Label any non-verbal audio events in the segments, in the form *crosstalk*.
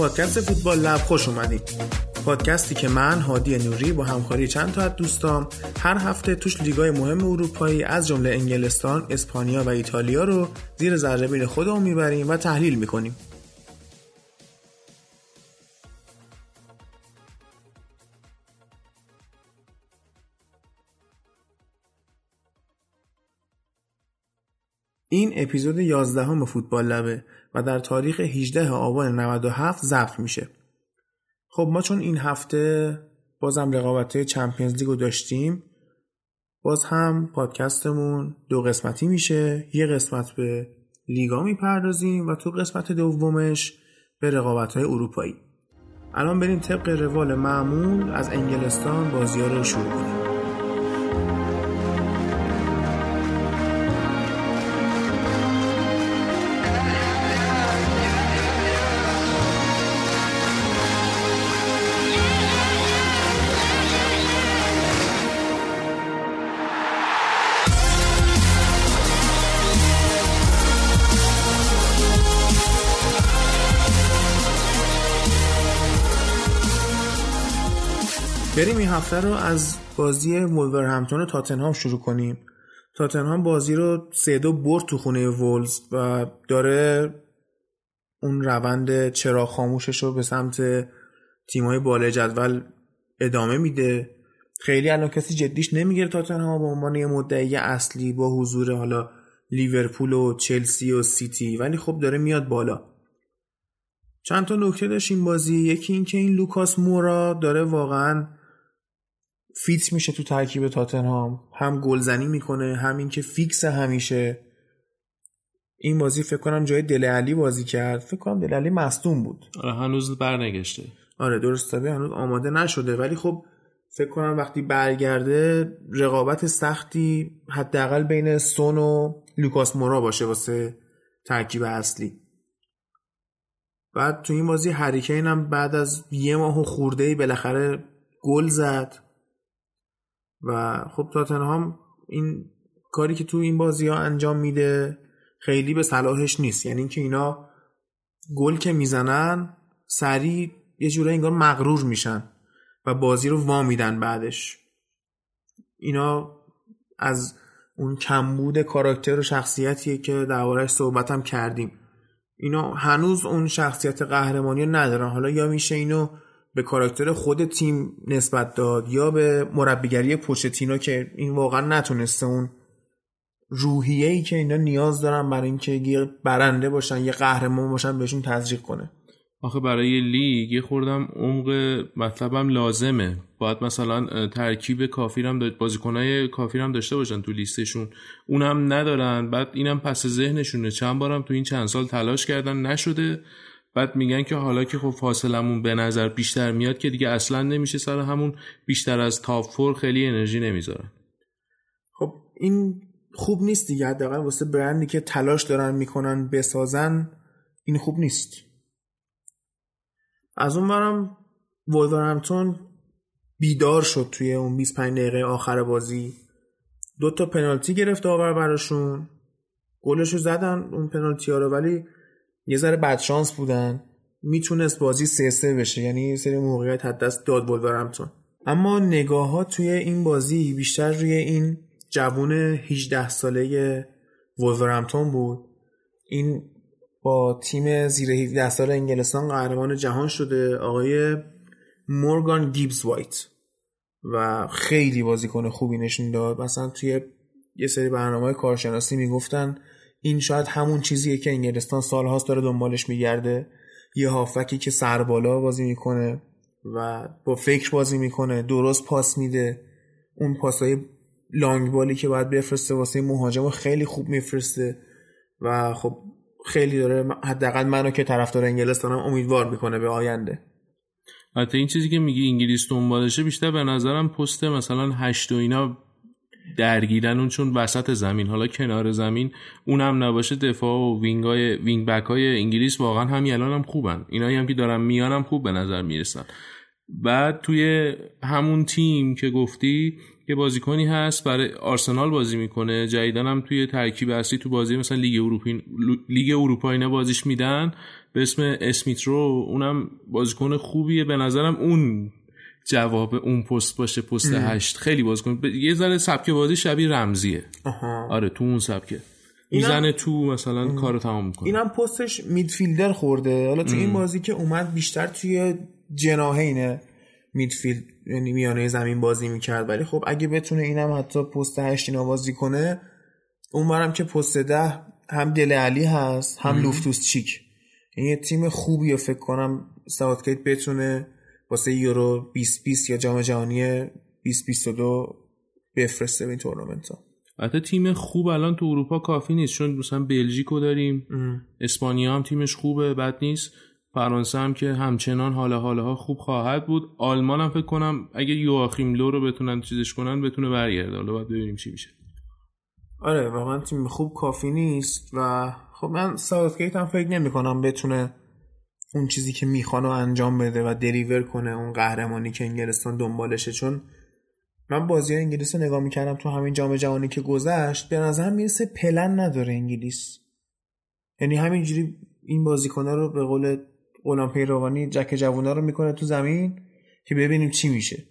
پادکست فوتبال لب خوش اومدید پادکستی که من هادی نوری با همکاری چند تا از دوستام هر هفته توش لیگای مهم اروپایی از جمله انگلستان، اسپانیا و ایتالیا رو زیر ذره خودمون می‌بریم و تحلیل می‌کنیم. این اپیزود 11 همه فوتبال لبه و در تاریخ 18 آبان 97 ضبط میشه. خب ما چون این هفته بازم رقابت چمپیونز لیگو داشتیم باز هم پادکستمون دو قسمتی میشه. یه قسمت به لیگا می‌پردازیم و تو قسمت دومش به رقابت های اروپایی. الان بریم طبق روال معمول از انگلستان بازی رو شروع کنیم. بریم این هفته رو از بازی همتون تاتنهام شروع کنیم. تاتنهام بازی رو سه دو برد تو خونه وولز و داره اون روند چرا خاموشش رو به سمت تیمای بالای جدول ادامه میده. خیلی الان کسی جدیش نمی‌گیره تاتنهام به عنوان یه مدعی اصلی با حضور حالا لیورپول و چلسی و سیتی ولی خب داره میاد بالا. چند تا نکته داشت این بازی. یکی اینکه این لوکاس مورا داره واقعا fit میشه تو ترکیب تاتنهام. هم گلزنی می‌کنه هم اینکه فیکس همیشه. این بازی فکر کنم جای دل علی بازی کرد. فکر کنم دل علی مصدوم بود. آره هنوز برنگشته. آره درست هنوز آماده نشده. ولی خب فکر کنم وقتی برگرده رقابت سختی حداقل بین سون و لوکاس مورا باشه واسه ترکیب اصلی. بعد تو این بازی هریکین هم بعد از یه ماه خورده ای بالاخره گل زد. و خب تاتنهام این کاری که تو این بازی ها انجام میده خیلی به صلاحش نیست. یعنی اینکه اینا گل که می‌زنن سریع یه جورایی انگار مغرور میشن و بازی رو وا میدن بعدش. اینا از اون کمبود کاراکتر و شخصیتیه که دربارهش صحبتم کردیم. اینا هنوز اون شخصیت قهرمانی رو ندارن. حالا یا میشه اینو به کاراکتر خود تیم نسبت داد یا به مربیگری پوچتینو که این واقعا نتونسته اون روحیه ای که اینا نیاز دارن برای اینکه یه برنده باشن یه قهرمان باشن بهشون تزریق کنه. آخه برای لیگ یه خوردم عمق مطلبم لازمه. باید مثلا ترکیب کافی هم بازیکنای کافی هم داشته باشن تو لیستشون. اونم ندارن. بعد اینم پس ذهنشونه. چند بارم تو این چند سال تلاش کردن نشده. بعد میگن که حالا که خب فاصلمون به نظر بیشتر میاد که دیگه اصلا نمیشه سر همون بیشتر از top four خیلی انرژی نمی‌ذارن خب این خوب نیست دیگه. حداقل واسه برندی که تلاش دارن می‌کنن بسازن این خوب نیست. از اون برم وولورهمپتون بیدار شد توی اون 25 دقیقه آخر بازی. دو تا پنالتی گرفت آور براشون. گلشو زدن اون پنالتی ها رو. ولی یه ذره بدشانس بودن. می‌تونست بازی سه سه بشه. یعنی یه سری موقعیت حد دست داد ولورهمپتون اما نگاه ها توی این بازی بیشتر روی این جوون 18 ساله ولورهمپتون بود. این با تیم زیر 17 سال انگلستان قهرمان جهان شده آقای مورگان گیبز وایت. و خیلی بازیکن خوبی نشون داد. مثلا توی یه سری برنامه کارشناسی می‌گفتن این شاید همون چیزیه که انگلستان سالهاست داره دنبالش میگرده. یه هافکی که سربالا بازی می‌کنه و با فکر بازی می‌کنه درست پاس میده. اون پاسای لانگ بالی که باید بفرسته واسه مهاجم خیلی خوب میفرسته و خب خیلی داره حداقل منو که طرفدار انگلستانم امیدوار می‌کنه به آینده. حتی این چیزی که میگی انگلیس دنبالشه بیشتر به نظرم پست مثلا هشت و اینا درگیرن اون چون وسط زمین. حالا کنار زمین اونم نباشه دفاع و wing ای wing back های انگلیس واقعا همین الان هم خوبن. اینایی هم که دارن میانم خوب به نظر می‌رسن. بعد توی همون تیم که گفتی یه بازیکنی هست برای آرسنال بازی می‌کنه. جدیدن هم توی ترکیب اصلی تو بازی مثلا لیگ اروپا لیگ اروپا اینا بازیش میدن. به اسم اسمیترو اونم بازیکن خوبیه. به نظرم اون جواب اون پست باشه پست هشت. خیلی بازیکن یه ذره سبک بازی شبیه رمزیه. آها. آره تو اون سبکه. می‌زنه تو مثلا کارو تمام می‌کنه. اینم پستش میدفیلدر خورده. حالا تو این بازی که اومد بیشتر توی جناهینه میدفیلد یعنی میانه زمین بازی می‌کرد. ولی خب اگه بتونه اینم حتی پست هشت اینا بازی کنه اونورم که پست ده هم دل علی هست هم لوفتوس چیک. این یه تیم خوبی فکر کنم ساوتگیت بتونه واسه یورو 2020 یا جام جهانی 2022 بفرسته به این تورنمنت ها حتی تیم خوب الان تو اروپا کافی نیست چون مثلا بلژیکو داریم اسپانیا هم تیمش خوبه بد نیست. فرانسه هم که همچنان حالا حالا خوب خواهد بود. آلمان هم فکر کنم اگه یواخیم لو رو بتونن چیزش کنن بتونه برگرده. حالا باید ببینیم چی میشه. آره واقعا تیم خوب کافی نیست و خب من ساوتگیت هم فکر نمی کنم بتونه اون چیزی که می‌خوان رو انجام بده و دلیور کنه اون قهرمانی که انگلستان دنبالشه. چون من بازی انگلیس رو نگاه می‌کردم تو همین جام جهانی که گذشت به نظر می‌رسه پلن نداره انگلیس. یعنی همینجوری این بازیکنها رو به قول غلام پیروانی جک جوونا رو می‌کنه تو زمین که ببینیم چی میشه.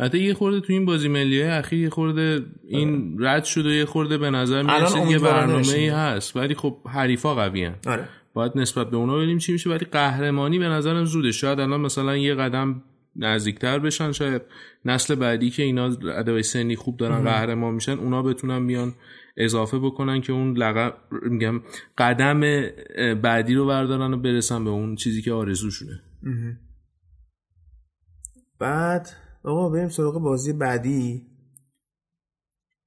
حتی یه خورده تو این بازی ملی های اخیر یه خورده این رد شده و یه خورده به نظر می‌رسه یه برنامه ای هست. ولی خب حریفا قوی هن. آره. باید نسبت به اونا ببینیم چی میشه. ولی قهرمانی به نظرم زوده. شاید الان مثلا یه قدم نزدیکتر بشن. شاید نسل بعدی که اینا ادای سنی خوب دارن قهرمان میشن اونا بتونن بیان اضافه بکنن که اون لقب میگم قدم بعدی رو بردارن و برسن به اون چیزی که آرزوشونه. بعد آقا بریم سراغ بازی بعدی.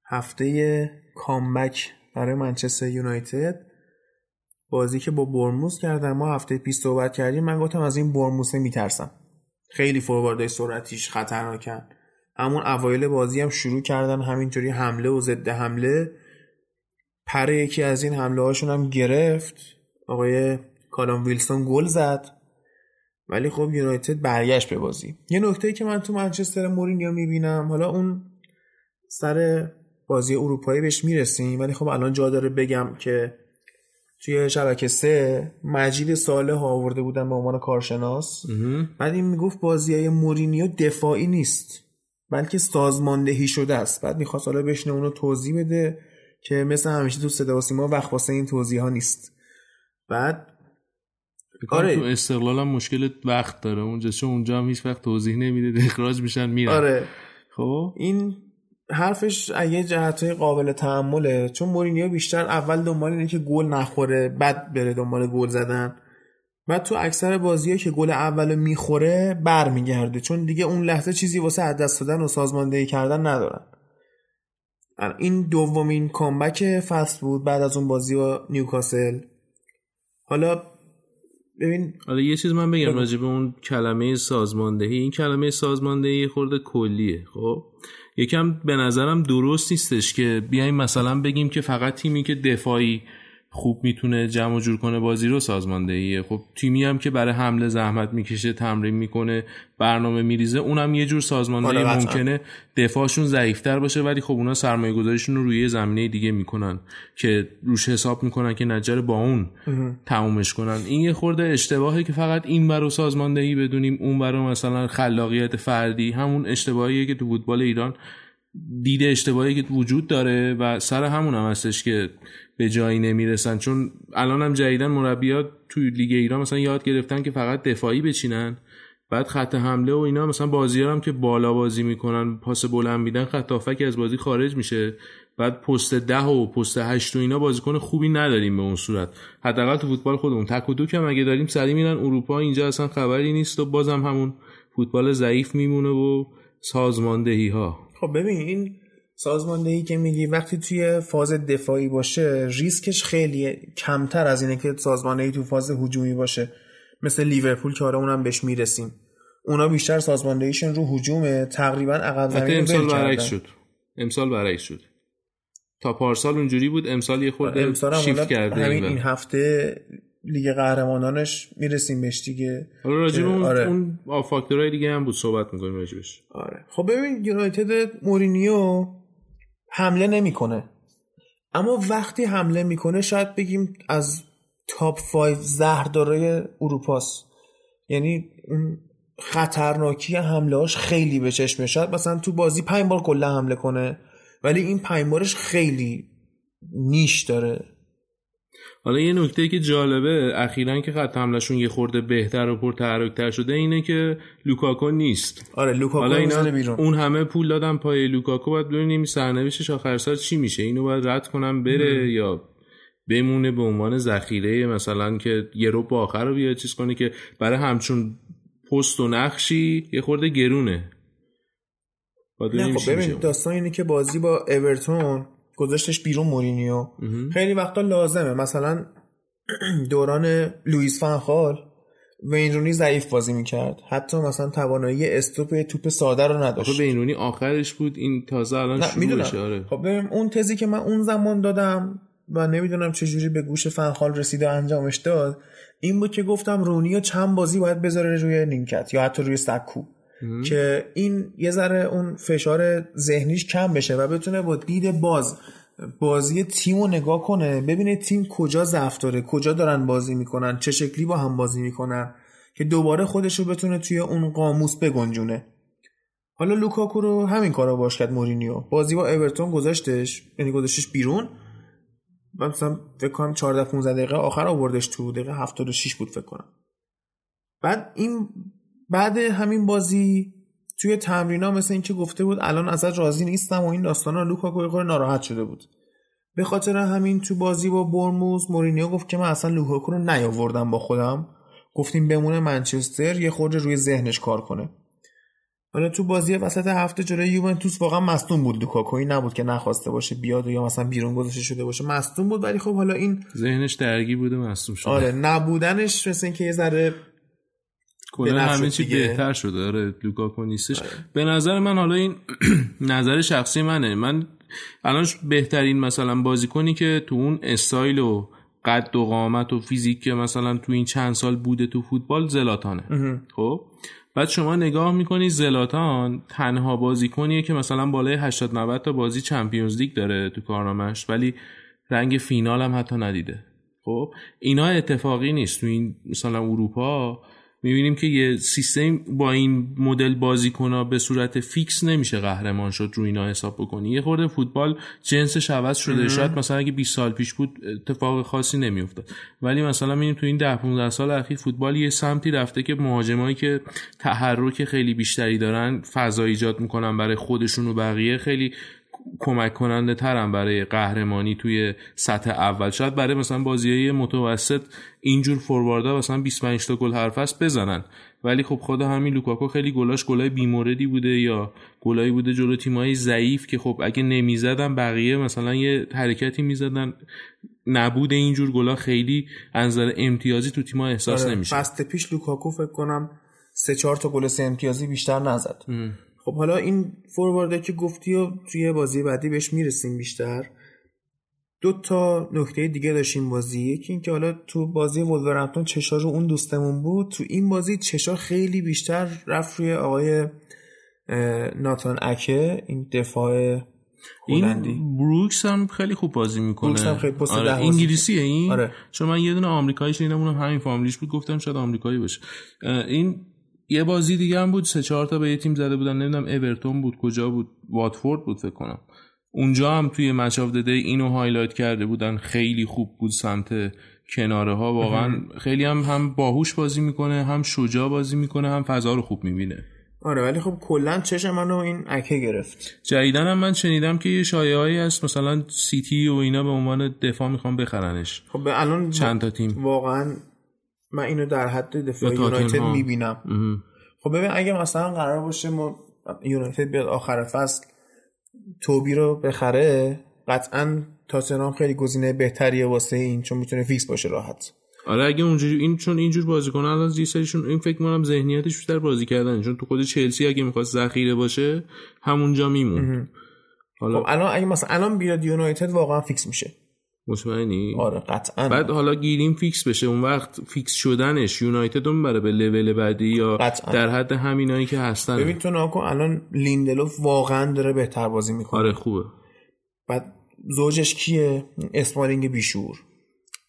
هفته کامبک برای منچستر یونایتد. بازی که با برموس کردن ما هفته پیش صحبت کردیم من گفتم از این برموسه میترسم. خیلی فورواردهای سرعتیش خطرناکن همون اوایل بازی هم شروع کردن همینطوری حمله و ضد حمله. پر یکی از این حمله هاشون هم گرفت. آقای کالام ویلسون گل زد. ولی خب یونایتد برگشت به بازی. یه نکته که من تو منچستر مورینیو می‌بینم حالا اون سر بازی اروپایی بهش می‌رسیم ولی خب الان جا داره بگم که توی شبکه سه مجید صالح آورده بودن به عنوان کارشناس. بعد این می‌گفت بازی های مورینیو دفاعی نیست بلکه سازماندهی شده است. بعد می‌خواست حالا بشنه اونو توضیح بده که مثل همیشه تو صدا و سیما وقت واسه این توضیح ها نیست. بعد آره. تو استقلال هم مشکل وقت داره. اونجا چون اونجا هم هیچ وقت توضیح نمیده اخراج میشن میرن. آره. خب؟ این حرفش یه جهت قابل تحمله چون مورینیو بیشتر اول دنبال اینه که گل نخوره بعد بره دنبال گل زدن. بعد تو اکثر بازیها که گل اول می‌خوره برمیگرده چون دیگه اون لحظه چیزی واسه از دست دادن و سازماندهی کردن ندارن. این دومین کامبک فصل بود بعد از اون بازی با نیوکاسل. حالا ببین حالا یه چیز من بگم راجع به اون کلمه سازماندهی. این کلمه سازماندهی خورده کلیه خب؟ یکم به نظرم درست نیستش که بیایم مثلا بگیم که فقط تیمی که دفاعی خوب می‌تونه جمع و جور کنه بازی رو سازماندهیه. خب تیمی هم که برای حمله زحمت می‌کشه تمرین می‌کنه برنامه میریزه اونم یه جور سازماندهی آره ممکنه دفاعشون ضعیفتر باشه ولی خب اونا سرمایه گذاریشون رو روی زمینه دیگه می‌کنن که روش حساب می‌کنن که نجر با اون تمومش کنن. این یه خورده اشتباهه که فقط این برو سازماندهی بدونیم اون برو مثلا خلاقیت فردی همون اشتباهیه که تو فوتبال ایران دیده اشتباهی که وجود داره و سر همون هم هستش که به جایی نمی‌رسن. چون الان هم جدیدن مربیات توی لیگ ایران مثلا یاد گرفتن که فقط دفاعی بچینن. بعد خط حمله و اینا مثلا بازی هم که بالا بازی می‌کنن پاس بلند میدن خط که از بازی خارج میشه. بعد پست ده و پست هشت و اینا بازیکن خوبی نداریم به اون صورت. حداقل تو فوتبال خودمون. تک و دوک هم اگه داریم سری میرن اروپا اینجا اصلا خبری نیست و بازم همون فوتبال ضعیف میمونه و سازماندهی ها خب ببین این سازماندهی که میگی وقتی توی فاز دفاعی باشه ریسکش خیلی کمتر از اینه که سازماندهی تو فاز هجومی باشه. مثل لیورپول که آره اونم بهش می‌رسیم. اونا بیشتر سازماندهیشون رو هجومه. تقریبا عقب زمین امسال برعکس شد. امسال برعکس شد. تا پارسال اونجوری بود امسال یه خورده امسال شیفت کرده همین این هفته لیگ قهرمانانش می‌رسیم بهش دیگه. حالا راجع به اون, آره. اون فاکتورهای دیگه هم بود صحبت می‌کنیم راجبش آره. خب ببین یونایتد مورینیو حمله نمی‌کنه. اما وقتی حمله می‌کنه شاید بگیم از top 5 زهردارای اروپاست. یعنی خطرناکی حملهاش خیلی به چشم شاید مثلا تو بازی پنج بار کلا حمله کنه ولی این پنج بارش خیلی نیش داره. حالا یه نکته که جالبه اخیرا که خط حملشون یه خورده بهتر و پرتحرکتر شده اینه که لوکاکو نیست. آره لوکاکو حالا اینا بیرون. اون همه پول دادن پای لوکاکو باید ببینیم سرنوشتش آخر سال چی میشه. اینو باید رد کنم بره مم. یا بمونه به عنوان ذخیره مثلا که یه رو با آخر رو بیاد چیز کنه که برای همچون پست و نقشی یه خورده گرونه. نه خب ببین داستان اینه که بازی با اورتون گذاشتش بیرون مورینیو. خیلی وقتا لازمه. مثلا *clears throat* دوران لوئیس فنخال وینرونی ضعیف بازی می‌کرد. حتی مثلا توانایی استوپ توپ ساده رو نداشت. وینرونی آخرش بود. این تازه الان شروعش آره. خب اون تزی که من اون زمان دادم و نمی‌دونم چجوری به گوش فنخال رسید و انجامش داد این بود که گفتم رونی چند بازی باید بذاره روی نیمکت یا حتی روی سکو. که این یه ذره اون فشار ذهنیش کم بشه و بتونه با دید باز بازی تیم رو نگاه کنه. ببینه تیم کجا ضعف داره کجا دارن بازی می‌کنن چه شکلی با هم بازی می‌کنن که دوباره خودش رو بتونه توی اون قاموس بگنجونه. حالا لوکاکو رو همین کارا باش کرد مورینیو. بازی با اورتون گذاشتش یعنی گذاشتش بیرون. من مثلا فکر کنم 14 15 دقیقه آخر آوردش تو دقیقه 76 بود فکر کنم. بعد این بعد همین بازی توی تمرینا مثل اینکه گفته بود الان ازت راضی نیستم و این داستانا لوکاکو یه ناراحت شده بود. به خاطر همین تو بازی با بورنموث مورینیو گفت که من اصلا لوکاکو رو نیاوردم با خودم. گفتیم بمونه منچستر یه خورده روی ذهنش کار کنه. حالا تو بازی وسط هفته جلوی یوونتوس واقعا مصدوم بود لوکاکو. این نبود که نخواسته باشه بیاد یا مثلا بیرون گذاشته شده باشه. مصدوم بود ولی خب حالا این ذهنش درگیر بوده مصدوم شده. آره نبودنش مثل اینکه یه ذره کلا همه چی بهتر شده. آره لوکاکو نیستش. آره. به نظر من حالا این *clears throat* نظر شخصی منه. من الان بهترین مثلا بازیکنی که تو اون استایل و قد و قامت و فیزیک که مثلا تو این چند سال بوده تو فوتبال زلاتانه. خب؟ بعد شما نگاه می‌کنی زلاتان تنها بازیکنیه که مثلا بالای 80 90 تا بازی Champions League داره تو کارنامهش ولی رنگ فینال هم حتی ندیده. خب؟ اینا اتفاقی نیست تو این مثلا اروپا. می‌بینیم که یه سیستم با این مدل بازیکن به صورت فیکس نمیشه قهرمان شد رو اینا حساب بکنی. یه خورده فوتبال جنسش عوض شده. شاید مثلا اگه 20 سال پیش بود اتفاق خاصی نمیافتاد. ولی مثلا می‌بینیم تو این 10 15 سال اخیر فوتبال یه سمتی رفته که مهاجمایی که تحرک خیلی بیشتری دارن فضا ایجاد می‌کنن برای خودشون و بقیه خیلی کمک کننده ترم برای قهرمانی توی سطح اول. شاید برای مثلا بازی متوسط اینجور فورواردا مثلا 25 تا گل حرف بزنن. ولی خب خود همین لوکاکو خیلی گلاش گلای بیموردی بوده یا گلایی بوده جلو تیمایی ضعیف که خب اگه نمی‌زدن بقیه مثلا یه حرکتی می‌زدن. نبود اینجور گلا خیلی از امتیازی تو تیم‌ها احساس آره نمیشه. فست پیش لوکاکو فکر کنم سه چهار تا گل سه امتیازی بیشتر نزد. خب حالا این فوروارده که گفتی و توی بازی بعدی بهش می‌رسیم بیشتر دو تا نکته دیگه داشتیم بازی. یکی اینکه حالا تو بازی ولورهمپتون چشا رو اون دوستمون بود. تو این بازی چشا خیلی بیشتر رفت روی آقای ناتان اکه این دفاع این بروکس هم خیلی خوب بازی می‌کنه. بروکس هم خیلی آره. انگلیسیه این؟ آره. چون من یه دونه آمریکایی شنیدم اونم همین فامیلیش بود گفتم شاید آمریکایی باشه. این یه بازی دیگه هم بود سه چهار تا به یه تیم زده بودن نمی‌دونم اورتون بود کجا بود واتفورد بود فکر کنم. اونجا هم توی Match of the Day اینو highlight کرده بودن خیلی خوب بود سمت کناره ها واقعا خیلی هم هم باهوش بازی می‌کنه هم شجاع بازی می‌کنه هم فضا رو خوب می‌بینه. آره ولی خب کلا چشم منو این اکه گرفت. جدیدن هم من شنیدم که یه شایعه‌ای هست مثلا سیتی و اینا به عنوان دفاع می‌خوان بخرنش. خب الان چند تا تیم. واقعا من اینو در حد دفاع یونایتد می‌بینم. خب ببین اگه مثلا قرار باشه ما یونایتد بیاد آخر فصل توبی رو بخره قطعا تاتنهام خیلی گزینه بهتریه واسه این چون می‌تونه فیکس باشه راحت. آره اگه اونجوری این چون اینجور بازیکن الان زیر سی‌شون این فکر کنم ذهنیتش بیشتر بازی کردن چون تو خود چلسی اگه می‌خواست ذخیره باشه همونجا می‌موند. حالا خب الان اگه مثلا الان بیاد یونایتد واقعا فیکس میشه. مطمئنی؟ آره قطعا. بعد حالا گیریم فیکس بشه. اون وقت فیکس شدنش یونایتد اون بره به لول بعدی یا قطعاً. در حد همینایی که هستن. ببین نگا کن الان لیندلوف واقعا داره بهتر بازی می‌کنه. آره خوبه. بعد زوجش کیه؟ اسمالینگ بیشعور.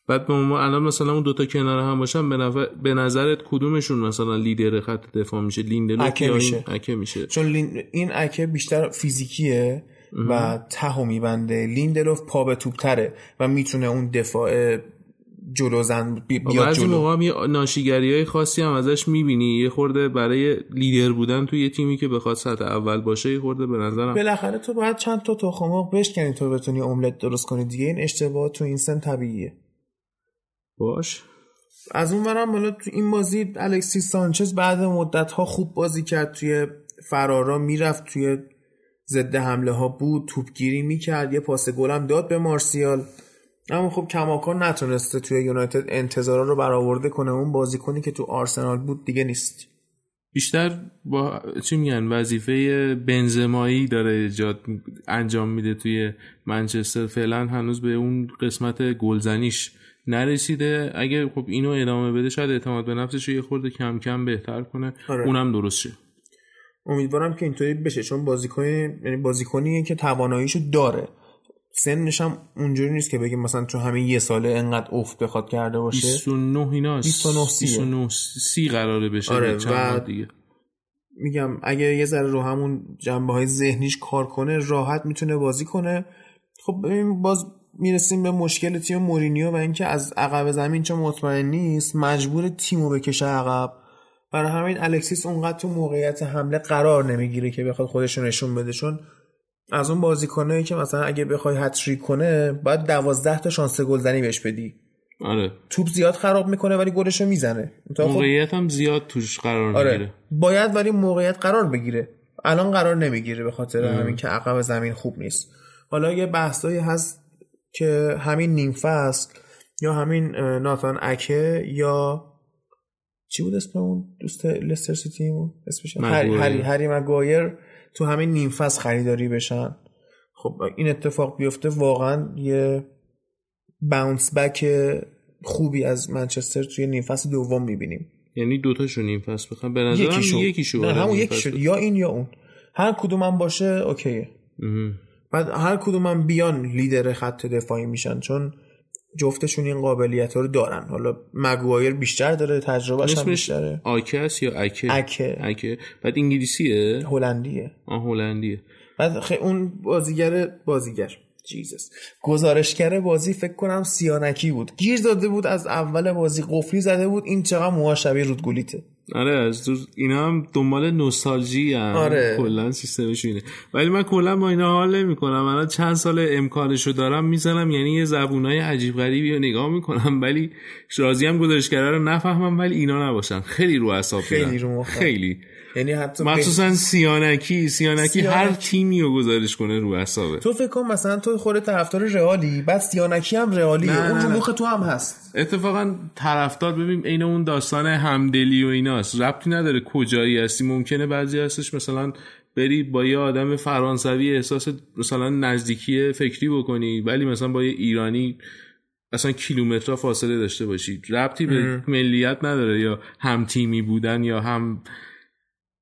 بعد به ما الان مثلا اون دوتا کنار هم باشن به, نظر... به نظرت کدومشون مثلا لیدر خط دفاع میشه؟ لیندلوف اکه میشه. اکه میشه؟ چون لین... این اکه بیشتر فیزیکیه. و ته‌و میبنده. لیندلوف پا به توپ تره و می‌تونه اون دفاع جلو زدن بی- بیاد بعضی جلو. موقع هم یه ناشیگری های خاصی هم ازش می‌بینی. یه خورده برای لیدر بودن توی یه تیمی که بخواد سطح اول باشه یه خورده به نظرم بالاخره تو باید چند تا تخم مرغ بشکنی تو بتونی املت درست کنی دیگه. این اشتباه تو این سن طبیعیه. باش. از اون برم حالا تو این بازی الکسیس سانچز بعد مدت ها خوب بازی کرد توی فرارا می‌رفت توی ضد حمله ها بود توپگیری می‌کرد یه پاس گل هم داد به مارسیال. اما خب کماکان نتونسته توی یونایتد انتظارا رو برآورده کنه. اون بازیکنی که تو آرسنال بود دیگه نیست. بیشتر با چی میگن؟ وظیفه بنزمایی داره ایجاد انجام میده توی منچستر. فعلا هنوز به اون قسمت گلزنیش نرسیده. اگه خب اینو ادامه بده شاید اعتماد به نفسش رو یه خورده کم کم بهتر کنه. آره. اونم درست شه. امیدوارم که اینطوری بشه چون بازیکن یعنی بازیکنیه که تواناییشو داره. سنش هم اونجوری نیست که بگیم مثلا تو همین یه ساله انقدر افت بخواد کرده باشه. 29 ایناست 29 سیه. 29 سی. قراره بشه آره، و- دیگه. میگم اگه یه ذره رو همون جنبه های ذهنیش کار کنه راحت می‌تونه بازی کنه. خب ببین باز می‌رسیم به مشکل تیم مورینیو و اینکه از عقب زمین چون مطمئن نیست مجبور تیمو بکشه عقب. برای همین الکسیس اونقدر تو موقعیت حمله قرار نمی‌گیره که بخواد خودش رو نشون بده چون از اون بازیکنایی که مثلا اگه بخوای هتریک کنه باید دوازده تا شانس گلزنی بهش بدی. آره. توپ زیاد خراب می‌کنه ولی گلش رو می‌زنه خب موقعیت هم زیاد توش قرار آره. می‌گیره باید ولی موقعیت قرار بگیره. الان قرار نمی‌گیره به خاطر همین که عقب زمین خوب نیست. حالا یه بحثایی هست که همین نیم فصل یا همین ناتان اکه یا چی بود اسم اون دوست لستر سیتی اسمش هری. هری هری مگوایر تو همین نیم فصل خریداری بشن. خب این اتفاق بیفته واقعا یه باونس بک خوبی از منچستر توی نیم فصل دوم می‌بینیم. یعنی دوتاشو نیم فصل بخوام به نظرم یکیشو. یکیشو نه آره، همون یکی شد یا این یا اون. هر کدوم هم باشه اوکیه. بعد هر کدوم هم بیان لیدر خط دفاعی میشن چون جفتشون این قابلیت ها رو دارن. حالا مگوایر بیشتر داره تجربهش هم بیشتره. آکه است یا اکه اکه اکه بعد انگلیسیه؟ هلندیه. آه هلندیه. بعد خیلی اون بازیگر بازیگر. جیزس گزارشگر بازی فکر کنم سیانکی بود. گیر داده بود از اول بازی قفلی زده بود. این چقدر موها شبیه رودگولیته. آره از دو اینا هم دنبال نوستالژی هم آره. کلا سیستمش اینه ولی من کلا با اینا حال نمی‌کنم الان چند سال امکانشو دارم می‌زنم یعنی یه زبونای عجیب غریبی رو نگاه می‌کنم ولی راضی هم گزارشگره رو نفهمم ولی اینا نباشن خیلی رو اعصاب خیلی. رو. خیلی یعنی حتی مخصوصا سیانکی سیانکی سیانکی. هر تیمی رو گزارش کنه رو اعصابه تو فکر کن مثلا تو خود طرفدار رئالی بعد سیانکی هم رئالیه. نه، اون. مخ تو هم هست. اتفاقا طرفدار ببین عین اون داستان همدلی و ایناست. ربطی نداره کجایی هستی. ممکنه بعضی هستش مثلا بری با یه آدم فرانسوی احساس مثلا نزدیکی فکری بکنی ولی مثلا با یه ایرانی اصلا کیلومترها فاصله داشته باشی. ربطی به ملیت نداره یا هم تیمی بودن یا هم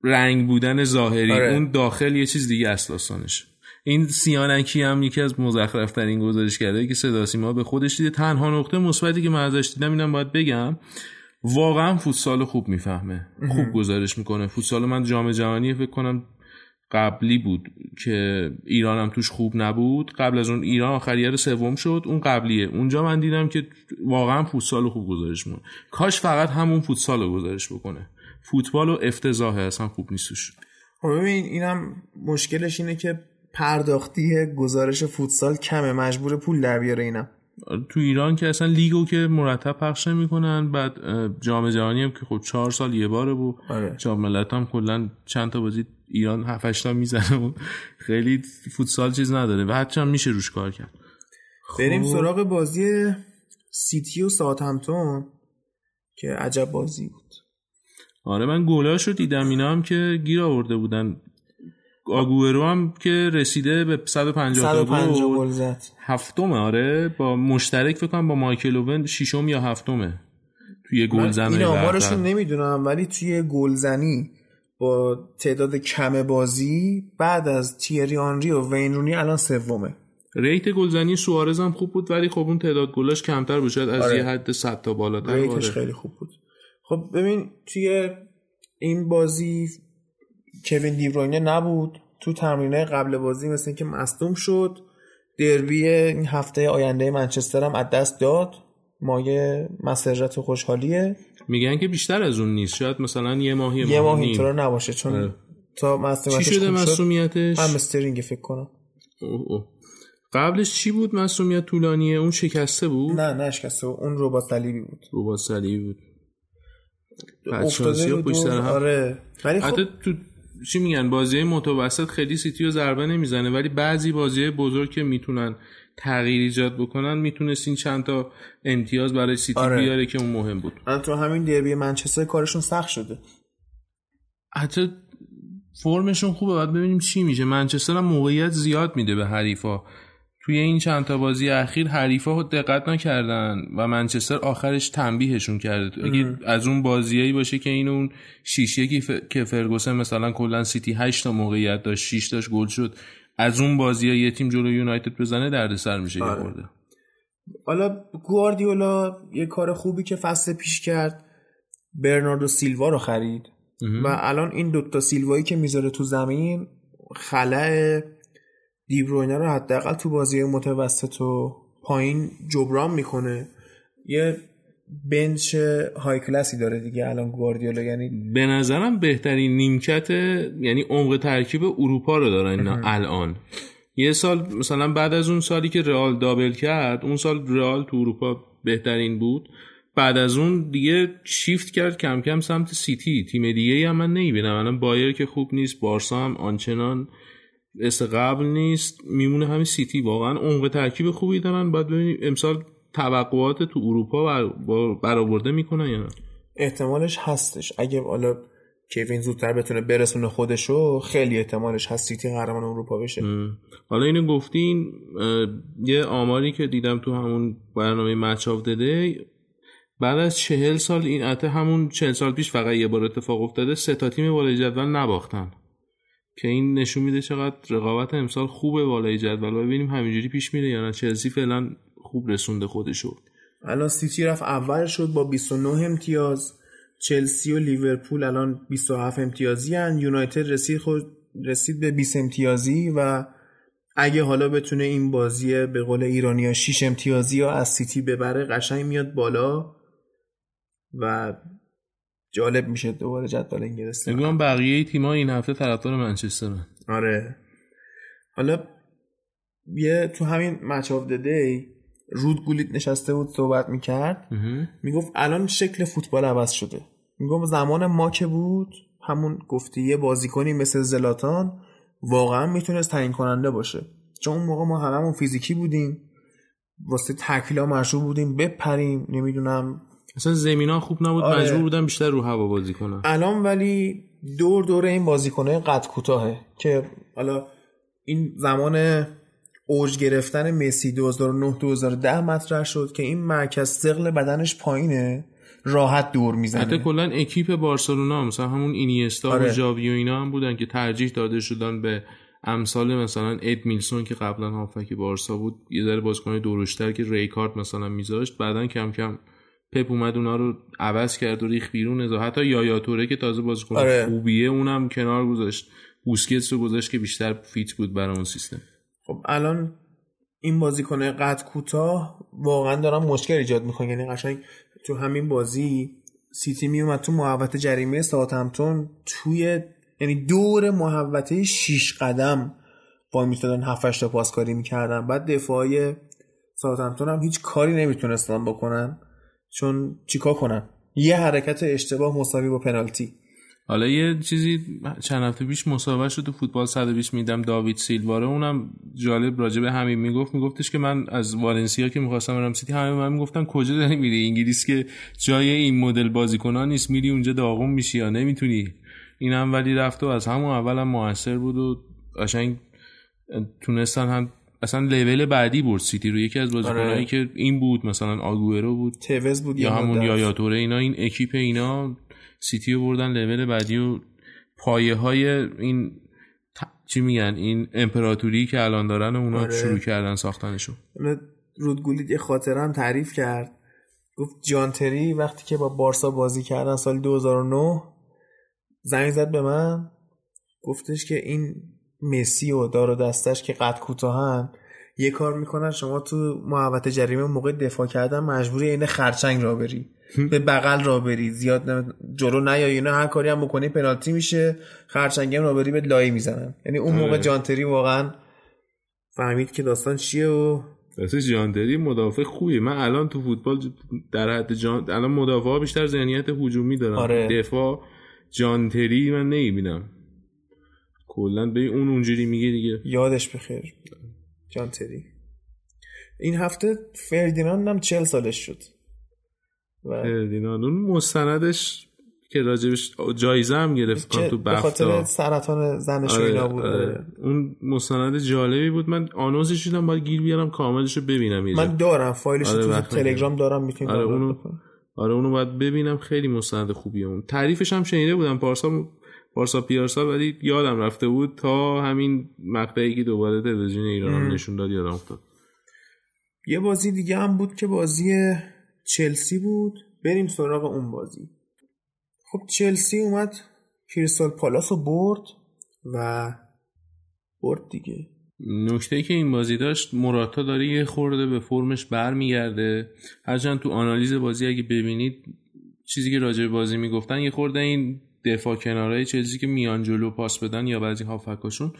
رنگ بودن ظاهری آره. اون داخل یه چیز دیگه است داستانش. این سیانکی هم یکی از مزخرفترین گزارش کرده که صدا سیما به خودش دیده. تنها نقطه مثبتی که من ازش دیدم اینم باید بگم واقعا فوتسال خوب می‌فهمه. خوب گزارش می‌کنه. فوتسال من جام جهانی فکر کنم قبلی بود که ایران هم توش خوب نبود. قبل از اون ایران آخریار سوم شد. اون قبلیه. اونجا من دیدم که واقعا فوتسال خوب گزارش می‌کنه. کاش فقط همون فوتسال رو گزارش بکنه. فوتبال و افتضاحه اصلا خوب نیستش خب ببین اینم مشکلش اینه که پرداختی گزارش فوتسال کمه مجبور پول در بیاره اینم. تو ایران که اصلا لیگو که مرتب پخش نمی‌کنن بعد جام جهانی هم که خب چهار سال یه باره بود. آره. جام ملت هم کلا چند تا بازی ایران هفتش تا می‌زنه و خیلی فوتسال چیز نداره و حتی هم میشه روش کار کرد. بریم خب. سراغ بازی سیتی و ساوثهمپتون که عجب بازی بود. آره من گلاشو دیدم اینا هم که گیر آورده بودن. آگوئرو هم که رسیده به 150 150 گل. زد. هفتمه آره. با مشترک فکر کنم با مایکل اوون ششم یا هفتمه توی گلزنی این آمارشون نمی‌دونم ولی توی گلزنی با تعداد کم بازی بعد از تیری آنری و وینرونی الان سومه. ریت گلزنی سوارز هم خوب بود ولی خب اون تعداد گلاش کمتر بود. از آره. یه حد 100 تا بالاتر. ریتش آره. خیلی خوب بود. خب ببین توی این بازی کوین دیبروینه نبود. تو تمرینه قبل بازی مثل که مصدوم شد. دربی این هفته آینده منچستر هم از دست داد. مایه مسرت و خوشحالیه. میگن که بیشتر از اون نیست. شاید مثلا یه ماهی یه ماه اینطور نباشه چون آره. تا مسئولیتش چی شده مسئولیتش هم استرینگ فکر کنم. اوه اوه. قبلش چی بود مسئولیت طولانیه؟ اون شکسته بود؟ نه نه شکسته بود. اون ربات صلیبی بود. ربات صلیبی بود. افتاده بود آره. ولی خب تو چی میگن؟ بازی متوسط خیلی سیتی رو ضربه نمی‌زنه ولی بعضی بازی بزرگ که می‌تونن تغییر ایجاد بکنن می‌تونستین چند تا امتیاز برای سیتی آره. بیاره که اون مهم بود. تو همین دربی منچستر کارشون سخت شده. حتی فرمشون خوبه باید ببینیم چی میشه. منچستر هم موقعیت زیاد میده به حریفا. توی این چند تا بازی اخیر حریفا دقت نکردن و منچستر آخرش تنبیهشون کرده. اگه از اون بازیایی باشه که این اون شیش یکی ف... که فرگوسن مثلا کلا سیتی 8 تا موقعیت داشت 6 تاش گل شد از اون بازی یه تیم جلو یونایتد بزنه دردسر میشه آره. یه خورده. حالا گواردیولا یه کار خوبی که فصل پیش کرد برناردو سیلوا رو خرید. و الان این دوتا سیلوایی که می‌ذاره تو زمین خلاه دیبروینه رو حداقل تو بازی متوسط و پایین جبران می‌کنه. یه بنچ های کلاسی داره دیگه الان گواردیولا یعنی به نظرم بهترین نیمکت یعنی عمق ترکیب اروپا رو دارن اینا الان. یه سال مثلا بعد از اون سالی که رئال double کرد اون سال رئال تو اروپا بهترین بود. بعد از اون دیگه شیفت کرد کم کم سمت سیتی. تیم دیگه هم من نمی‌بینم. الان بایرن که خوب نیست بارسا هم آنچنان. مثل قبل نیست میمونه همین سیتی. واقعا عمق ترکیب خوبی دارن. باید ببینیم امسال توقعات تو اروپا برآورده می‌کنن یا نه؟ احتمالش هستش. اگه حالا کوین زودتر بتونه برسونه خودشو خیلی احتمالش هست سیتی قهرمان اروپا بشه. حالا اینو گفتین یه آماری که دیدم تو همون برنامه Match of the Day بعد از چهل سال این اتفاق همون چهل سال پیش فقط یه بار اتفاق افتاده سه تا تیم بالای جدول نباختن. که این نشون میده چقدر رقابت امسال خوبه بالای جدول ببینیم همینجوری پیش میره یا نه. چلسی فعلا خوب رسونده خودشو الان سیتی رفت اول شد با 29 امتیاز. چلسی و لیورپول الان 27 امتیازی هن. یونایتد رسید خود رسید به 20 امتیازی و اگه حالا بتونه این بازی به قولی ها 6 امتیازی ها از سیتی ببره قشنگ میاد بالا و جالب میشه دوباره جدول انگلیس نگم بقیه تیم‌ها این هفته طرفدار منچستر آره. حالا یه تو همین Match of the Day رود گولیت نشسته بود صحبت می‌کرد. می‌گفت الان شکل فوتبال عوض شده. می‌گفت زمان ما که بود همون گفتی یه بازیکنی مثل زلاتان واقعا می‌تونست تعیین کننده باشه. چون اون موقع ما هممون فیزیکی بودیم واسه تکلا مشروع بودیم بپریم نمی‌دونم اصلا زمین ها خوب نبود آره. مجبور بودن بیشتر رو هوا بازی کنن الان ولی دور دور این بازیکنه قد کوتاهه که حالا این زمان اوج گرفتن مسی 2009 2010 مطرح شد که این مرکز ثقل بدنش پایینه راحت دور می‌زنه حتی کلا اکیپ بارسلونا مثلا همون اینیستا آره. و ژاوی و اینا هم بودن که ترجیح داده شدن به امثال مثلا ادمیلسون که قبلا هافبک بارسا بود یه ذره بازیکن درشت‌تر که ریکارد مثلا میذاشت بعدا کم کم پپ اومد اونا رو عوض کرد و ریخت بیرون. ازا حتی یایا توره که تازه بازیکن آره. خوبیه اونم کنار گذاشت. بوسکتس رو گذاشت که بیشتر fit بود برای اون سیستم. خب الان این بازیکن قد کوتاه واقعا دارن مشکل ایجاد می‌کنه یعنی قشنگ تو همین بازی سیتی میومد تو محوطه جریمه ساوثهمپتون توی یعنی دور محوطه 6 قدم تا می‌تونن 7 تا پاسکاری می‌کردن. بعد دفاعی ساوثهمپتون هم هیچ کاری نمی‌تونستن بکنن. چون چیکار کنن یه حرکت اشتباه مساوی با پنالتی. حالا یه چیزی چند هفته پیش مسابقه شد تو فوتبال 120 دیدم داوید سیلواره اونم جالب راجع به همین می‌گفت. میگفتش که من از والنسیا که می‌خواستم برم سیتی همه به من می‌گفتن کجا داری میری؟ انگلیس که جای این مدل بازیکنان نیست میری اونجا داغون میشی یا نمی‌تونی؟ اینم ولی رفت و از همون اولم هم موثر بود و قشنگ تونستن هم اصلا لول بعدی برد سیتی رو. یکی از بازیکنایی آره. که این بود مثلا آگوئرو بود توز بود یا همون یایا توره اینا این اکیپ اینا سیتی رو بردن لول بعدی و پایه های این چی میگن؟ این امپراتوری که الان دارن اونا آره. شروع کردن ساختنشون رودگولیت یه خاطره هم تعریف کرد. گفت جانتری وقتی که با بارسا بازی کردن سال 2009 زنگ زد به من. گفتش که این مسی و دار و دستش که قد کوتاهن یه کار می‌کنن شما تو محوطه جریمه موقع دفاع کردن مجبوری این خرچنگ را بری. به بغل را بری. زیاد جلو نیای اینا هر کاری هم بکنی پنالتی میشه خرچنگ را بری به لای می‌زنن. یعنی اون موقع آره. جانتری واقعا فهمید که داستان چیه و واسه جانتری مدافع خوبیه. من الان تو فوتبال در حد جان الان مدافع بیشتر ذهنیت هجومی دارن. آره. دفاع جانتری من نمی‌بینم. کلا. به اون اونجوری میگه دیگه. یادش بخیر جانتری این هفته فردیناند هم چل سالش شد. و فردیناند. اون مستندش که راجبش جایزه هم گرفت تو بفتا خاطر سرطان زنش آره، اینا بود. آره. اون مستند جالبی بود. من آنوزش شدم باید گیر بیارم کاملش رو ببینم من دارم فایلش آره تو تلگرام دارم می‌تونید آره اونو آره اونو باید ببینم. خیلی مستند خوبیه اون. تعریفش هم شنیده بودم پارسال پارسا پیارسا ولی یادم رفته بود تا همین مقطعی که دوباره تلویزیون ایران نشون داد یادم افتاد. یه بازی دیگه هم بود که بازی چلسی بود. بریم سراغ اون بازی. خب چلسی اومد کریستال پالاس رو برد و برد دیگه. نکته که این بازی داشت مراتا داره یه خورده به فرمش برمیگرده. هرچند تو آنالیز بازی اگه ببینید چیزی که راجع بازی می‌گفتن یه خورده این دفاع کنارهای چلسی که میان جلو پاس بدن یا بعضی هافکاشون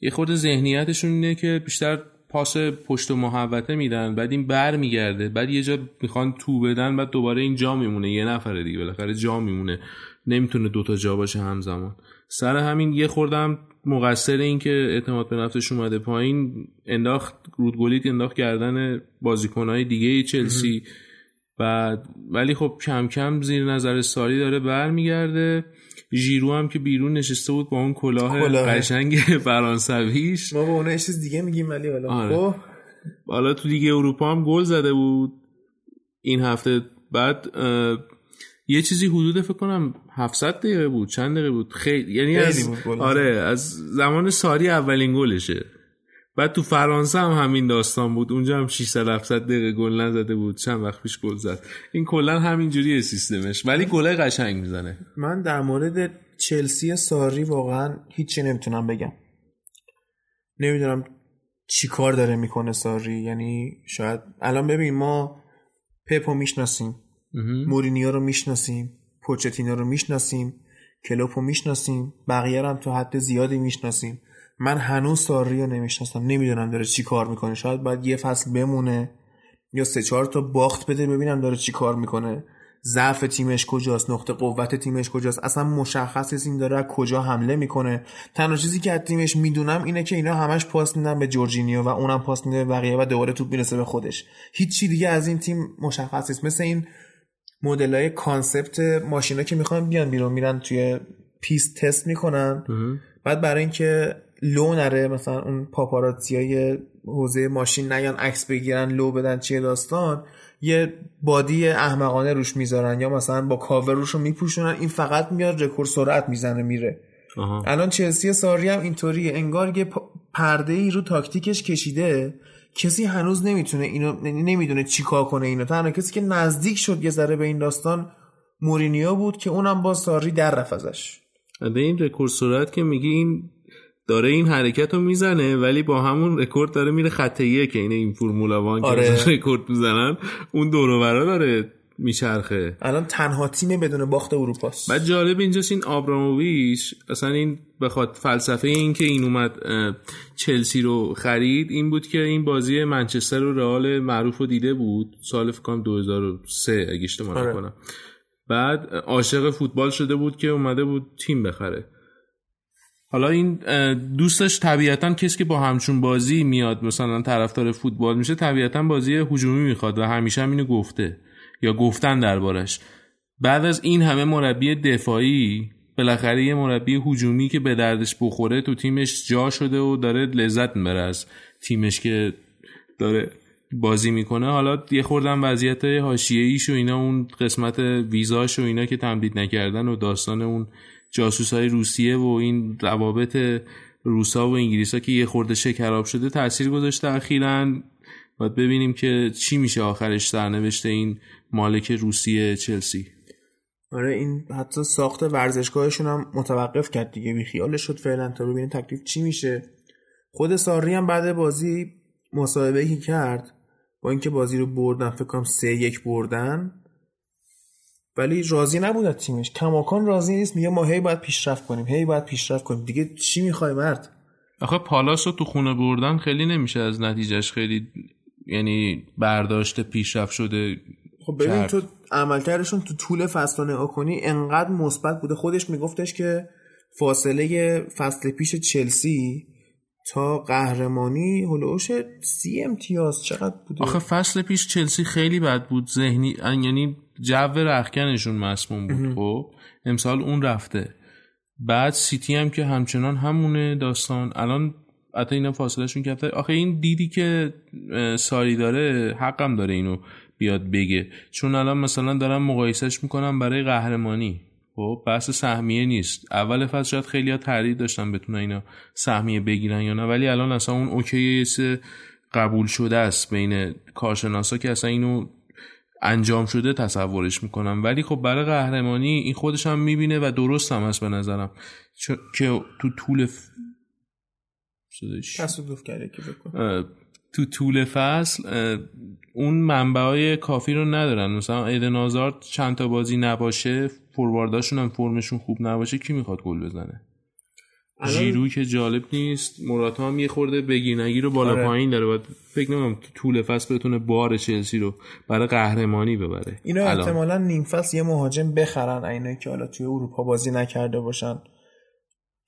یه خورده ذهنیتشون اینه که بیشتر پاس پشت و محوطه میدن بعد این بر میگرده بعد یه جا می‌خوان تو بدن بعد دوباره این جا میمونه یه نفره دیگه بالاخره جا میمونه. نمی‌تونه دوتا جا باشه همزمان. سر همین یه خوردم مقصر این که اعتماد به نفسش اومده پایین انداخت رودگولیت انداخت کردن بازیکنهای دیگه چلسی. بعد ولی خب کم کم زیر نظر ساری داره برمیگرده. ژیرو هم که بیرون نشسته بود با اون کلاه قشنگ *laughs* فرانسویش. ما به اون چیز دیگه میگیم ولی حالا. آره. خب. حالا تو دیگه اروپا هم گل زده بود این هفته. بعد یه چیزی حدود فکر کنم 700 دقیقه بود چند دقیقه بود. خیلی یعنی از آره از زمان ساری اولین گلشه. بعد تو فرانسه هم همین داستان بود. اونجا هم 600 700 دقیقه گل نزده بود. چند وقت پیش گل زد. این کلا همینجوریه سیستمش. ولی گله قشنگ می‌زنه. من در مورد چلسی ساری واقعا هیچی نمی‌تونم بگم. نمی‌دونم چی کار داره می‌کنه ساری. یعنی شاید الان ببین ما پپو می‌شناسیم. مورینیو رو می‌شناسیم. پوچتینو رو می‌شناسیم. کلوپو می‌شناسیم. بقیه هم تو حد زیادی می‌شناسیم. من هنوز ساری رو نمی‌شناسم نمی‌دونم داره چی کار می‌کنه. شاید باید یه فصل بمونه یا سه چهار تا باخت بده ببینم داره چی کار می‌کنه. ضعف تیمش کجاست نقطه قوت تیمش کجاست اصلا مشخص این داره کجا حمله می‌کنه. تنها چیزی که از تیمش می‌دونم اینه که اینا همش پاس میدن به جورجینیو و اونم پاس میده به بقیه و دوباره توپ می‌رسه به خودش. هیچی دیگه از این تیم مشخص نیست. مثل این مدل های concept ماشینا که می‌خوان بیان بیرون میرن توی پیست تست می‌کنن. بعد برای اینکه لو نره مثلا اون پاپاراتزی های حوزه ماشین نیان عکس بگیرن لو بدن چیه داستان یه body احمقانه روش می‌ذارن یا مثلا با کاور روش رو میپوشونن این فقط میاد رکورد سرعت می‌زنه میره. الان چلسی ساری هم اینطوریه. انگار یه پرده ای رو تاکتیکش کشیده. کسی هنوز نمی‌تونه اینو نمی‌دونه چیکار کنه اینو. تنها کسی که نزدیک شد یه ذره به این داستان مورینیو بود که اونم با ساری در رفت ازش. به این رکورد سرعت که میگی این داره این حرکت رو می‌زنه ولی با همون رکورد داره میره خط که عین این Formula One آره. که *laughs* رکورد می‌زنن اون دور داره میچرخه. الان تنها تیم بدون باخت اروپاست. بعد جالب اینجاست این آبراموویچ اصلا این بخواد فلسفه این که این اومد چلسی رو خرید این بود که این بازی منچستر و رئال معروف رو دیده بود. سال فکر کنم 2003 اگه اشتباه آره. نکنم. بعد عاشق فوتبال شده بود که اومده بود تیم بخره. حالا این دوستش طبیعتا کسی که با همچون بازی میاد مثلا طرفدار فوتبال میشه طبیعتا بازی هجومی می‌خواد و همیشه هم اینو گفته یا گفتن دربارش. بعد از این همه مربی دفاعی بالاخره یه مربی هجومی که به دردش بخوره تو تیمش جا شده و داره لذت می‌بره از تیمش که داره بازی می‌کنه. حالا یه خوردم وضعیت حاشیه‌ایش و اینا اون قسمت ویزاش و اینا که تمدید نکردن و داستان اون جاسوس های روسیه و این روابط روسا و انگلیسا که یه خورده شکراب شده تاثیر گذاشته اخیرا. باید ببینیم که چی میشه آخرش سرنوشت این مالک روسیه چلسی. آره این حتی ساخت ورزشگاهشون هم متوقف کرد دیگه. بی خیالش شد فعلا. تا ببینیم تکلیف چی میشه. خود ساری هم بعد بازی مصاحبه کرد با اینکه بازی رو بردن فکر کنم سه یک بردن ولی راضی نبود از تیمش. کماکان راضی نیست میگه ما هی باید پیشرفت کنیم هی باید پیشرفت کنیم. دیگه چی می‌خوای مرد؟ آخه پالاس رو تو خونه بردن خیلی نمیشه از نتیجهش خیلی یعنی برداشت پیشرفت شده خب ببین تو عملکردشون تو طول فصل نگاه کنی انقدر مثبت بوده. خودش میگفتش که فاصله فصل پیش چلسی تا قهرمانی هلوش سی امتیاز. چقدر بوده؟ آخه فصل پیش چلسی خیلی بد بود. ذهنی یعنی جو رخکنشون مسموم بود خب. امسال اون رفته. بعد سیتی هم که همچنان همونه داستان. الان حتی اینا فاصلهشون کرده آخه این دیدی که ساری داره حقم داره اینو بیاد بگه. چون الان مثلا دارم مقایسهش می‌کنم برای قهرمانی. خب بحث سهمیه نیست. اول فصل شاید خیلی ها تردید داشتن بتونن اینا سهمیه بگیرن یا نه. ولی الان اصلا اون اوکی قبول شده است بین کارشناسا که اصلا اینو انجام شده تصورش می‌کنم. ولی خب برای قهرمانی این خودش هم می‌بینه و درست هم هست به نظرم. که تو طول ف... تصادف کرده که تو طول فصل اون منبع های کافی رو ندارن. مثلا ایدن آزارد چند تا بازی نباشه فوروارداشون هم فرمشون خوب نباشه کی می‌خواد گل بزنه؟ جیرو که جالب نیست مراتا هم یه خورده بگیر رو بالا آره. پایین داره. باید فکر نمیم تو طول فصل بتونه بار چلسی رو برای قهرمانی ببره. اینا احتمالا نیم فصل یه مهاجم بخرن اینا که حالا توی اروپا بازی نکرده باشن.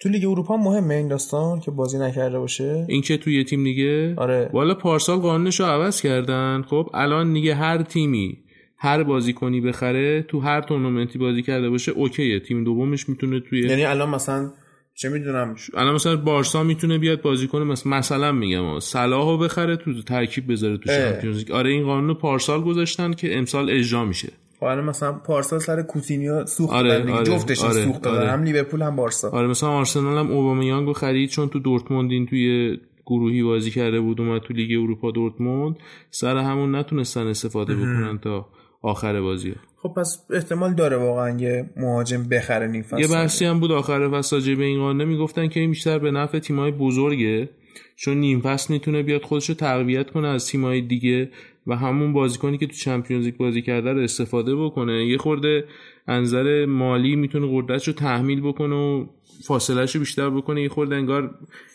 تو لیگ اروپا مهمه این داستان که بازی نکرده باشه. این که توی یه تیم دیگه. آره. والا پارسال قانونش رو عوض کردن. خب الان دیگه هر تیمی هر بازیکنی بخره تو هر تورنمنتی بازی کرده باشه اوکیه. تیم دومش می‌تونه توی یعنی الان مثلا چه می‌دونم؟ الان مثلا بارسا می‌تونه بیاد بازی کنه مثلا مثلا میگم صلاحو بخره تو ترکیب بذاره تو چمپیونز آره این قانون پارسال گذاشتن که امسال اجرا میشه. الان مثلا پارسال سر کوتینیو سوخت آره آره جفتش آره سوخت آره. هم لیورپول هم بارسا. آره مثلا آرسنال هم اوبامیانگو خرید چون تو دورتموند این توی گروهی بازی کرده بود اومد تو لیگ اروپا دورتموند. سر همون نتونستن استفاده بکنن تا آخر بازی خب پس احتمال داره واقعا یه مهاجم بخره نیم فصل. یه بحثی هم بود آخر فصل به این قانون. می‌گفتن که این بیشتر به نفع تیمای بزرگه چون نیم فصل می‌تونه بیاد خودش رو تقویت کنه از تیمای دیگه و همون بازیکنی که تو چمپیونز لیگ بازی کرده رو استفاده بکنه. یه خورده انظر مالی می‌تونه قدرتش رو تحمیل بکنه و فاصلهش رو بیشتر بکنه. یه خورده انگار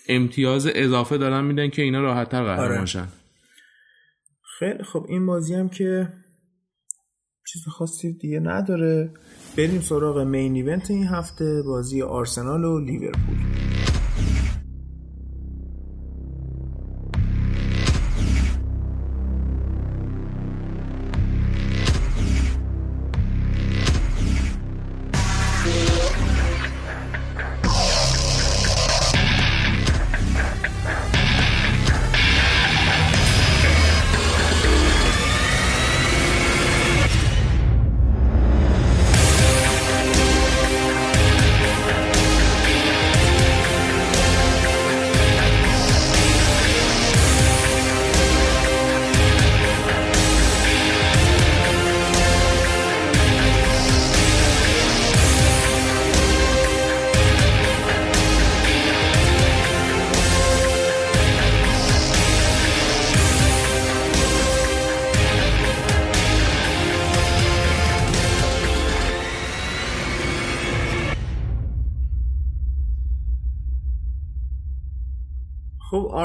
امتیاز اضافه دارن میدن که اینا راحتتر قهرمان آره. خیلی خب این بازی هم که چیز خاصی دیگه نداره. بریم سراغ مین ایونت این هفته بازی آرسنال و لیورپول.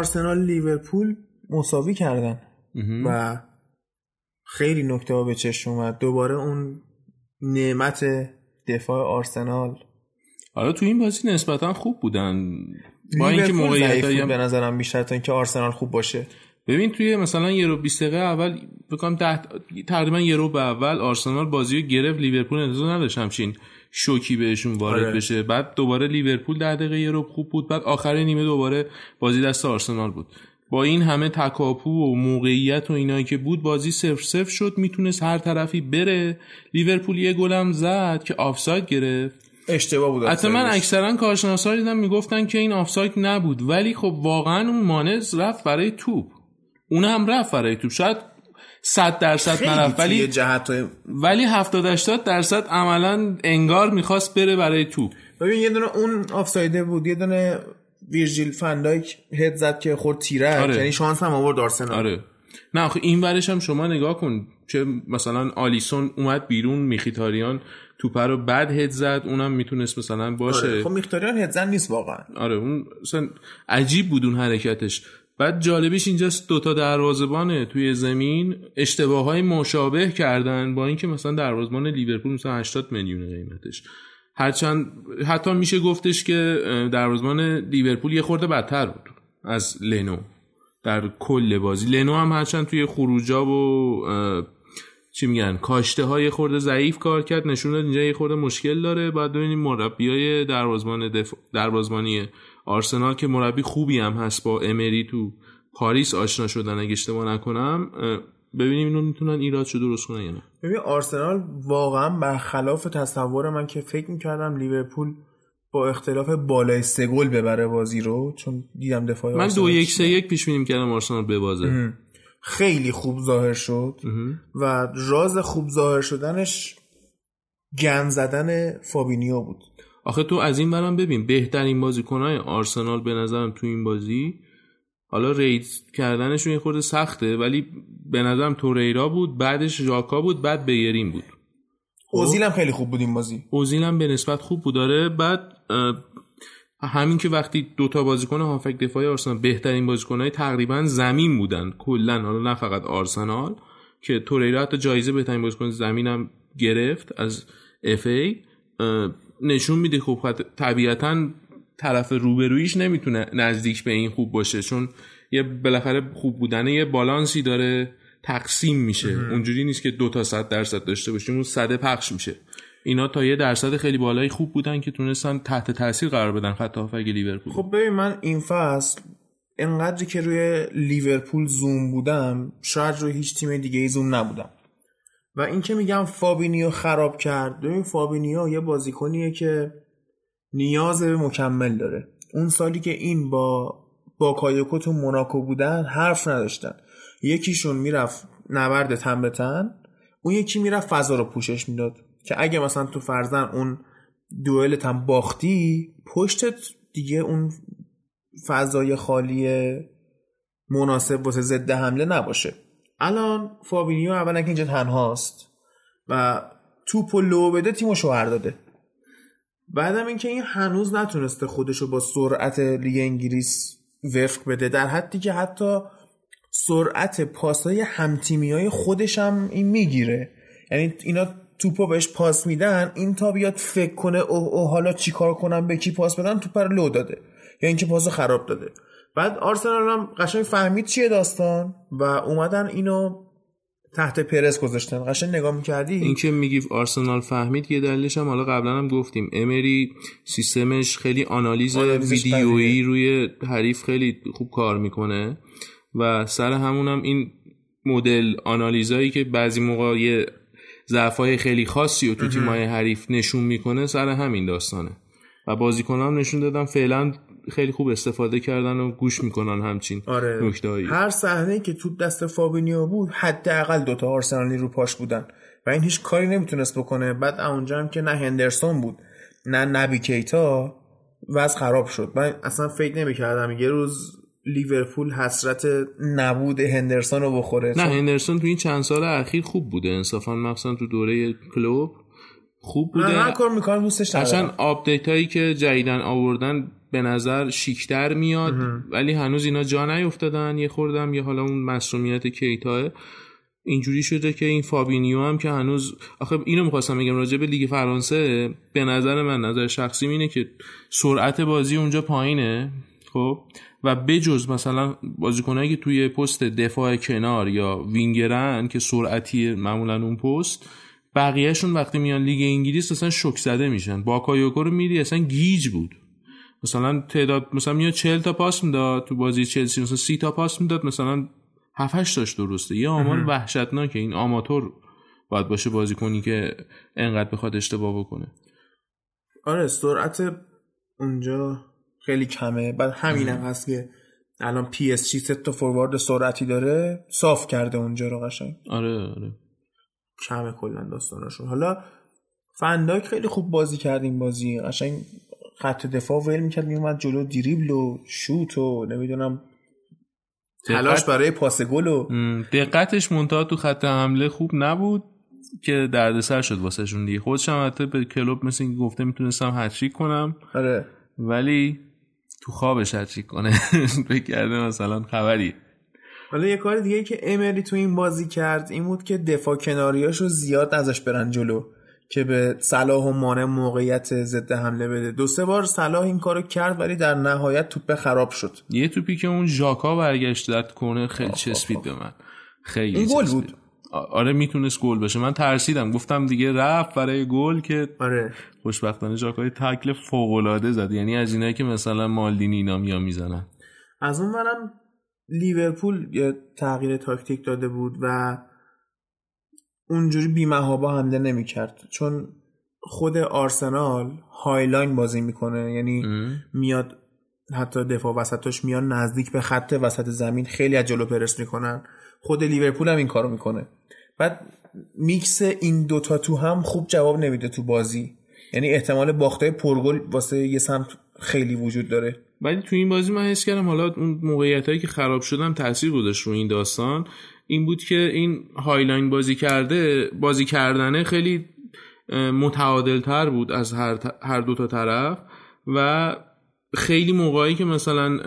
آرسنال لیورپول مساوی کردن و خیلی نکته ها به چشم اومد. دوباره اون نعمت دفاع آرسنال. حالا تو این بازی نسبتا خوب بودن. با اینکه موقعیت هم... به نظرم بیشتر تا اینکه آرسنال خوب باشه. ببین توی مثلا یه رو 20 دقیقه اول بکنم ده تقریبا یه رو به اول آرسنال بازی رو گرفت لیورپول انتظار نداشت همچین شوکی بهشون وارد آره. بشه. بعد دوباره لیورپول ده دقیقه یه خوب بود. بعد آخر نیمه دوباره بازی دست آرسنال بود. با این همه تکاپو و موقعیت و اینایی که بود بازی صفر صفر شد. می‌تونست هر طرفی بره. لیورپول یه گلم زد که آفساید گرفت. اشتباه بود حتی من اکثرا کارشناسا دیدم می‌گفتن که این آفساید نبود. ولی خب واقعا اون مانز رفت برای توپ. اون هم رفت برای توپ. شاید 100 درصد نرفت. ولی جهت ولی 70 80 درصد عملا انگار می‌خواست بره برای توپ ببین یه دونه اون آفسایده بود یه دونه ویرجیل فندایک هد زد که خورد تیره. آره. یعنی شانس هم آورد آرسنال. آره. نه آخه این ورش هم شما نگاه کن که مثلا آلیسون اومد بیرون میخیتاریان توپ رو بعد هد زد اونم می‌تونست مثلا باشه. آره. خب میخیتاریان هد زن نیست واقعا. آره اون مثلا عجیب بود اون حرکتش. بعد جالبیش اینجاست دوتا دروازبانه توی زمین اشتباه های مشابه کردن با اینکه مثلا دروازبان لیورپول مثلا 80 میلیون قیمتش. هرچند حتی میشه گفتش که دروازبان لیورپول یه خورده بدتر بود از لنو در کل بازی. لنو هم هرچند توی خروجا و چی میگن کاشته های خورده ضعیف کار کرد نشون داد اینجا یه خورده مشکل داره. بعد ببینیم مربیای دروازبان دف... دروازبانی آرسنال که مربی خوبی هم هست با امری تو پاریس آشنا شدن اگه اشتباه نکنم ببینیم اینو می‌تونن ایراد شو درست کنن یا نه. ببین آرسنال واقعا برخلاف تصور من که فکر می‌کردم لیورپول با اختلاف بالای سه گل ببره بازی رو چون دیدم دفاع من دو یک سه یک پیش بینیم کردم آرسنال ببازه خیلی خوب ظاهر شد و راز خوب ظاهر شدنش گن زدن فابینیو بود. آخه تو از این برم ببین. بهترین بازیکنهای آرسنال به نظرم تو این بازی حالا رید کردنشون یه خورده سخته ولی به نظرم توریرا بود بعدش ژاکا بود بعد بیرین بود. اوزیل هم خیلی خوب بود این بازی. اوزیل هم به نسبت خوب بود. داره بعد همین که وقتی دوتا بازیکن هافک دفاعی آرسنال بهترین بازیکنهای تقریبا زمین بودن. کلا حالا نه فقط آرسنال که توریرا حتی جایزه بهترین بازیکن زمین هم گرفت از اف ای. نشون میده خب طبیعتا طرف روبرویش نمی‌تونه نزدیک به این خوب باشه چون یه بالاخره خوب بودنه یه بالانسی داره تقسیم میشه. اونجوری نیست که دو تا صد درصد داشته باشیم اون صده پخش میشه. اینا تا یه درصد خیلی بالایی خوب بودن که تونستن تحت تاثیر قرار بدن خط هافک لیورپول. خب ببین من این فصل انقدری که روی لیورپول زوم بودم شاید روی هیچ تیم دیگه ای زوم نبودم. و این که میگم فابینیو خراب کرد. ببین فابینیو یه بازیکنیه که نیاز به مکمل داره. اون سالی که این با با کایوکو تو موناکو بودن حرف نداشتن. یکیشون می‌رفت نبرد تن به تن اون یکی می‌رفت فضا رو پوشش می‌داد. که اگه مثلا تو فرزن اون دوئلت هم باختی پشتت دیگه اون فضای خالی مناسب واسه ضد حمله نباشه. الان فابینیو اولا که اینجا تنهاست و توپ و لو بده تیمو شوهر داده. بعدم اینکه این هنوز نتونسته خودشو با سرعت لیگ انگلیس وفق بده در حدی که حتی سرعت پاسای همتیمی های خودش هم این می‌گیره. یعنی اینا توپو بهش پاس میدن این تا بیاد فکر کنه اوه اوه حالا چیکار کنم به کی پاس بدم توپ رو لو داده. یا اینکه پاسو خراب داده. بعد آرسنال هم قشنگ فهمید چیه داستان و اومدن اینو تحت پرس گذاشتن. قشنگ نگاه می‌کردی؟ این که میگی آرسنال فهمید یه دلیلش هم حالا قبلا هم گفتیم. امری سیستمش خیلی آنالیز ویدیویی روی حریف خیلی خوب کار می‌کنه و سر همونم این مدل آنالیزایی که بعضی موقع یه ضعفای خیلی خاصی و تو تیمای حریف نشون می‌کنه سر همین داستانه. و بازیکنان نشون دادن فعلا خیلی خوب استفاده کردن و گوش می‌کنن همچین آره. هر صحنه که تو دست فابینیو بود حداقل دوتا آرسنالی رو پاش بودن. و این هیچ کاری نمی‌تونست بکنه. بعد اونجا هم که نه هندرسون بود نه نبی کیتا وضع خراب شد. من اصلا فکر نمی‌کردم یه روز لیورپول حسرت نبود هندرسون رو بخوره. نه هندرسون تو این چند سال اخیر خوب بوده. انصافا مخصوصا تو دوره کلوب خوب بوده. هر کار می‌کنم دوستش اصلا update هایی که جدیدن آوردن به نظر شیکتر میاد ولی هنوز اینا جا نیفتادن. یه خوردم یه حالا اون مسئولیت کیتا. اینجوری شده که این فابینیو هم که هنوز آخه اینو می‌خواستم بگم راجع به لیگ فرانسه به نظر من نظر شخصی اینه که سرعت بازی اونجا پایینه خب؟ و بجز مثلا بازیکنایی که توی پست دفاع کنار یا وینگرن که سرعتی معمولا اون پست بقیهشون وقتی میان لیگ انگلیس اصلا شوک زده میشن. باکایوکو رو میدیدی اصلا گیج بود. مثلا تعداد مثلا میاد 40 تا پاس می‌داد تو بازی چلسی مثلا 30 تا پاس می‌داد مثلا 7 8 تاش درسته. یه آمار وحشتناکه. این آماتور باید باشه بازیکنی که انقدر بخواد اشتباه بکنه. آره سرعت اونجا خیلی کمه. بعد همین هم هست که الان PSG تا فوروارد سرعتی داره صاف کرده اونجا رو قشنگ. آره آره. کمه کلا داستاناشون. حالا فنداک خیلی خوب بازی کرد این بازی. قشنگ خط دفاع ول می‌کرد میومد جلو دریبل و شوت و نمی‌دونم تلاش برای پاس گل و دقتش منتها تو خط حمله خوب نبود که دردسر شد واسه شون دیگه. خودش هم حتی به کلوب مثل اینکه گفته می‌تونستم هتریک کنم. آره. ولی تو خوابش هتریک کنه. *laughs* فکر مثلا خبری. حالا یه کار دیگه که امری تو این بازی کرد این بود که دفاع کناریاشو زیاد ازش برن جلو. که به صلاح و مانع موقعیت ضد حمله بده. دو سه بار صلاح این کارو کرد ولی در نهایت توپ خراب شد. یه توپی که اون ژاکا برگشت در کنه خیلی چسبید به من. خیلی این گل بود؟ آره می‌تونست گل بشه. من ترسیدم. گفتم دیگه رفت برای گل که آره. خوشبختانه ژاکای تکل فوق العاده زد. یعنی از اینایی که مثلا مالدینی اینا میا می‌زنن. از اون منم لیورپول یه تغییر تاکتیک داده بود و اونجوری بیمهابا حمله نمی‌کرد. چون خود آرسنال high line بازی می‌کنه. یعنی میاد حتی دفاع وسطش میان نزدیک به خط وسط زمین. خیلی از جلو پرس می‌کنن. خود لیورپول هم این کارو می‌کنه. بعد میکس این دوتا تو هم خوب جواب نمیده تو بازی. یعنی احتمال باختای پرگل واسه یه سمت خیلی وجود داره. ولی تو این بازی من حس کردم حالا اون موقعیت هایی که خراب شدم تاثیر گذاشت رو این داستان. این بود که این high line بازی کرده بازی کردنه خیلی متعادل تر بود از هر, هر دو تا طرف و خیلی موقعی که مثلا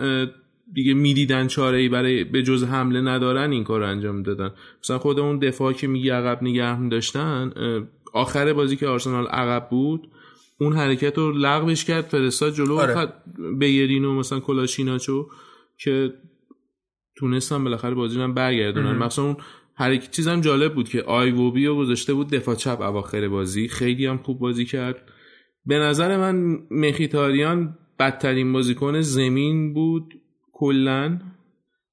دیگه می‌دیدن چاره ای برای به جز حمله ندارن این کار رو انجام می‌دادن مثلا خود اون دفاع که میگی عقب نگه داشتن آخر بازی که آرسنال عقب بود اون حرکت رو لغوش کرد فرستاد جلو آره. بلرین و مثلا کولاشیناچو که تونستن بالاخره بازی رو برگردونن مثلا اون حرکت چیزم جالب بود که ایووبی رو گذاشته بود دفاع چپ اواخر بازی. خیلی هم خوب بازی کرد. به نظر من مخیتاریان بدترین بازیکن زمین بود کلا.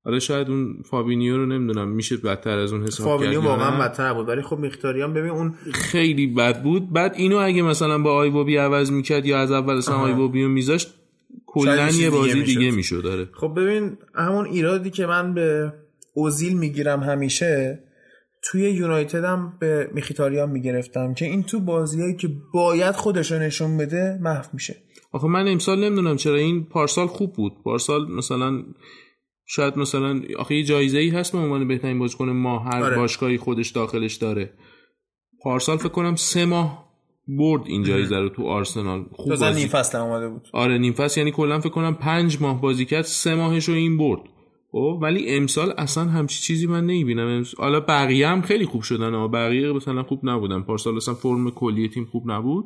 حالا شاید اون فابینیو رو نمی‌دونم میشه بدتر از اون حساب کرد فابینیو واقعا بدتر بود ولی خب مخیتاریان ببین اون خیلی بد بود. بعد اینو اگه مثلا با ایووبی عوض می‌کرد یا از اول اصلا ایووبی رو میذاشت کلا یه بازی دیگه می‌شد. داره خب ببین همون ایرادی که من به اوزیل می‌گیرم همیشه توی یونایتد هم به میخیتاریان می‌گرفتم که این تو بازیایی که باید خودش نشون بده محو میشه. آخه من امسال نمی‌دونم چرا این پارسال خوب بود. پارسال مثلا شاید مثلا آخه یه جایزه ای هست به عنوان بهترین بازیکن ما هر آره. باشگاهی خودش داخلش داره. پارسال فکر کنم سه ماه برد این جایزه رو تو آرسنال. خوب بازی نیم فصل اومده بود. آره نیم فصل یعنی کلا فکر کنم پنج ماه بازی کرد سه ماهش رو این برد. خب ولی امسال اصلا همچی چیزی من نمی‌بینم. حالا بقیه هم خیلی خوب شدن اما بقیه مثلا خوب نبودن. پارسال اصلا فرم کلی تیم خوب نبود.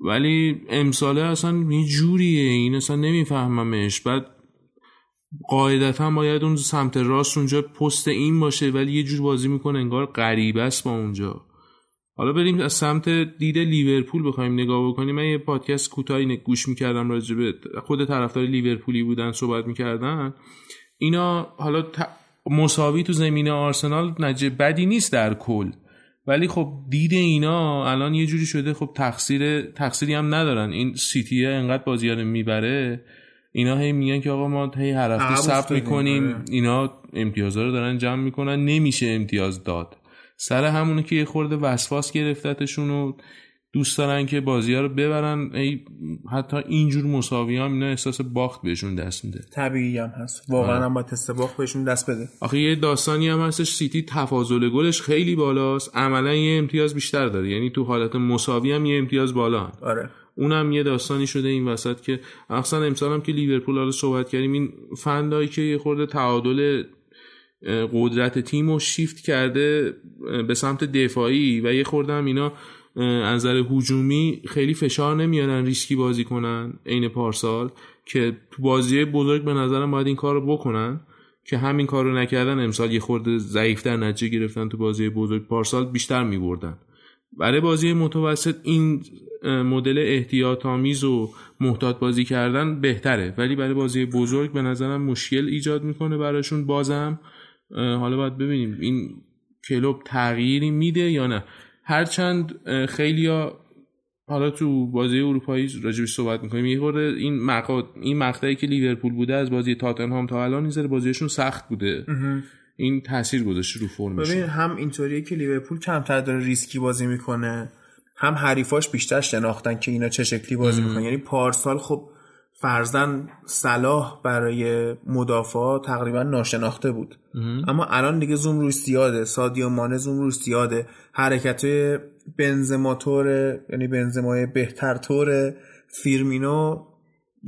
ولی امساله اصلا یه جوریه. این اصلا نمیفهممش. بعد قاعدتا باید اون سمت راست اونجا پست این باشه ولی یه جور بازی می‌کنه انگار غریبه است با اونجا. حالا بریم از سمت دید لیورپول بخوایم نگاه بکنیم. من یه پادکست کوتاهی گوش می‌کردم راجع به خود طرفدار لیورپولی بودن صحبت می‌کردن. اینا حالا مساوی تو زمین آرسنال نجه بدی نیست در کل. ولی خب دید اینا الان یه جوری شده خب تقصیر تقصیری هم ندارن. این سیتیه انقدر بازی می‌بره. اینا هی میگن که آقا ما هی هر هفته ثبت می‌کنیم. اینا امتیازها رو دارن جمع می‌کنن. نمیشه امتیاز داد. سر همونه که یه خورده وسواس گرفتتشون و دوست دارن که بازی ها رو ببرن. ای حتی اینجور مساوی هم اینا احساس باخت بهشون دست میده. طبیعی هم هست. واقعا هم با تست باخت بهشون دست بده. آخه یه داستانی هم هستش سیتی تفاضل گلش خیلی بالاست. عملا یه امتیاز بیشتر داره. یعنی تو حالت مساوی هم یه امتیاز بالا هم. آره. اونم یه داستانی شده این وسط که اصلا امسال هم که لیورپول حالا صحبت کردیم این فندایی که یه خورده تعادل قدرت تیم رو شیفت کرده به سمت دفاعی و یه خورده هم اینا نظر هجومی خیلی فشار نمیارن ریسکی بازی کنن عین پارسال که تو بازی بزرگ به نظرم باید این کار رو بکنن که همین کار رو نکردن. امسال یه خورده ضعیفتر نتیجه گرفتن تو بازی بزرگ. پارسال بیشتر میبردن. برای بازی متوسط این مدل احتیاط آمیز و محتاط بازی کردن بهتره. ولی برای بازی بزرگ به نظرم مشکل ایجاد می‌کنه براشون. بازم حالا باید ببینیم این کلوب تغییری میده یا نه. هرچند خیلی ها حالا تو بازی اروپایی راجبش صحبت می‌کنیم یه خورده این مقا... این مقطعی که لیورپول بوده از بازی تاتنهام تا الان این بازیشون سخت بوده. این تاثیر گذاشته رو فرمش. ببین هم اینطوریه که لیورپول کمتر داره ریسکی بازی می‌کنه هم حریفاش بیشتر شناختن که اینا چه شکلی بازی می‌کنن. یعنی پارسال خب فرزن صلاح برای مدافع تقریبا ناشناخته بود. اما الان دیگه زوم روی زیاده. سادیو مانه زوم روی زیاده. حرکت بنزما طور یعنی بنزمای بهتر طور فیرمینو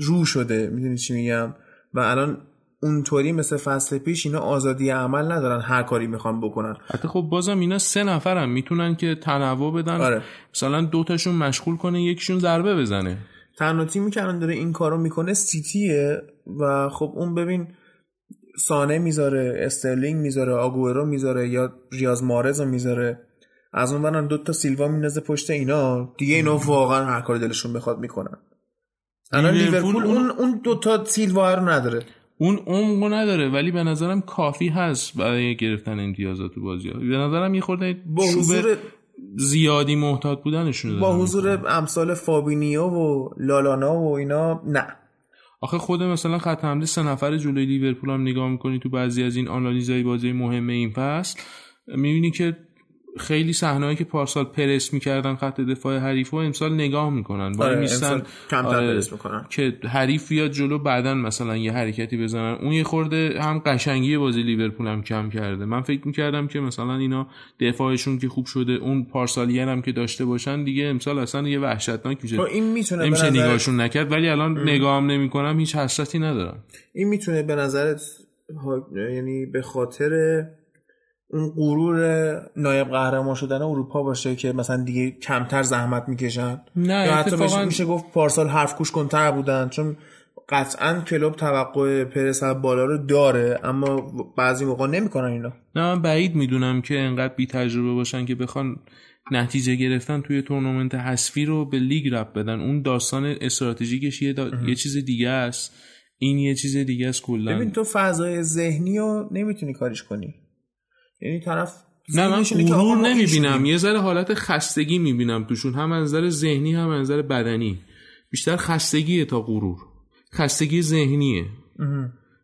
رو شده. می‌دونی چی میگم؟ و الان اونطوری مثل فصل پیش اینا آزادی عمل ندارن هر کاری می‌خوان بکنن. حتی خب بازم اینا سه نفرن. می‌تونن که تنوع بدن. آره. مثلا دوتاشون مشغول کنه یکیشون ضربه بزنه. تنها تیمی که الان داره این کارو می‌کنه سیتیه و خب اون ببین سانه می‌ذاره استرلینگ می‌ذاره آگوئرو می‌ذاره یا ریاض محرز رو می‌ذاره. از اون ورم دو تا سیلوا میندازه پشت اینا. دیگه اینا واقعا هر کاری دلشون بخواد می‌کنن. الان لیورپول اون اون دو تا سیلوا رو نداره. اون عمقو نداره ولی به نظرم کافی هست برای گرفتن امتیازات تو بازی ها. به نظرم یه خورده زیادی محتاط بودنشون با حضور امثال فابینیو و لالانا و اینا نه. آخه خود مثلا خط حمله سه نفر جلوی لیورپول هم نگاه می‌کنی تو بعضی از این آنالیزهای بازی مهم این فصل می‌بینی که خیلی صحنه‌ای که پارسال پرس می‌کردن خط دفاع حریف و امسال نگاه می‌کنن. آره میستن آره می‌کنن. که حریف بیاد جلو بعدا مثلا یه حرکتی بزنن. اون یه خورده هم قشنگی بازی لیورپول هم کم کرده. من فکر می‌کردم که مثلا اینا دفاعشون که خوب شده اون پارسالیر هم که داشته باشن دیگه امسال اصلا یه وحشتناک میشه خب این می‌تونه نمیشه نگاهشون نکرد. ولی الان نگاهم نمی‌کنم هیچ حسرتی ندارم. این می‌تونه به نظرت یعنی به خاطر اون غرور نایب قهرمان شدن اروپا باشه که مثلا دیگه کمتر زحمت می‌کشن. نه یا حتی میشه گفت پارسال حرف گوش کنتر بودن. چون قطعا کلوب توقع پرس بالا رو داره اما بعضی موقع نمی‌کنن اینا نه من بعید می‌دونم که انقدر بی تجربه باشن که بخوان نتیجه گرفتن توی تورنمنت حذفی رو به لیگ رب بدن. اون داستان استراتژیکش یه, یه چیز دیگه است. این یه چیز دیگه است کلا. ببین تو فضای ذهنی رو نمی‌تونی کاریش کنی. یعنی طرف نه من غرور نمی‌بینم. یه ذره حالت خستگی می‌بینم توشون. هم از نظر ذهنی هم از نظر بدنی. بیشتر خستگیه تا غرور. خستگی ذهنیه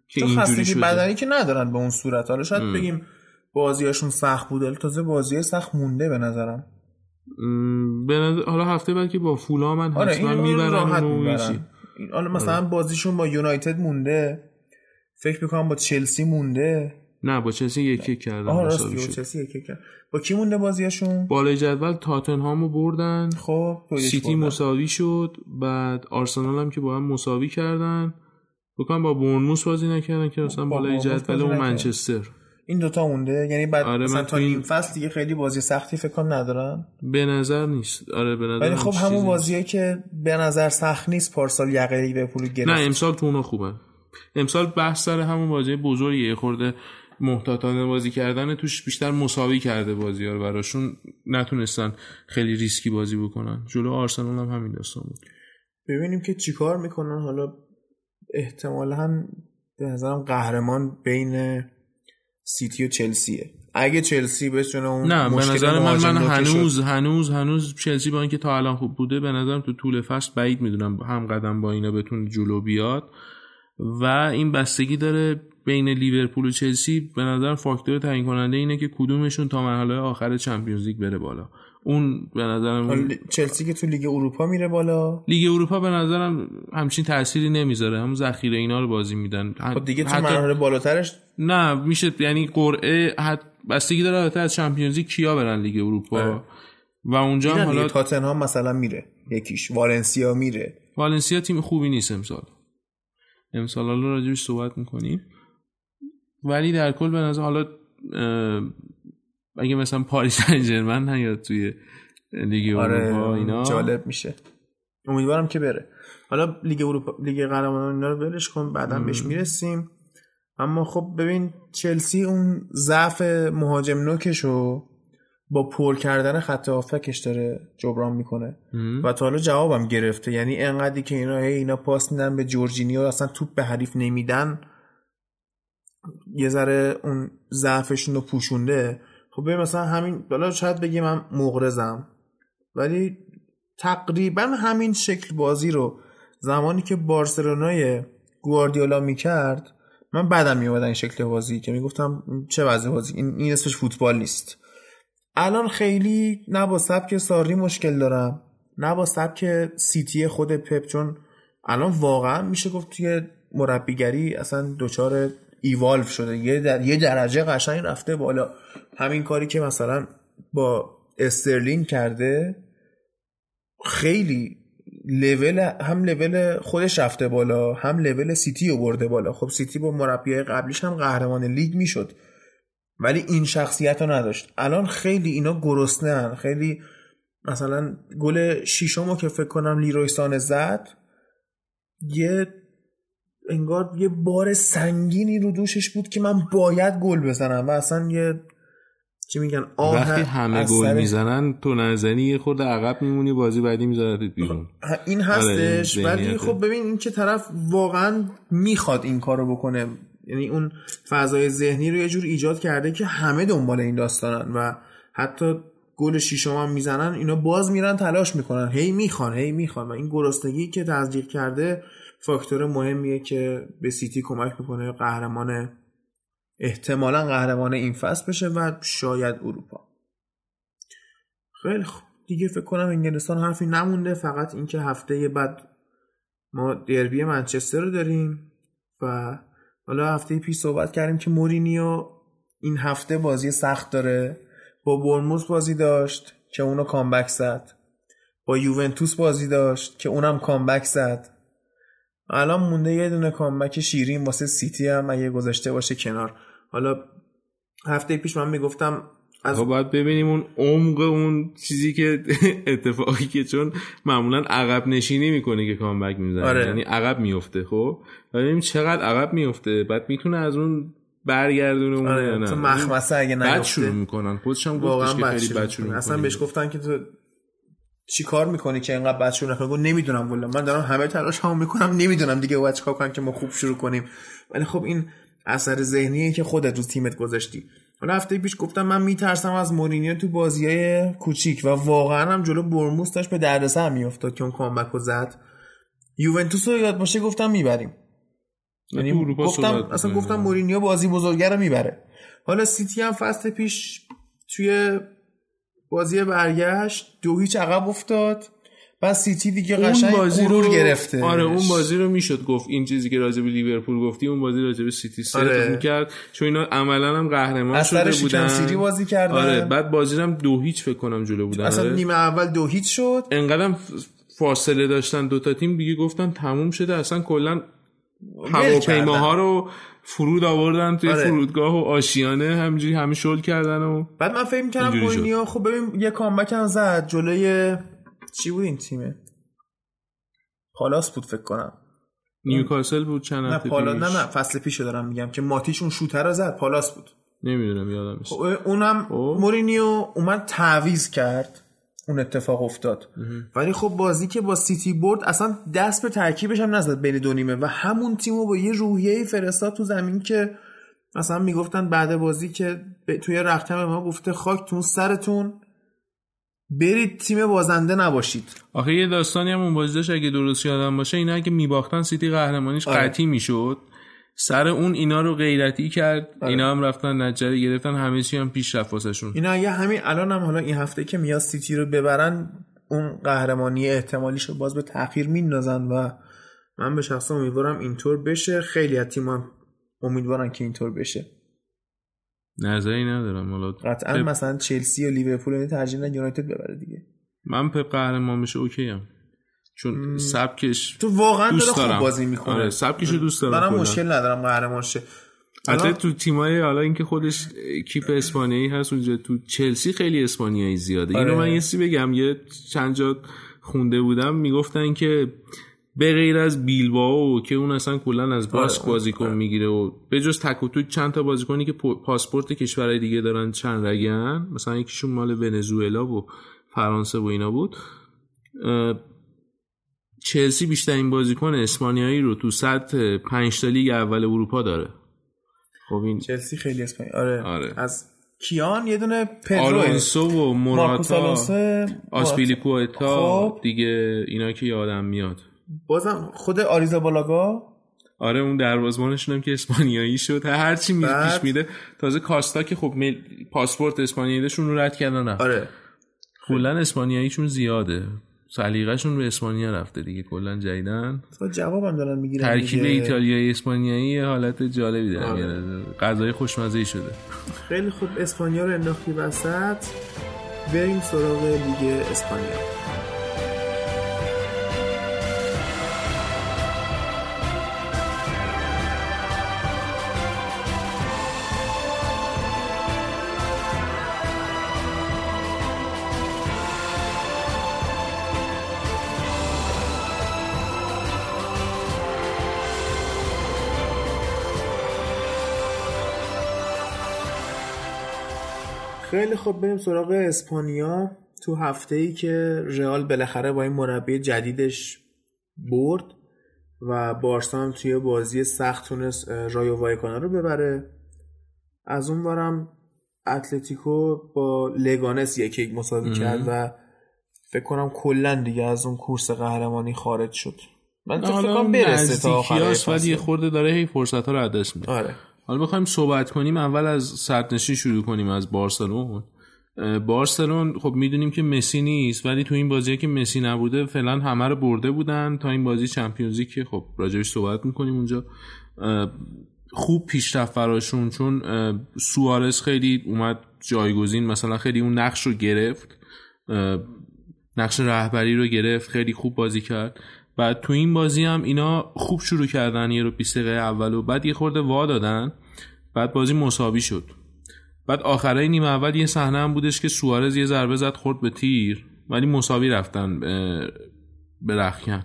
که خستگی بدنی که ندارن به اون صورت. حالا شاید بگیم بازیاشون سخت بوده تازه بازی سخت مونده به نظرم. به نظر... حالا هفته بعد که با فولا من آره حتما می‌برن حالا مثلا آره. بازیشون با یونایتد مونده. فکر می‌کنم با چلسی مونده. نه با چلسی یک یک کردن آه راست با چلسی یک یک کردن. با کی مونده بازیاشون؟ بالای جدول تاتنهامو بردن. خب سیتی بردن. مساوی شد. بعد آرسنال هم که با هم مساوی کردن. بکنم با بورنموث بازی نکردن که مثلا بالای جدول و منچستر. این دوتا مونده. یعنی بعد آره مثلا تا این فصل دیگه خیلی بازی سختی فکر کنم ندارن. به نظر نیست. آره به نظر ولی خب همون بازیه که به نظر سخت نیست پارسال یقه لیورپول گرفت نه امسال تو اونا خوبه امسال بحث سر همون بازی بزرگیه. خورده محتاطانه بازی کردن توش بیشتر مساوی کرده بازی ها رو براشون. نتونستن خیلی ریسکی بازی بکنن. جلو آرسنال هم همین داستان بود. ببینیم که چیکار می‌کنن. حالا احتمالا به نظرم قهرمان بین سیتی و چلسیه. اگه چلسی بتونه اون نه به نظر من من هنوز هنوز هنوز چلسی با اینکه تا الان خوب بوده به نظرم تو طول فصل بعید می‌دونم هم قدم با اینا بتونه جلو بیاد. و این بستگی داره بین لیورپول و چلسی به نظر فاکتور تعیین کننده اینه که کدومشون تا مرحله آخر Champions League بره بالا. اون به نظرم چلسی که تو لیگ اروپا میره بالا. لیگ اروپا به نظرم همچین تأثیری نمی‌ذاره. همون ذخیره اینا رو بازی میدن. خب دیگه تو مرحله بالاترش نه میشه یعنی قرعه حت... بستگی داره البته از Champions League کیا برن لیگ اروپا. اه. و اونجا هم حالا تاتنهام مثلا میره یکیش. والنسیا میره. والنسیا تیم خوبی نیست امسال. امسال حالا راجبش صحبت می‌کنیم. ولی در کل به نظر حالا اگه مثلا پاریس سن نیاد توی لیگ آره اروپا اینا؟ جالب میشه. امیدوارم که بره. حالا لیگ اروپا لیگ قهرمانان اینا رو ولش کن بعدا بهش می‌رسیم. اما خب ببین چلسی اون ضعف مهاجم نوکش رو با پر کردن خط آفکش داره جبران می‌کنه. و تا حالا جوابم گرفته. یعنی انقدری که اینا هی اینا پاس میدن به جورجینیو اصلا توپ به حریف نمیدن. یه ذره اون ضعفشون رو پوشونده. خب ببین مثلا همین حالا شاید بگی من مغرزم ولی تقریبا همین شکل بازی رو زمانی که بارسلونای گواردیولا می‌کرد من بعدم میومد این شکل بازی که می‌گفتم چه وضع بازی. این, این اسمش فوتبال نیست. الان خیلی نه با سبک ساری مشکل دارم نه با سبک سیتی خود پپ چون الان واقعا میشه گفت توی مربیگری اصلا دچار evolve شده. یه, در... یه درجه قشنگ رفته بالا. همین کاری که مثلا با استرلین کرده خیلی لول هم لول خودش رفته بالا هم لول سیتی رو برده بالا. خب سیتی با مربیای قبلیش هم قهرمان لیگ می‌شد. ولی این شخصیت رو نداشت. الان خیلی اینا گرسنه خیلی مثلا گل شیشمو که فکر کنم لیروی سانه زد یه انگار یه بار سنگینی رو دوشش بود که من باید گل بزنم و اصلا یه چی میگن آه وقتی همه گل می‌زنن تو نزنی یه خورده عقب میمونی بازی بعدی میذارتت بیرون. این هستش. ولی خب ببین این که طرف واقعا می‌خواد این کارو بکنه. یعنی اون فضای ذهنی رو یه جور ایجاد کرده که همه دنبال این داستانن و حتی گل شیشم هم می‌زنن اینا باز میرن تلاش می‌کنن. هی می‌خوان هی می‌خوان و این گرسنگی که تزریق کرده فاکتور مهمیه که به سیتی کمک می‌کنه قهرمان احتمالا قهرمان این فصل بشه و شاید اروپا. خیلی خوب. دیگه فکر کنم انگلستان حرفی نمونده فقط اینکه هفته بعد ما دربی منچستر رو داریم و حالا هفته پیش صحبت کردیم که مورینیو این هفته بازی سخت داره. با برموز بازی داشت که اونو کامبک زد. با یوونتوس بازی داشت که اونم کامبک زد. الان مونده یه دونه کامبک شیرین واسه سیتی هم اگه گذاشته باشه کنار. حالا هفته پیش من می‌گفتم از باید ببینیم اون عمق اون چیزی که *laughs* اتفاقی که چون معمولا عقب نشینی می‌کنه که کامبک می‌زنه. آره. یعنی عقب میفته خب؟ ببینیم چقدر عقب میفته بعد می‌تونه از اون برگردونه اون آره. نه. مخمسه اگه نیفته بعد شروع می‌کنن. خودش هم گفتش که خیلی بد شروع اصلا بهش گفتن که تو چی کار می‌کنی که اینقدر بد شروع نکنی؟ نمی‌دونم والا. من دارم همه تلاش هم می‌کنم. نمی‌دونم دیگه باید چیکار کنم که ما خوب شروع کنیم. ولی خب این اثر ذهنیه که خودت رو تیمت گذاشتی. هفته پیش گفتم من میترسم از مورینیو تو بازی های کوچیک و واقعا هم جلو برموس داشت به دردسر میافتاد که اون کامبک رو زد. یوونتوس رو یاد باشه گفتم می‌بریم. یعنی گفتم اصلا گفتم مورینیو بازی بزرگه رو می‌بره. حالا سیتی هم فصل پیش توی بازی برگشت دو هیچ عقب افتاد. بعد سیتی دیگه قشنگ بازی رو گرفته. آره اون بازی رو می‌شد گفت این چیزی که راجع به لیورپول گفتی اون بازی راجع به سیتی سه آره. می‌کرد. چون اینا عملا هم قهرمان شده بودن سیتی بازی کردن. آره بعد بازی هم دو هیچ فکر کنم جلو بودن. اصلا آره. نیمه اول دو هیچ شد. انقدرم فاصله داشتن دوتا تیم دیگه گفتن تموم شده. اصلا کلا هواپیماها رو فرود آوردن توی آره. فرودگاه و آشیانه همینجوری همه شل کردن و بعد من فکر می‌کردم مورینیو خب ببین یه comeback هم زد جلوی چی بود این تیمه؟ پالاس بود فکر کنم. نیوکاسل بود چند نه پالا نه نه فصل پیشو دارم میگم که ماتیش اون شوت رو زد پالاس بود. نمی‌دونم یادم نیست خب اونم خب. مورینیو اومد تعویض کرد اون اتفاق افتاد. ولی خب بازی که با سیتی برد اصلا دست به ترکیبش هم نزد بین دو نیمه و همون تیمو با یه روحیه فرستاد تو زمین که مثلا می‌گفتن بعد بازی که توی رختم ما گفته خاکتون سرتون. برید تیم بازنده نباشید. آخه یه داستانی هم اون بازی داشت اگه درست یادم باشه اینا اگه میباختن سیتی قهرمانیش آره. قطعی می‌شد. سر اون اینا رو غیرتی کرد. آره. اینا هم رفتن نجره گرفتن. همه چی هم پیش رفت واسهشون. اینا اگه همین الان هم حالا این هفته که میاد سیتی رو ببرن اون قهرمانی احتمالیش رو باز به تاخیر میندازن و من به شخص امیدوارم اینطور بشه. خیلی از تیم امیدوارن که اینطور بشه. نظری ندارم. حالا قطعا پپ... مثلا چلسی و لیورپول ترجیح یونایتد ببره دیگه. من پپ قهرمان بشه OK ام. چون مم. سبکش تو واقعا دوست داره خوب بازی می‌کنه. آره سبکش دوست دارم منم مشکل ندارم قهرمان شه. البته تو تیمای حالا اینکه خودش کپا اسپانیایی هست اونجا تو چلسی خیلی اسپانیایی زیاده. آره. اینو من یه چیزی بگم. یه چند جا خونده بودم می‌گفتن که به غیر از بیلباو که اون اصلا کلا از باسک آره، بازیکن آره. می‌گیره و به جز تک و توک چند تا بازیکنی که پو- پاسپورت کشورهای دیگه دارن چند رگن مثلا یکیشون مال ونزوئلا و فرانسه و اینا بود چلسی بیشترین بازیکن اسپانیایی رو تو سطح پنج تا لیگ اول اروپا داره خب این چلسی خیلی اسپانیا آره. آره. از کیان یه دونه پدرو آلونسو و موراتا آسپیلیکوئتا خب. دیگه اینا که یادم میاد بازم خود آریزا بالاگا آره اون دروازه‌بانشون هم که اسپانیایی شد. هر چی می بعد- پیش میده. تازه کاستا که خب مل... پاسپورت اسپانیایی داشون رو رد کردن. آره. کلا اسپانیاییشون زیاده. سلیقه‌شون به اسپانیا رفته دیگه. کلا جدیدن. تو جوابم دارن می‌گیرن ترکیب دیگه. ایتالیایی اسپانیایی حالت جالبی داره. آره. غذای خوشمزه شده. خیلی خوب. اسپانیا رو انداختی وسط. بریم سراغ لیگ اسپانیا. خیلی خوب بریم سراغ اسپانیا. تو هفته ای که رئال بالاخره با این مربی جدیدش برد و بارسا هم توی بازی سخت تونست رایو وایکانو رو ببره. از اون برم اتلتیکو با لگانس یک یک مساوی کرد و فکر کنم کلا دیگه از اون کورس قهرمانی خارج شد. من تو فکر کنم برسه تا آخر ولی خورده داره هی فرصت ها رو دست میده. آره. حالا بخوایم صحبت کنیم اول از سرنشین شروع کنیم از بارسلون. بارسلون خب می‌دونیم که مسی نیست ولی تو این بازی که مسی نبوده فعلا همه رو برده بودن تا این بازی چمپیونزی که خب راجبش صحبت می‌کنیم اونجا. خوب پیشرفت براشون چون سوارز خیلی اومد جایگزین مثلا خیلی اون نقش رو گرفت. نقش رهبری رو گرفت خیلی خوب بازی کرد. بعد تو این بازی هم اینا خوب شروع کردن یه رو 20 دقیقه اول و بعد یه خورده وا دادن. بعد بازی مساوی شد. بعد آخرای نیمه اول یه صحنه هم بودش که سوارز یه ضربه زد خورد به تیر ولی مساوی رفتن به رخکن.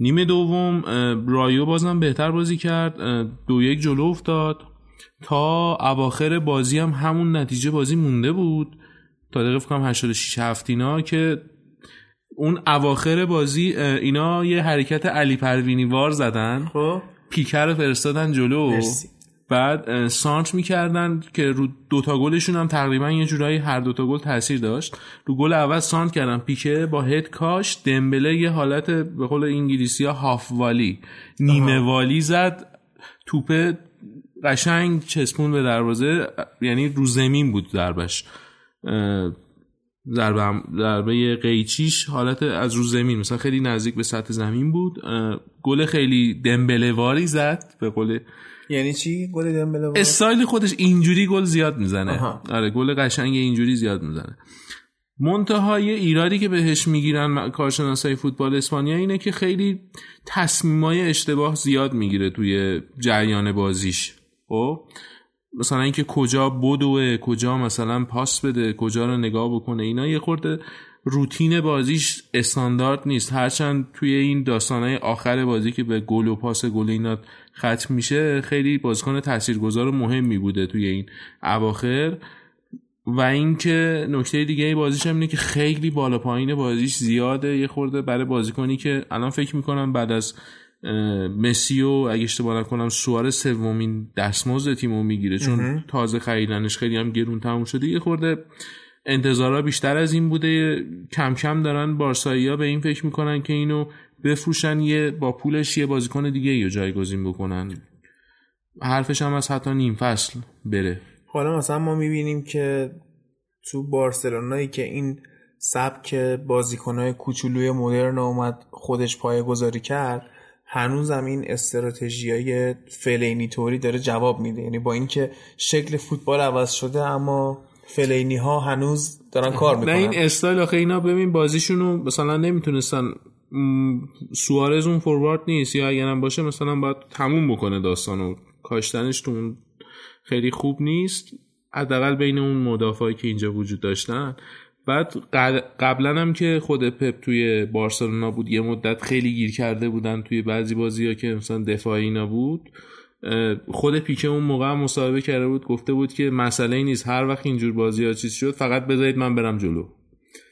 نیمه دوم رایو بازم بهتر بازی کرد. دو یک جلو افتاد. تا اواخر بازی هم همون نتیجه بازی مونده بود. تا دقیقه فکر کنم 86 هفتینا که اون اواخر بازی اینا یه حرکت علی پروینی وار زدن. خب. پیکر رو فرستادن جلو. مرسی. بعد اه، سانت می‌کردن که رو دوتا گلشون هم تقریبا یه جورایی هر دوتا گل تاثیر داشت. رو گل اول سانت کردن. پیکه با هد کاش دمبله یه حالت به قول انگلیسی ها هاف والی. نیمه والی زد. توپه قشنگ چسبون به دروازه. یعنی رو زمین بود ضربش اه، ضربه ضربه قیچیش حالت از رو زمین. مثلا خیلی نزدیک به سطح زمین بود. گل خیلی دمبله واری زد به قول یعنی چی گل دمبله وار؟ استایل خودش اینجوری گل زیاد می‌زنه. آها. آره گل قشنگ اینجوری زیاد می‌زنه. منتها یه ایرادی که بهش می‌گیرن کارشناسای فوتبال اسپانیا اینه که خیلی تصمیمای اشتباه زیاد می‌گیره توی جریان بازیش. خب؟ مثلا اینکه کجا بدوه کجا مثلا پاس بده کجا رو نگاه بکنه اینا یه خورده روتین بازیش استاندارد نیست. هرچند توی این داستانهای آخر بازی که به گل و پاس گل اینا ختم میشه خیلی بازیکن تاثیرگذار و مهمی بوده توی این اواخر. و اینکه نکته دیگه بازیش هم اینه که خیلی بالا پایین بازیش زیاده. یه خورده برای بازیکنی که الان فکر می‌کنم بعد از مسی و اگه اشتباه نکنم سوار سومین دستمزد تیمو می‌گیره چون تازه خریدنش خیلی هم گرون تموم شده. یه خورده انتظارا بیشتر از این بوده. کم کم دارن بارسایی ها به این فکر می‌کنن که اینو بفروشن یه با پولش یه بازیکن دیگه یا جایگزین بکنن. حرفش هم از حتی نیم فصل بره. حالا مثلا ما می‌بینیم که تو بارسلونایی که این سبک بازیکنهای کوچولوی مدرن اومد خودش پایه گذاری کرد هنوزم این استراتژی های فلینی توری داره جواب میده. یعنی با اینکه شکل فوتبال عوض شده اما فلینی ها هنوز دارن کار نه می‌کنن. این استایل آخه اینا ببین بازیشونو مثلا نمی‌تونستن سوارز اون فوروارد نیست یا اگرم باشه مثلا باید تموم بکنه داستانو. کاشتنش تو اون خیلی خوب نیست. حداقل بین اون مدافعی که اینجا وجود داشتن. بعد قبلا هم که خود پپ توی بارسلونا بود یه مدت خیلی گیر کرده بودن توی بعضی بازی ها که مثلا دفاعی اینا بود خود پیکه اون موقع مصاحبه کرده بود گفته بود که مسئله نیست هر وقت اینجور بازی ها چیز شد فقط بذارید من برم جلو.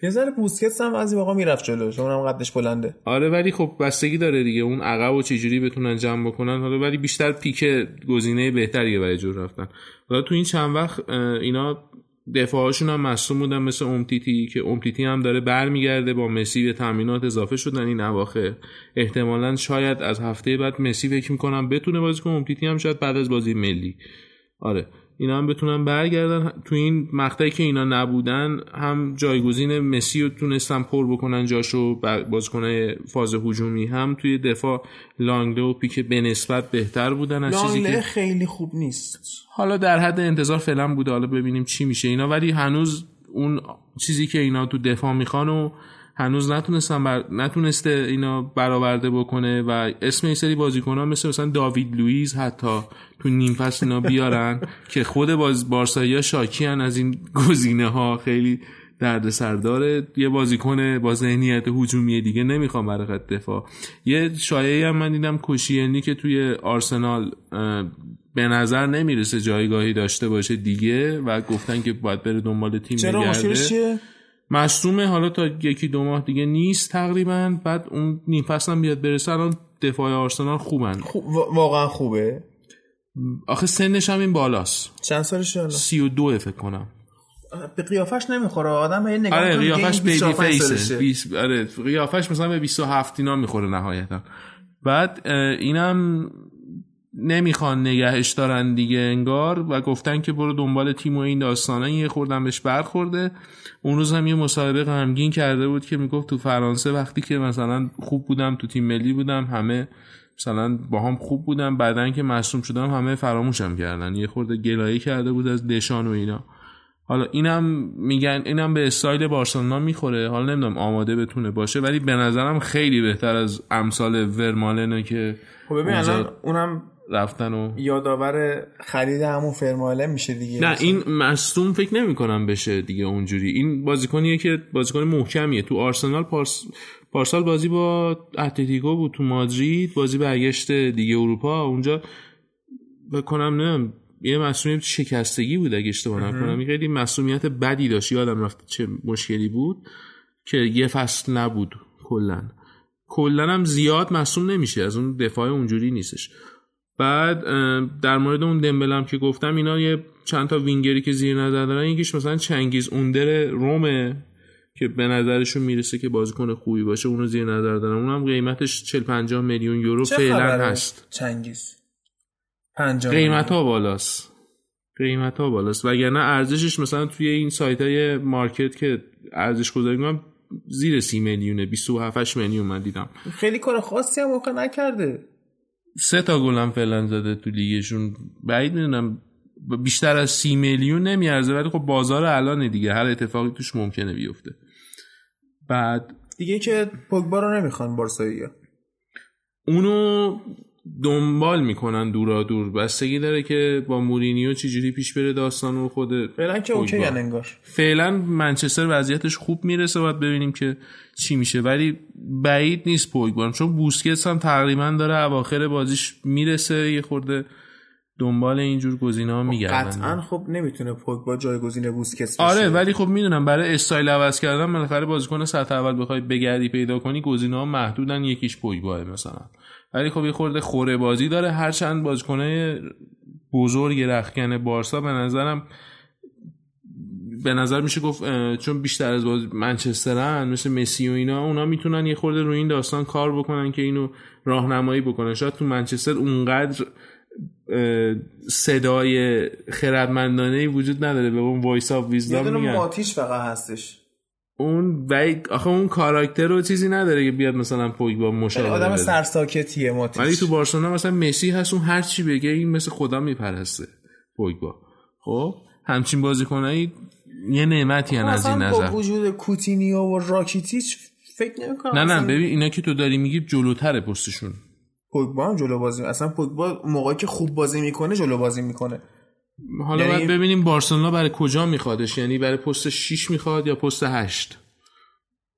یه ذره بوسکتس هم از این موقع می‌رفت جلو چون هم قدش بلنده. آره ولی خب بستگی داره دیگه اون عقب و چجوری بتونن جمع بکنن حالا ولی بیشتر پیک گزینه بهتریه برای جور رفتن. حالا تو این چند وقت اینا دفاعشون هم مصوم بودن مثل اومتیتی که اومتیتی هم داره برمیگرده با مسی به تامینات اضافه شدن این اواخر. احتمالا شاید از هفته بعد مسی فکر می‌کنم بتونه بازی کنه. اومتیتی هم شاید بعد از بازی ملی. آره. اینا هم بتونن برگردن. تو این مقطعی که اینا نبودن هم جایگزین مسی رو تونستن پر بکنن جاشو بازیکنای فاز هجومی هم توی دفاع لانگله و پیک به نسبت بهتر بودن از چیزی که خیلی خوب نیست. حالا در حد انتظار فعلا بوده. حالا ببینیم چی میشه اینا. ولی هنوز اون چیزی که اینا تو دفاع می‌خوان و هنوز نتونستن بر... نتونسته اینا برآورده بکنه و اسم این سری ها مثل مثلا داوید لوئیز حتی تو نیم فصل اینا بیارن *laughs* که خود باز بارسایی شاکی هن از این گزینه ها خیلی درد سرداره یه بازیکن با ذهنیت هجومی دیگه نمی‌خوام برای دفاع. یه شایعه هم من دیدم کوشیانی که توی آرسنال به نظر نمی‌رسه جایگاهی داشته باشه دیگه و گفتن که باید بره دنبال تیم چرا بگرده مصومه حالا تا یکی دو ماه دیگه نیست تقریبا بعد اون نیم فصل هم بیاد برسه الان دفاع آرسنال خوبن. خوب واقعا خوبه؟ آخه سنش هم این بالاست. چند سالش الان؟ 32 فکر کنم. به قیافش نمی‌خوره آدم یه نگاه آره قیافش بیبی فیسه. بیس... آره قیافش مثلا به 27 اینا می‌خوره نهایتا. بعد اینم نمی‌خوان نگهش دارن دیگه انگار و گفتن که برو دنبال تیم و این داستانه یه خوردن بهش برخورده. اون روز هم یه مصاحبه غمگین کرده بود که می‌گفت تو فرانسه وقتی که مثلا خوب بودم تو تیم ملی بودم همه مثلا با هم خوب بودم. بعدن که مصوم شدم همه فراموشم کردن. یه خورده گلایه کرده بود از دشان و اینا. حالا اینم میگن اینم به استایل بارسلونا می‌خوره. حالا نمی‌دونم آماده بتونه باشه ولی به نظرم خیلی بهتر از امثال ورمالنه که خب ببین الان اونم رفتن و یادآور خرید همون فرماله میشه دیگه. نه این مصدوم فکر نمی کنم بشه دیگه اونجوری. این بازیکنیه که بازیکن محکمیه. تو آرسنال پارس پارسال بازی با اتلتیکو بود تو مادرید بازی برگشت دیگه اروپا. اونجا بکنم نه یه مسئولیت شکستگی بود اگه اشتباه نکنم. خیلی مسئولیت بدی داشت. یادم رفت چه مشکلی بود که یه فصل نبود کلا. کلا هم زیاد مصوم نمیشه. از اون دفاع اونجوری نیستش. بعد در مورد اون دمبلم که گفتم اینا یه چند تا وینگری که زیر نظر دارن یکیش مثلا چنگیز اوندر رومه که به نظرشون می‌رسه که بازیکن خوبی باشه اونو زیر نظر دارن. اونم قیمتش 40 50 میلیون یورو فعلا هست. چنگیز. 50 قیمت ها بالاست. قیمت ها بالاست. وگرنه ارزشش مثلا توی این سایت های مارکت که ارزش گذاری می‌کنم زیر 30 میلیونه 27 میلیون من دیدم. خیلی کار خاصی هم موقع نکرده. سه تا گل هم فعلا زده تو لیگشون. بعید می‌دونم بیشتر از سی میلیون نمیارزه ولی خب بازار الان دیگه. هر اتفاقی توش ممکنه بیفته. بعد دیگه که پوگبا رو نمی‌خوان بارسایی اونو دنبال می‌کنن دورا دور بستگی داره که با مورینیو چجوری پیش بره داستان و خود فعلا که اوکی انگار. فعلا منچستر وضعیتش خوب می‌رسه باید ببینیم که چی میشه. ولی بعید نیست پوگبا چون بوسکتس هم تقریبا داره اواخر بازیش می‌رسه یه خورده دنبال اینجور گزینه ها خب میگردن. قطعا خب نمی‌تونه پوگبا جایگزین بوسکتس بشه. آره ولی خب می‌دونم برای استایل عوض کردن بالاخره بازیکن سطح اول بخوای بگردی پیدا کنی گزینه ها محدودن یکیش پوگبا مثلا. ولی خب یه خورده خوره بازی داره. هرچند بازیکنه بزرگ رخکن بارسا به نظرم به نظر میشه گفت چون بیشتر از باز منچسترن مثل مسی و اینا اونا می‌تونن یه خورده روی این داستان کار بکنن که اینو راهنمایی بکنن. شاید تو منچستر اونقدر صدای خردمندانه وجود نداره. به اون voice of wisdom میگن. ماتیش فقط هستش. اون وی آخه اون کاراکتر رو چیزی نداره که بیاد مثلا با مشاوره آدم سرساکتیه ماتیش ولی تو بارسلونا مثلا مسی هست اون هر چی بگه این مثل خدا میپرسته با خب همچین بازیکنایی یه نعمتی هن از این نظر با وجود کوتینیو و راکیتیچ فکر نمی‌کنم نه نه ببین اینا که تو داری میگی جلوتره پستشون. پوگبا هم جلو بازی اصلا پوگبا موقعی که خوب بازی می‌کنه جلو بازی می‌کنه. حالا یعنی- باید ببینیم بارسلونا برای کجا میخوادش یعنی برای پست 6 می‌خواد یا پست 8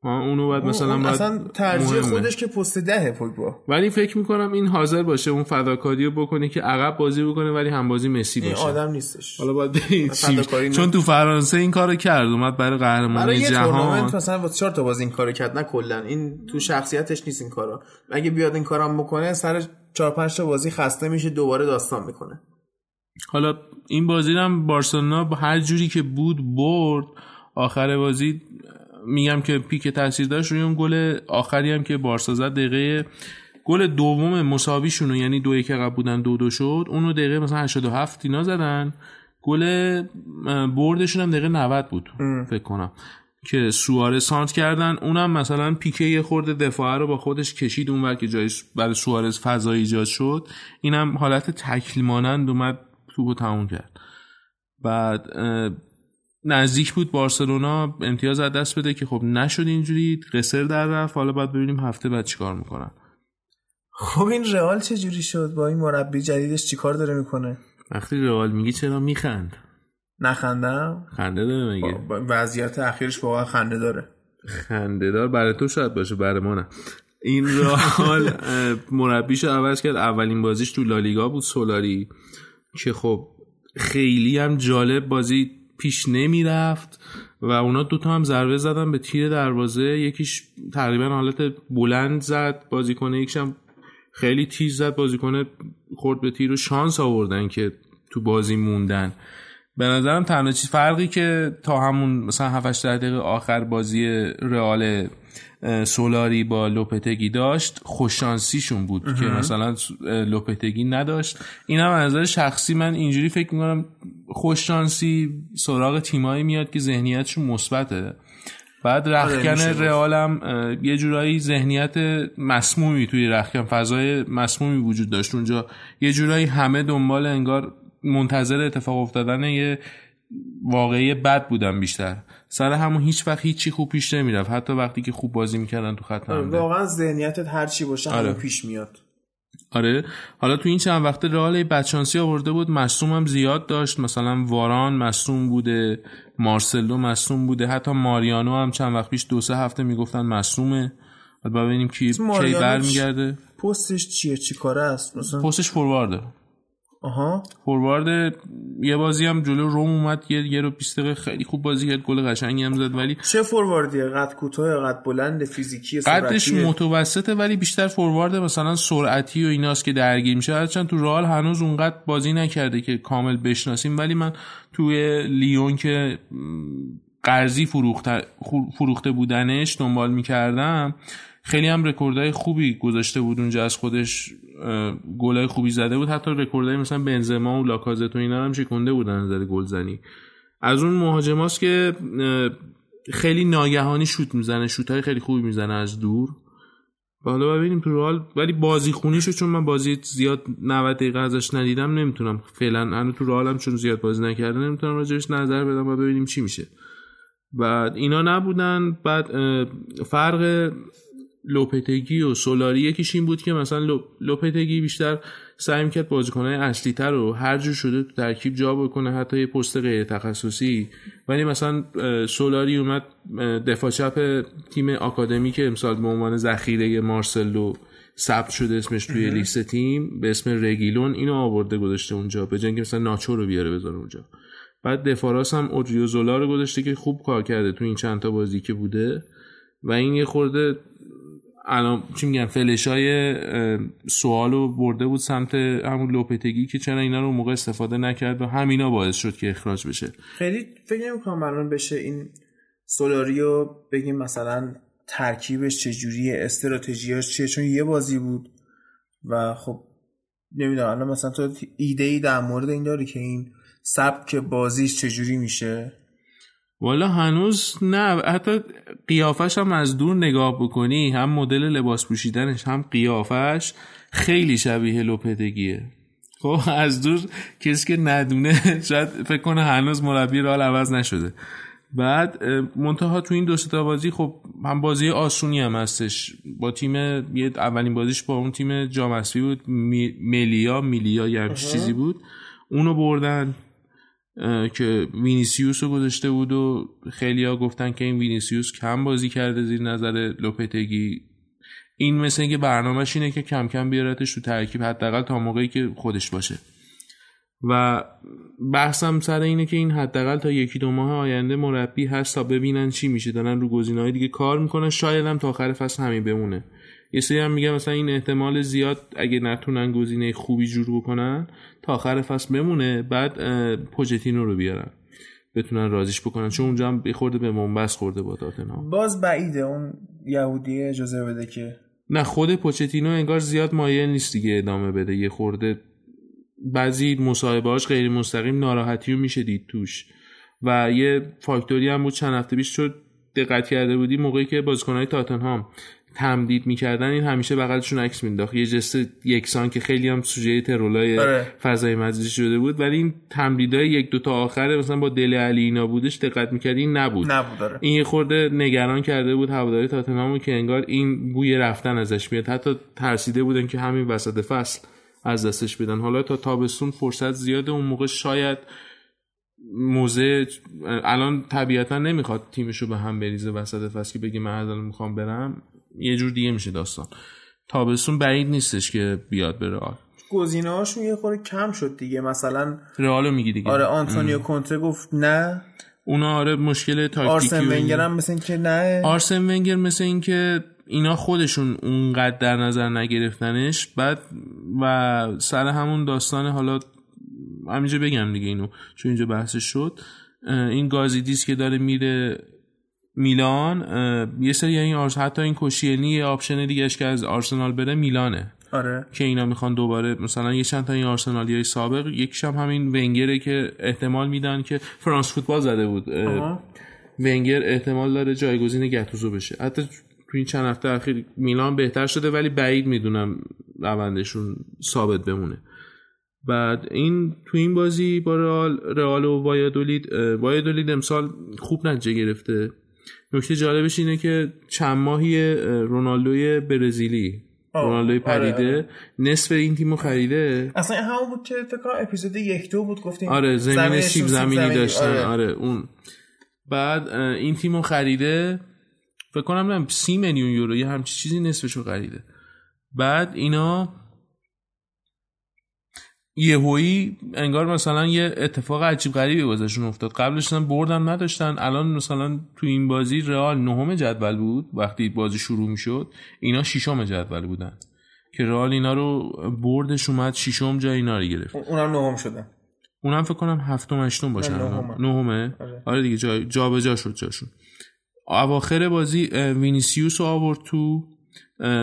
ها اونو باید مثلا اون باید اصلا ترجیح مهمه. خودش که پست دهه پوگبا. ولی فکر می‌کنم این حاضر باشه اون فداکاری رو بکنه که عقب بازی بکنه ولی هم بازی مسی این باشه. آدم نیستش. حالا باید. چون تو فرانسه این کارو کرد اومد برای برای قهرمانی تورنمنت جهان مثلا واسه چهار تا بازی این کارو کرد نه کلا. این تو شخصیتش نیست این کارا. اگه بیاد این کارم بکنه سر چهار پنج تا بازی خسته میشه دوباره داستان می‌کنه. حالا این بازی هم بارسلونا با هر جوری که بود برد آخر بازی میگم که پیک تاثیر داشت روی اون گل آخری هم که بارسا زد دقیقه گل دوم مساویشون یعنی دو یک عقب بودن دو دو شد اونو دقیقه مثلا 87 اینا زدن. گل بردشون هم دقیقه 90 بود فکر کنم. که سوارز سانت کردن اونم مثلا پیکه یه خورده دفاعه رو با خودش کشید اونور که جای برای سوارز فضا ایجاد شد. اینم حالت تکل مانند اومد توپو تموم کرد. بعد نزدیک بود بارسلونا امتیاز از دست بده که خب نشد اینجوری قصر در رفت. حالا باید ببینیم هفته بعد چیکار می‌کنن. خب این رئال چه جوری شد؟ با این مربی جدیدش چیکار داره می‌کنه؟ وقتی رئال میگی چرا میخند؟ نخندم؟ خنده داره میگه وضعیت اخیرش واقعا خنده داره. خنده دار برای تو شاید باشه برای ما نه این رئال اه، مربیشو عوض کرد. اولین بازیش تو لالیگا بود سولاری. که خب خیلی هم جالب بازی پیش نمی‌رفت و اونا دوتا هم ضربه زدن به تیر دروازه. یکیش تقریبا حالت بلند زد بازیکن یکیش هم خیلی تیز زد. بازیکن خورد به تیر و شانس آوردن که تو بازی موندن. به نظرم تنها چیز فرقی که تا همون مثلا 7 دقیقه آخر بازی رئال سولاری با لوپتگی داشت خوششانسیشون بود که مثلا اه، لوپتگی نداشت. این هم از نظر شخصی من اینجوری فکر می‌کنم خوششانسی سراغ تیمایی میاد که ذهنیتشون مثبته. بعد رخکن میشه گفت. رئال هم اه، یه جورایی ذهنیت مسمومی توی رخکن فضای مسمومی وجود داشت. اونجا یه جورایی همه دنبال انگار منتظر اتفاق افتادن یه واقعی بد بودن بیشتر. سر همون هیچ وقت هیچی خوب پیش نمی‌رفت. حتی وقتی که خوب بازی می‌کردن تو خط حمله. واقعا ذهنیتت هر چی باشه آره. پیش میاد. آره. حالا تو این چند وقته رئال یه بدشانسی آورده بود. مصوم هم زیاد داشت. مثلا واران مصوم بوده. مارسلو مصوم بوده. حتی ماریانو هم چند وقت پیش دو سه هفته می‌گفتن مصومه. بعد ببینیم کی کی برمیگرده. پستش چیه؟ چی کاره است؟ مثلا پستش فوروارده. آها. فوروارد یه بازی هم جلو روم اومد یه یه رو 20 دقیقه خیلی خوب بازی کرد گل قشنگی هم زد ولی چه فورواردیه قد کوتاه قد بلند فیزیکی قدش سرعتیه؟ متوسطه ولی بیشتر فوروارد مثلا سرعتی و ایناست که درگیر میشه. هرچند تو رئال هنوز اونقدر بازی نکرده که کامل بشناسیم ولی من توی لیون که قرضی فروخته, فروخته بودنش دنبال می‌کردم خیلی هم رکوردهای خوبی گذاشته بود اونجا از خودش گلای خوبی زده بود. حتی رکوردهای مثلا بنزما و لاکازت و اینا هم شکونده بودن از نظر گلزنی. از اون مهاجماست که خیلی ناگهانی شوت می‌زنه شوت های خیلی خوبی می‌زنه از دور. حالا ببینیم تو رئال ولی بازی خونیشو چون من بازی زیاد 90 دقیقه ازش ندیدم نمی‌تونم فعلا هنوز تو رئال هم چون زیاد بازی نکرده نمی‌تونم راجبش نظر بدم و ببینیم چی میشه. بعد اینا نبودن بعد فرق لوپتگی و سولاری یکیش این بود که مثلا لو- لوپتگی بیشتر سعی می‌کرد بازیکنهای اصلی تر رو هر جور شده تو ترکیب جا بکنه حتی یه پست غیر تخصصی. ولی مثلا سولاری اومد دفاع چپ تیم آکادمی که امسال به عنوان ذخیره مارسلو ثبت شده اسمش توی لیست تیم به اسم رگیلون اینو آورده گذاشته اونجا به اینکه مثلا ناچو رو بیاره بذاره اونجا. بعد دفاراس هم اودریوزولا رو گذاشته که خوب کار کرده تو این چند تا بازی که بوده. و این یه خورده الان چی میگن فلش های سوال رو برده بود سمت همون لوپتگی که چرا اینا رو موقع استفاده نکرد و همینا باعث شد که اخراج بشه. خیلی فکر نمی‌کنم الان بشه این سولاریو بگیم مثلا ترکیبش چجوریه استراتژیاش چیه چون یه بازی بود و خب نمی‌دونم الان مثلا تو ایده ای در مورد این داری که این سبک بازیش چجوری میشه؟ والا هنوز نه. حتی قیافش هم از دور نگاه بکنی هم مدل لباس پوشیدنش هم قیافش خیلی شبیه لوپتگیه. خب از دور کسی که ندونه شاید فکر کنه هنوز مربی رال عوض نشده. بعد منتها تو این دو تا بازی خب هم بازی آسونی هم هستش. با تیم یه اولین بازیش با اون تیم جام بود. ملیا میلیا یه چیزی بود. اونو بردن. که وینیسیوس رو گذاشته بود و خیلیا گفتن که این وینیسیوس کم بازی کرده زیر نظر لوپتگی. این مثل اینکه برنامهش اینه که کم کم بیارتش تو ترکیب حداقل تا موقعی که خودش باشه. و بحثم سر اینه که این حداقل تا یکی دو ماه آینده مربی هست تا ببینن چی میشه. دارن رو گزینه‌های دیگه کار می‌کنن. شاید هم تا آخر فصل همین بمونه. یه سری هم میگم مثلا این احتمال زیاد اگه نتونن گزینه خوبی جور بکنن تا آخر فصل بمونه بعد پوجتینو رو بیارن. بتونن رازیش بکنن. چون اونجا هم خورده به منبس خورده با تاتنهام باز بعیده اون یهودی اجازه بده که. نه خود پوچتینو انگار زیاد مایل نیست دیگه ادامه بده. یه خورده بعضی مصاحبهاش غیر مستقیم ناراحتی رو میشه دید توش. و یه فاکتوری هم بود چند هفته پیش شد دقت کرده بودی موقعی که بازیکنهای تاتنهام تمدید می‌کردن این همیشه بغلشون عکس مینداخت یه جست یکسان که خیلی هم سوژه ترولای آره. فضای مجازی شده بود. ولی این تمدیدای یک دو تا آخره مثلا با دل علی اینا بودش دقت می‌کردی این نبود. نبود آره. این یه خورده نگران کرده بود هواداری تاتنهامو که انگار این بوی رفتن ازش میاد. حتی ترسیده بودن که همین وسط فصل از دستش بدن. حالا تا تابستون فرصت زیاده اون موقع شاید موزه الان طبیعتا نمی‌خواد تیمشو به هم بریزه وسط فصل که بگه من الان می‌خوام برم. یه جور دیگه میشه داستان. تابستون بعید نیستش که بیاد به رئال گزینه هاشون یه خورده کم شد دیگه. مثلا رئالو میگی دیگه. آره آنتونیو کونته گفت نه. اونا آره مشکل تاکتیکی آرسن ونگر هم مثل که نه. آرسن ونگر مثل اینکه اینا خودشون اونقدر در نظر نگرفتنش. بعد و سر همون داستان حالا همینجا بگم دیگه اینو چون اینجا بحثش شد. این گازیدیس که داره میره میلان یه سری این آرس حتی این کوشیلنی یه option دیگهش که از آرسنال بره میلانه. آره. که اینا می‌خوان دوباره مثلا یه چند تا این آرسنالی های سابق یکیش هم همین ونگره که احتمال میدن که فرانس فوتبال زده بود. ونگر احتمال داره جایگزین گتوسو بشه. حتی تو این چند هفته اخیر میلان بهتر شده ولی بعید می‌دونم روندشون ثابت بمونه. بعد این تو این بازی با رئال رئال و وایادولید وایادولید امسال خوب نتیجه گرفته. نکته جالبش اینه که چند ماهی رونالدوی برزیلی رونالدوی آره، پریده آره. نصف این تیمو خریده اصلا همون بود که فکر اپیزود یک دو بود گفتیم آره زمین سیب زمینی داشتن آره. آره. اون بعد این تیمو خریده فکر کنم نم سی میلیون یورو یه همچی چیزی نصفشو خریده بعد اینا یهویی انگار مثلا یه اتفاق عجیب غریبی واسهشون افتاد. قبلش هم بردم نداشتن. الان مثلا تو این بازی رئال نهم جدول بود وقتی بازی شروع می‌شد. اینا ششم جدول بودن. که رئال اینا رو بردش اومد ششم جای اینا رو گرفت. اونم نهم شدن. اونم فکر کنم هفتم هشتم باشن نهمه. آره. آره دیگه جا جابجا شد جاشون. اواخر بازی وینیسیوس رو آورد تو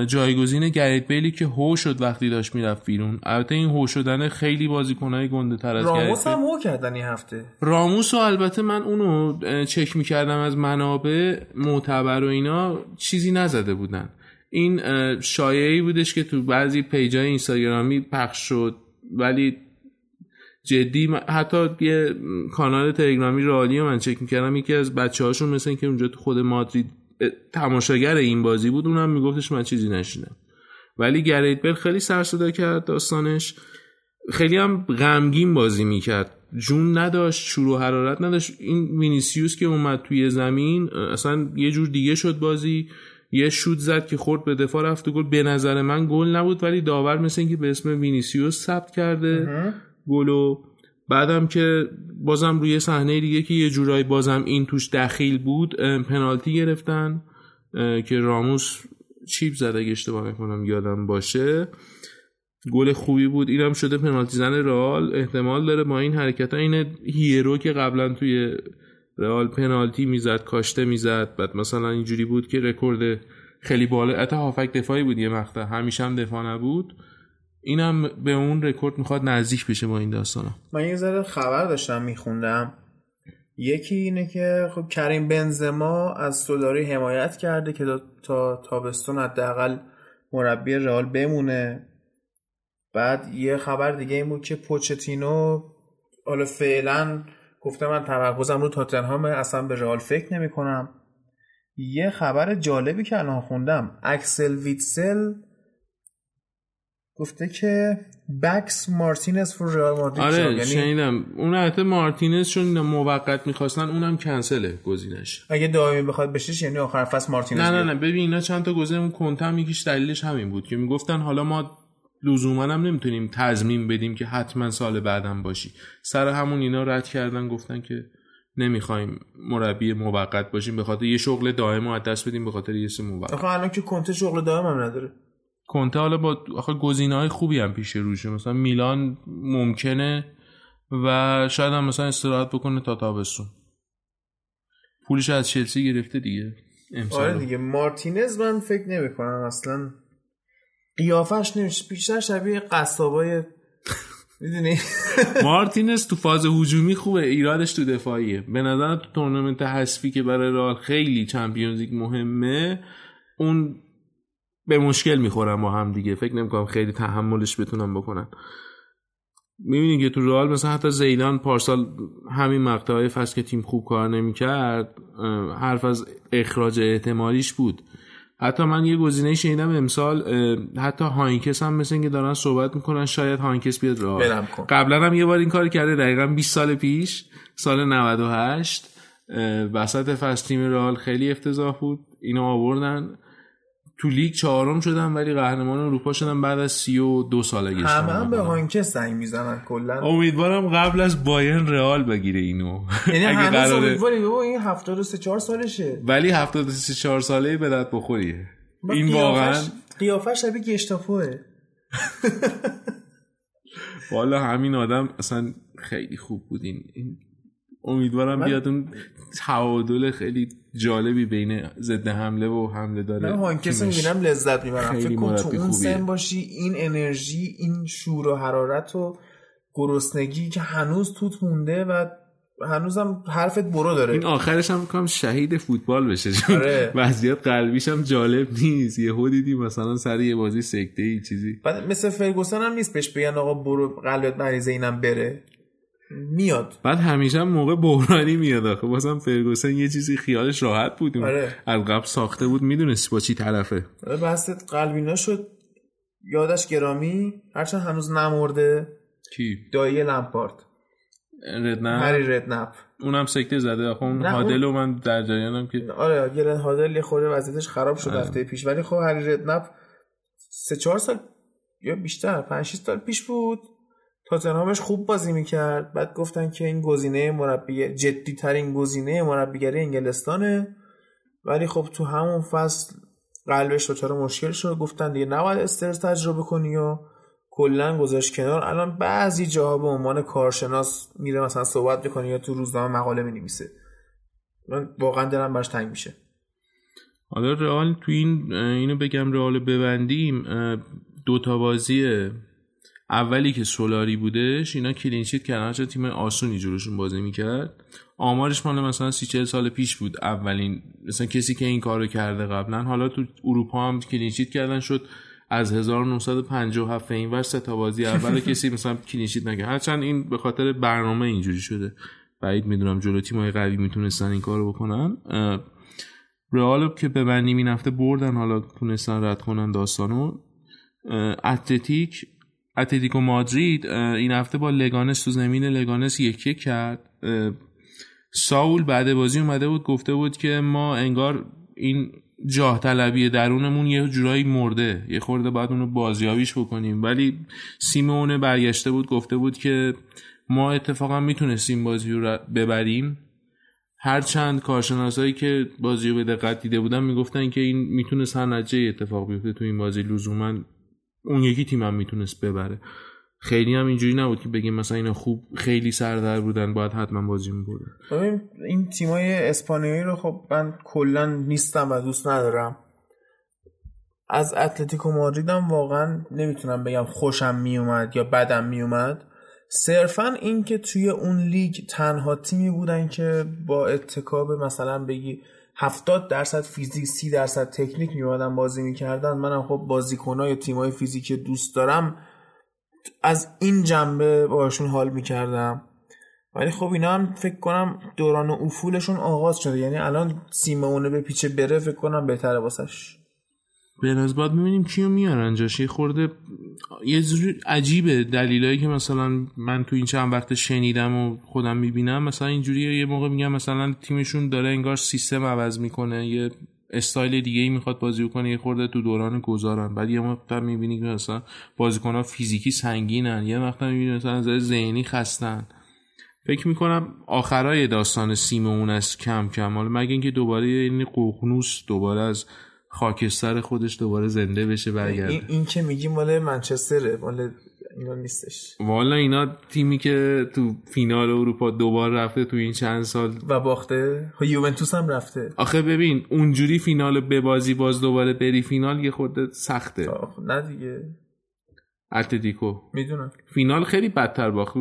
جایگزین گریت بیلی که هو شد وقتی داشت می‌رفت بیرون. البته این هو شدن خیلی بازیکنهای گنده تر از راموس هم هو کردن این هفته. راموس و البته من اونو چک می‌کردم از منابع معتبر و اینا چیزی نزده بودن. این شایعی بودش که تو بعضی پیجای اینستاگرامی پخش شد ولی جدی حتی یه کانال تلگرامی رئالی من چک می‌کردم یکی از بچه هاشون مثل که اونجا تو خود مادرید تماشاگر این بازی بود اونم میگفتش من چیزی نشنیدم. ولی گرت بیل خیلی سر صدا کرد داستانش. خیلی هم غمگین بازی می‌کرد. جون نداشت شور و حرارت نداشت. این وینیسیوس که اومد توی زمین اصلا یه جور دیگه شد بازی. یه شوت زد که خورد به دفاع رفت و گل. به نظر من گل نبود ولی داور مثل اینکه به اسم وینیسیوس ثبت کرده. گلو بعدم که بازم روی صحنه دیگه که یه جورایی بازم این توش دخیل بود پنالتی گرفتن که راموس چیپ زد اگه اشتباه نکنم یادم باشه. گل خوبی بود اینم شده پنالتی زن رئال. احتمال داره با این حرکت ها این هیرو که قبلا توی رئال پنالتی می‌زد کاشته می‌زد بعد مثلا اینجوری بود که رکورد خیلی بالا حتی هافبک دفاعی بود یه مقطع همیشه هم دفاع نبود. اینم به اون رکورد می‌خواد نزدیک بشه با این داستانا. من یه ذره خبر داشتم میخوندم. یکی اینه که خب کریم بنزما از سولاری حمایت کرده که تا تابستون حداقل مربی رئال بمونه. بعد یه خبر دیگه این بود که پوچتینو حالا فعلا گفته من تمرکزم رو تاتنهام اصلا به رئال فکر نمی کنم یه خبر جالبی که الان خوندم اکسل ویتسل گفته که بکس مارتینز فور ریال مادرید آره یعنی شنیدم. اون حتی مارتینز چون موقت می‌خواستن اونم کنسله گزینش. اگه دائمی بخواد بشش یعنی آخر فصل مارتینز نه نه. نه. ببین اینا چند تا گزینه اون کنته هم یکیش دلیلش همین بود که می‌گفتن حالا ما لزوما هم نمی‌تونیم تضمین بدیم که حتما سال بعدم باشی. سر همون اینا رد کردن گفتن که نمی‌خوایم مربی موقت باشیم به خاطر یه شغل دائم رو از دست بدیم به خاطر یه سه موقت. آخه الان که کنته شغل دائم هم نداره. کنته حالا با آخه گزینه‌های خوبی هم پیش روشه مثلا میلان ممکنه و شاید هم مثلا استراحت بکنه تا تابستون. پولش از چلسی گرفته دیگه امسال. آره دیگه. مارتینز من فکر نمی کنم اصلا قیافش نمیشه. بیشتر شبیه قصابای *laughs* می‌دونی؟ *laughs* مارتینز تو فاز هجومی خوبه. ایرادش تو دفاعیه. به نظر تو تورنمنت حذفی که برای رئال خیلی چمپیونز لیگ مهمه اون به مشکل می‌خورن با هم دیگه. فکر نمی‌کنم خیلی تحملش بتونن بکنن. می‌بینی که تو رئال مثلا حتی زیدان پارسال همین مقطعهای فصل که تیم خوب کار نمی‌کرد حرف از اخراج احتمالیش بود. حتی من یه گزینه شنیدم امسال حتی هاینکس هم مثل اینکه دارن صحبت می‌کنن شاید هاینکس بیاد رئال. قبلا هم یه بار این کار کرده دقیقا 20 سال پیش سال 98 اه، وسط فصل تیم رئال خیلی افتضاح بود. اینو آوردن. تو لیگ چهارم شدن ولی قهرمان اروپا شدن بعد از 32 سالگی همه هم به هانکه سنگ می‌زنن کلا. امیدوارم قبل از بایرن رئال بگیره اینو. یعنی *laughs* اگه هنوز قراره- امیدواری بابا این 73 4 سالشه. ولی 73 4 ساله به درد بخوریه. این قیافش- واقعا قیافش شبیه گشتاپوه. *laughs* والا همین آدم اصلا خیلی خوب بود. این, این امیدوارم بیاد اون تعادل خیلی جالبی بین ضد حمله و حمله داره من هانکس. می‌بینم لذت می‌برم خیلی فکر کن تو اون خوبیه. سن باشی این انرژی این شور و حرارت و گرسنگی که هنوز توت مونده و هنوزم حرفت برو داره این آخرش هم می‌کنم شهید فوتبال بشه چون آره. وضعیت قلبیش هم جالب نیست یه دیدی مثلا سر یه بازی سکته ای چیزی بعد مثل فرگوسن هم نیست بهش بگن آقا برو قلبت مریضه اینم بره میاد. بعد همیشه هم موقع بحرانی میاد آخه. بازم فرگوسن یه چیزی خیالش راحت بود. آره. از قبل ساخته بود می‌دونست با چی طرفه. آره، بحثت قلبینا شد. یادش گرامی. هرچند هنوز نمرده. کی؟ دایی لمپارد. ردنه هری ردنپ اونم سکته زده. آخه اون حادل و من در جریانم که آره گرن هادل یه خورده وضعیتش خراب شد هفته پیش. ولی خب هری ردنپ سه چهار سال یا بیشتر پنج 6 سال پیش بود. تاتنهامش خوب بازی می‌کرد. بعد گفتن که این گزینه مربی جدی ترین گزینه مربیگری انگلستانه. ولی خب تو همون فصل قلبش دچار مشکل شد. گفتن دیگه نباید استرس تجربه کنی و کلا گذاشت کنار. الان بعضی جاها به عنوان کارشناس میره مثلا صحبت می‌کنه یا تو روزنامه مقاله می‌نویسه. من واقعا دلم براش تنگ میشه. حالا رئال تو این اینو بگم رئال ببندیم دو تا بازی اولی که سولاری بودش اینا clean sheet کردن چه تیم آسونی جلوشون بازی می‌کرد آمارش مال مثلا سی چل سال پیش بود اولین مثلا کسی که این کارو کرده قبلا. حالا تو اروپا هم clean sheet کردن شد از 1957 این ور سه تا بازی اول *laughs* کسی مثلا clean sheet نکرد. هرچند این به خاطر برنامه اینجوری شده. بعید می‌دونم جلو تیمای قوی می‌تونستن این کارو بکنن. رئال که ببندیم این هفته بردن حالا تونستن رد کنن داستانو. اتلتیک اتلتیکو مادرید این هفته با لگانس تو زمین لگانس یک یک کرد. ساول بعد بازی اومده بود گفته بود که ما انگار این جاه طلبی درونمون یه جورایی مرده یه خورده باید اونو بازیابیش بکنیم. ولی سیمونه برگشته بود گفته بود که ما اتفاقا می‌تونستیم بازی رو ببریم. هرچند کارشناسایی که بازی رو به دقت دیده بودن می‌گفتن که این می‌تونست هر نتیجه اتفاق بیفته تو این بازی. لزوما اون یکی تیم هم می‌تونست ببره. خیلی هم اینجوری نبود که بگیم مثلا اینا خوب خیلی سردر بودن باید حتما بازی میبردن ببین این تیمای اسپانیایی رو خب من کلا نیستم و دوست ندارم. از اتلتیکو مادریدم واقعا نمی‌تونم بگم خوشم میومد یا بدم میومد صرفا این که توی اون لیگ تنها تیمی بودن که با اتکاب مثلا بگی 70 درصد فیزیک 30 درصد تکنیک میومدن بازی می‌کردن. منم خب بازیکنای تیمای فیزیکی دوست دارم. از این جنبه باشون حال می‌کردم. ولی خب اینا هم فکر کنم دوران افولشون آغاز شده. یعنی الان سیمونه به پیچه بره فکر کنم بهتره واسش. به باید می‌بینیم کیو میارن. جاش خورده یه عجیبه دلیلایی که مثلا من تو این چند وقت شنیدم و خودم می‌بینم. مثلا اینجوری یه موقع میگم مثلا تیمشون داره انگار سیستم عوض می‌کنه یه استایل دیگه ای می‌خواد بازی کنه یه خورده تو دوران گذارن. بعد یه موقع می‌بینی که مثلا بازیکن ها فیزیکی سنگینن یه وقت می‌بینی مثلا از ذهنی خستن. فکر می‌کنم آخرای داستان سیمون است کم کم. حالا مگه اینکه دوباره این قوقنوس دوباره از خاکستر خودش دوباره زنده بشه برگرده. این, این که میگیم مال منچستره؟ مال اینا نیستش. والا اینا تیمی که تو فینال اروپا دوبار رفته تو این چند سال. و باخته. ها یوونتوس هم رفته. آخه ببین اونجوری فینال به بازی باز دوباره بری فینال یه خورده سخته. نه دیگه. اتلتیکو. می‌دونم. فینال خیلی بدتر باخت.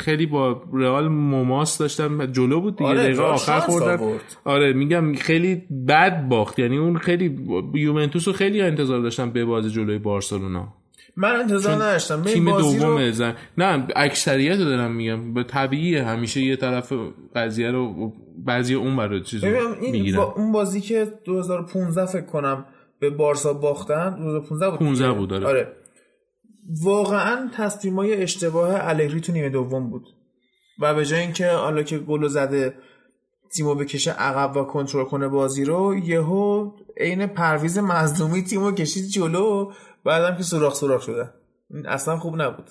خیلی با رئال مماس داشتن. جلو بود دیگه. آره آخر خوردن. آره میگم خیلی بد باخت. یعنی اون خیلی یوونتوس رو خیلی انتظار داشتن به بازی جلوی بارسلونا. من انتظار نداشتم. تیم دوم رو... زن نه اکثریت رو دارم میگم. به طبیعیه. همیشه یه طرف قضیه رو بعضی اون برای چیز این با اون بازی که 2015 فکر کنم به بارسا باختن 2015 بود. 15 بود داره. آره. واقعا تصمیمای اشتباه الگری تو نیمه دوم بود. و به جای اینکه حالا که گل زده تیمو بکشه عقب و کنترل کنه بازی رو یهو عین پرویز مظلومی تیمو کشید جلو بعدم که سوراخ سوراخ شده. اصلا خوب نبود.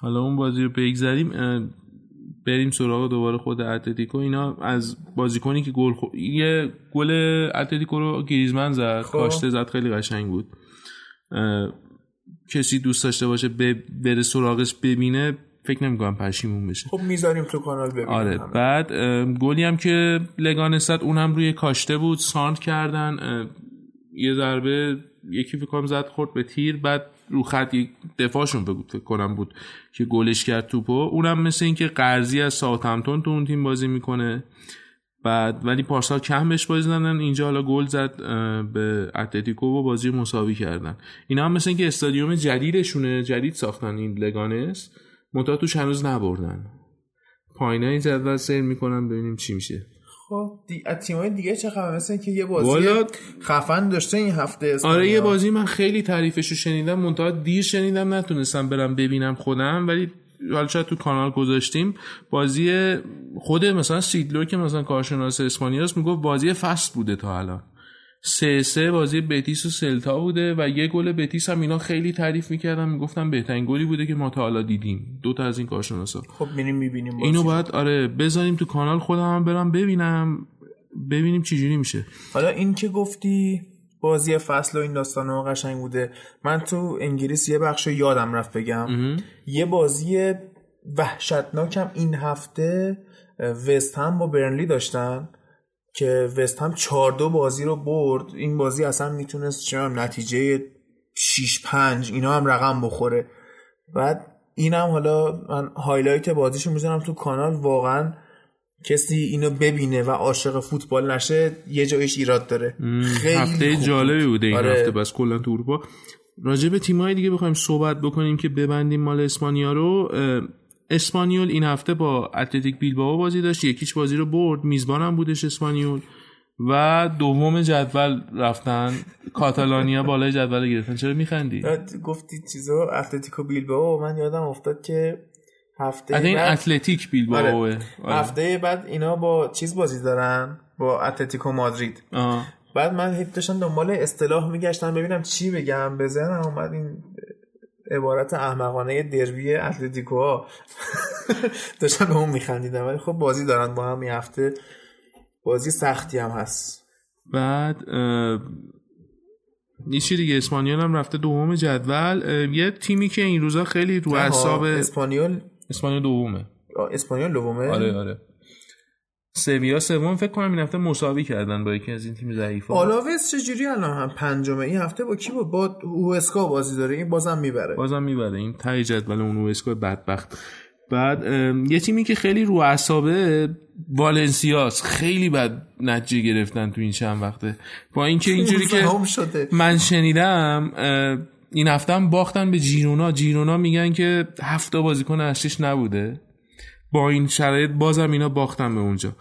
حالا اون بازی رو بگذریم بریم سراغ دوباره خود اتلتیکو. اینا از بازیکنی که گل خو... یه گل اتلتیکو رو گریزمن زد خب. کاشته زد خیلی قشنگ بود. کسی دوست داشته باشه بره سراغش ببینه فکر نمی‌کنم پشیمون بشه. خب می‌ذاریم تو کانال ببینیم. آره بعد گلی هم که لگانست اون هم روی کاشته بود ساند کردن یه ضربه یکی فکر کنم زد خورد به تیر بعد رو خط دفاعشون بگو فکر کنم بود که گلش کرد توپو. اونم مثل اینکه قرضی از ساوثهمپتون تو اون تیم بازی می‌کنه. بعد ولی پارسال کم بهش بازی دادن اینجا حالا گل زد به اتلتیکو و بازی مساوی کردن. اینا هم مثل اینکه استادیوم جدیدشونه جدید ساختن این لگانس. منتها توش هنوز نبردن. پایینه این جدول سیر می‌کنن ببینیم چی میشه. خب دی... تیمای دیگه چه خبر؟ مثل که یه بازی والا... خفن داشته این هفته اسپانیا. آره یه بازی من خیلی تعریفش رو شنیدم. منتها دیر شنیدم نتونستم برم ببینم خودم. ولی حالا شاید تو کانال گذاشتیم بازی خود مثلا سیدلو که مثلا کارشناس اسپانیاست می‌گفت بازی فصل بوده تا الان. سه سه بازی بتیس و سلتا بوده و یه گل بتیس هم اینا خیلی تعریف می‌کردن می‌گفتم بهترین گلی بوده که ما تا حالا دیدیم. دو تا از این کارشناسا. خب میریم می‌بینیم اینو باید آره بذاریم تو کانال خودم هم برم ببینم ببینیم چجوری میشه. حالا این که گفتی بازی فصل و این داستان ها قشنگ بوده. من تو انگلیس یه بخش یادم رفت بگم. یه بازی وحشتناکم این هفته وست هم با برنلی داشتن که وست هم 4 دو بازی رو برد. این بازی اصلا می‌تونست چه نتیجه 6 5 اینا هم رقم بخوره. بعد اینم حالا من highlight بازیشو می‌ذارم تو کانال. واقعا کسی اینو ببینه و عاشق فوتبال نشه یه جایش ایراد داره. خیلی هفته جالبی بوده این آره. هفته بس کلا تو اروپا. راجع به تیمای دیگه بخوایم صحبت بکنیم که ببندیم مال اسپانیا رو. اسپانیول این هفته با اتلتیک بیلبائو بازی داشت. یکیش بازی رو برد. میزبانم بودش اسپانیول. و دوم جدول رفتن. کاتالانیا بالای جدول گرفتن. چرا میخندی؟ گفتی چیزا اتلتیکو بیلبائو. من یادم افتاد که هفته بعد این اتلتیک بیلبائو. آره. آره. هفته بعد اینا با چیز بازی دارن؟ با اتلتیکو مادرید. آه. بعد من هیچ داشتم دنبال اصطلاح میگشتم ببینم چی بگم. بزنم اومد این عبارت احمقانه دربی اتلتیکو. *laughs* داشتم به اون میخندیدم. ولی خب بازی دارن با هم. این هفته بازی سختی هم هست. بعد نیچی دیگه؟ اسپانیول هم رفته دوم جدول. یه تیمی که این روزا خیلی رو حساب اسپانیول اسپانیول دومه. اسپانیول دومه؟ آره آره. سویا سوم فکر کنم این هفته مساوی کردن با یکی از این تیم ضعیفا. آلاوس چجوری الان هم پنجمه؟ این هفته با کی با با اوسکا بازی داره؟ این بازم می‌بره. بازم می‌بره. این تای جدول اون اوسکا بدبخت. بعد یه تیمی که خیلی رو اعصابه والنسیاس. خیلی بد نتیجه گرفتن تو این چند وقته. با اینکه *laughs* اینجوری که من شنیدم این هفته هم باختن به جیرونا. جیرونا میگن که هفته بازیکن اصلیش نبوده. با این شرایط بازم اینا باختن به اونجا.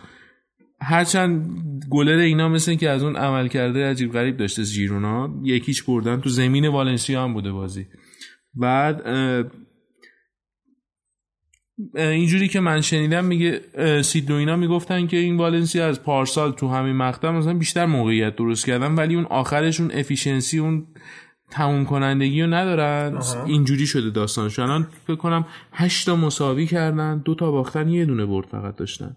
هرچند گلر اینا مثل که از اون عمل کرده عجیب غریب داشته جیرونا یکیچ بردن تو زمین والنسیا هم بوده بازی. بعد اینجوری که من شنیدم میگه سیدنو اینا می‌گفتن که این والنسیا از پارسال تو همین مقطع مثلا بیشتر موقعیت درست کردن ولی اون آخرشون efficiency اون تموم کنندگی رو ندارن. اینجوری شده داستانش. الان فکر کنم هشت تا مساوی کردن دو تا باختن یه دونه برد فقط داشتن.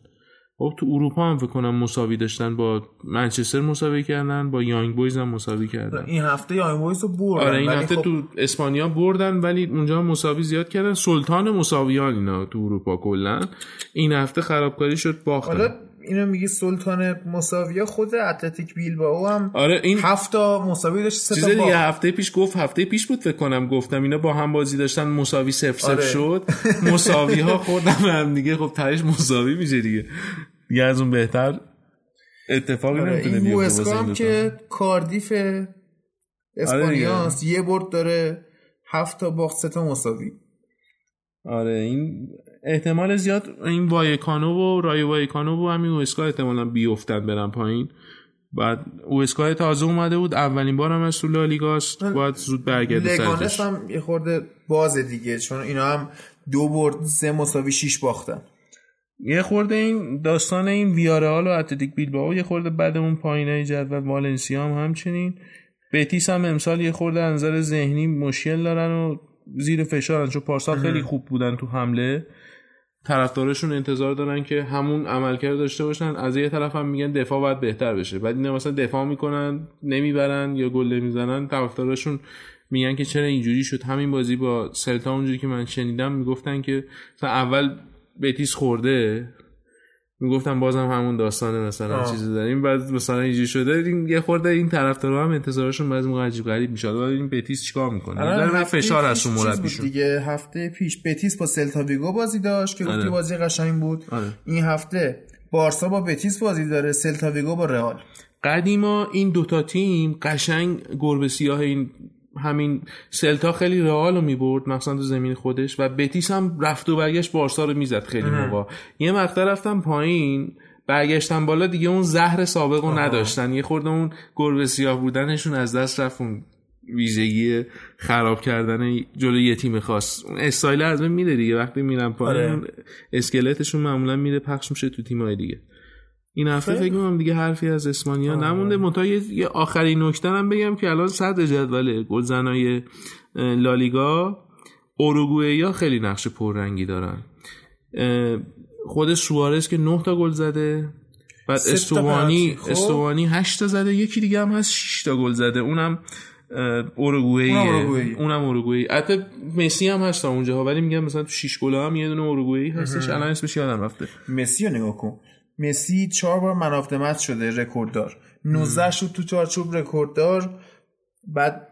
خب تو اروپا هم فکر کنم مساوی داشتن با منچستر مساوی کردن با یانگ بویز هم مساوی کردن. این هفته یانگ بویز رو بردن آره این هفته خب... تو اسپانیا بردن ولی اونجا مساوی زیاد کردن. سلطان مساویان اینا تو اروپا کلا. این هفته خرابکاری شد باختن. اینو میگی سلطان مساویا خود اتلتیک بیلبائو هم آره این هفت مساوی داشت سه تا دیگه هفته پیش گفت هفته پیش بود فکر کنم گفتم اینا با هم بازی داشتن مساوی صفر صفر آره. شد *laughs* مساوی ها خوردن هم دیگه خب تهش مساوی میشه دیگه دیگه از اون بهتر اتفاقی آره. نمی‌تونه بیفته هم که کاردیف اسپانیاست آره یه برد داره هفت تا باخت سه تا مساوی آره این احتمال زیاد این وایکانو و رای وایکانو و همین اوسکا احتمالا بیفتن برن پایین. بعد اوسکا تازه اومده بود اولین بار هم از تو لالیگاست. باید زود برگرده سرش هم یه خورده بازه دیگه چون اینا هم دو برد سه مساوی شیش باختن. یه خورده این داستان این ویارال و اتلتیک بیلبائو یه خورده بعد اون پایینای جدول والنسیا هم همچنین. بتیس هم امسال یه خورده نظر ذهنی مشکل دارن و زیر فشارن چون پارسال خیلی خوب بودن تو حمله. طرفدارشون انتظار دارن که همون عملکرد داشته باشن. از یه طرف هم میگن دفاع باید بهتر بشه. بعد اینا مثلا دفاع می‌کنن نمی‌برن یا گل نمی‌زنن. طرفدارشون میگن که چرا اینجوری شد؟ همین بازی با سلتا اونجوری که من شنیدم می‌گفتن که اول بتیس خورده می‌گفتم بازم همون داستانه مثلا آه. چیزی داریم بعد مثلا اینجوری شده این یه خورده این طرفدارا هم انتظارشون بعضی موقع عجیب غریب میشه ولی این بتیس چیکار می‌کنه در فشار از اون مربیشون دیگه هفته پیش بتیس با سلتا ویگو بازی داشت که گفتی آره. بازی قشنگ بود آره. این هفته بارسا با بتیس بازی داره سلتا ویگو با رئال قدیما این دوتا تیم قشنگ گربه سیاه این همین سلتا خیلی رئال رو می‌برد مثلا تو زمین خودش و بتیس هم رفت و برگشت بارسا رو می‌زد خیلی موقع. یه مقطع رفتم پایین برگشتن بالا دیگه اون زهر سابق رو نداشتن. یه خورده اون گربه سیاه بودنشون از دست رفت اون ویژگی خراب کردن جلو یه تیم خاص. اون استایل از میره دیگه. وقتی میرن پایین آره. اسکلتشون معمولا میره پخش میشه تو تیمای دیگه. این هفته فکر کنم دیگه حرفی از اسپانیا نمونده. منتها یه آخرین نکته هم بگم که الان صدر جدول گلزنای لالیگا اوروگوئه خیلی نقش پررنگی دارن. خود سوارز که 9 تا گل زده. بعد استوانی خب. استوانی 8 تا زده. یکی دیگه هم هست 6 تا گل زده. اونم اوروگوئه اونم اوروگوئه البته مسی هم هست اونجا. ولی میگم مثلا تو 6 گل هم یه دونه اوروگوئه هستش. الان اسمش یادم رفته. مسی رو نگاه کن. مسی چهار بار من شده رکورددار. 19 شد تو چارچوب رکورددار بعد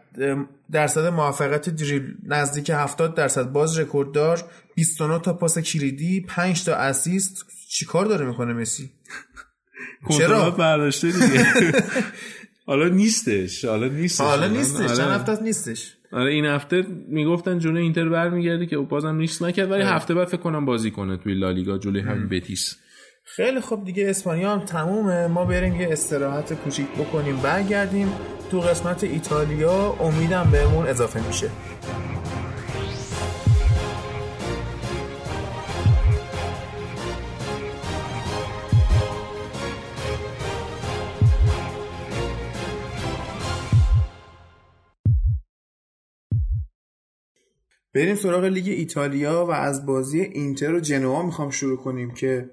درصد موفقیت دریبل نزدیک 70 درصد باز رکورددار 29 تا پاس کلیدی 5 تا اسیست. چیکار داره می‌کنه مسی؟ *laughs* چرا؟ برداشته دیگه. *laughs* حالا نیستش حالا نیستش. حالا نیستش چند آره. هفته نیستش. آره این هفته می‌گفتن جلوی اینتر برمیگرده که بازم نیست نکرد ولی آره. هفته بعد فکر کنم بازی کنه توی لالیگا جلوی همین بتیس. خیلی خوب دیگه اسپانیا هم تمومه. ما بریم یه استراحت کوچیک بکنیم برگردیم. تو قسمت ایتالیا امیدم بهمون اضافه میشه. بریم سراغ لیگ ایتالیا و از بازی اینتر و جنوا می‌خوام شروع کنیم که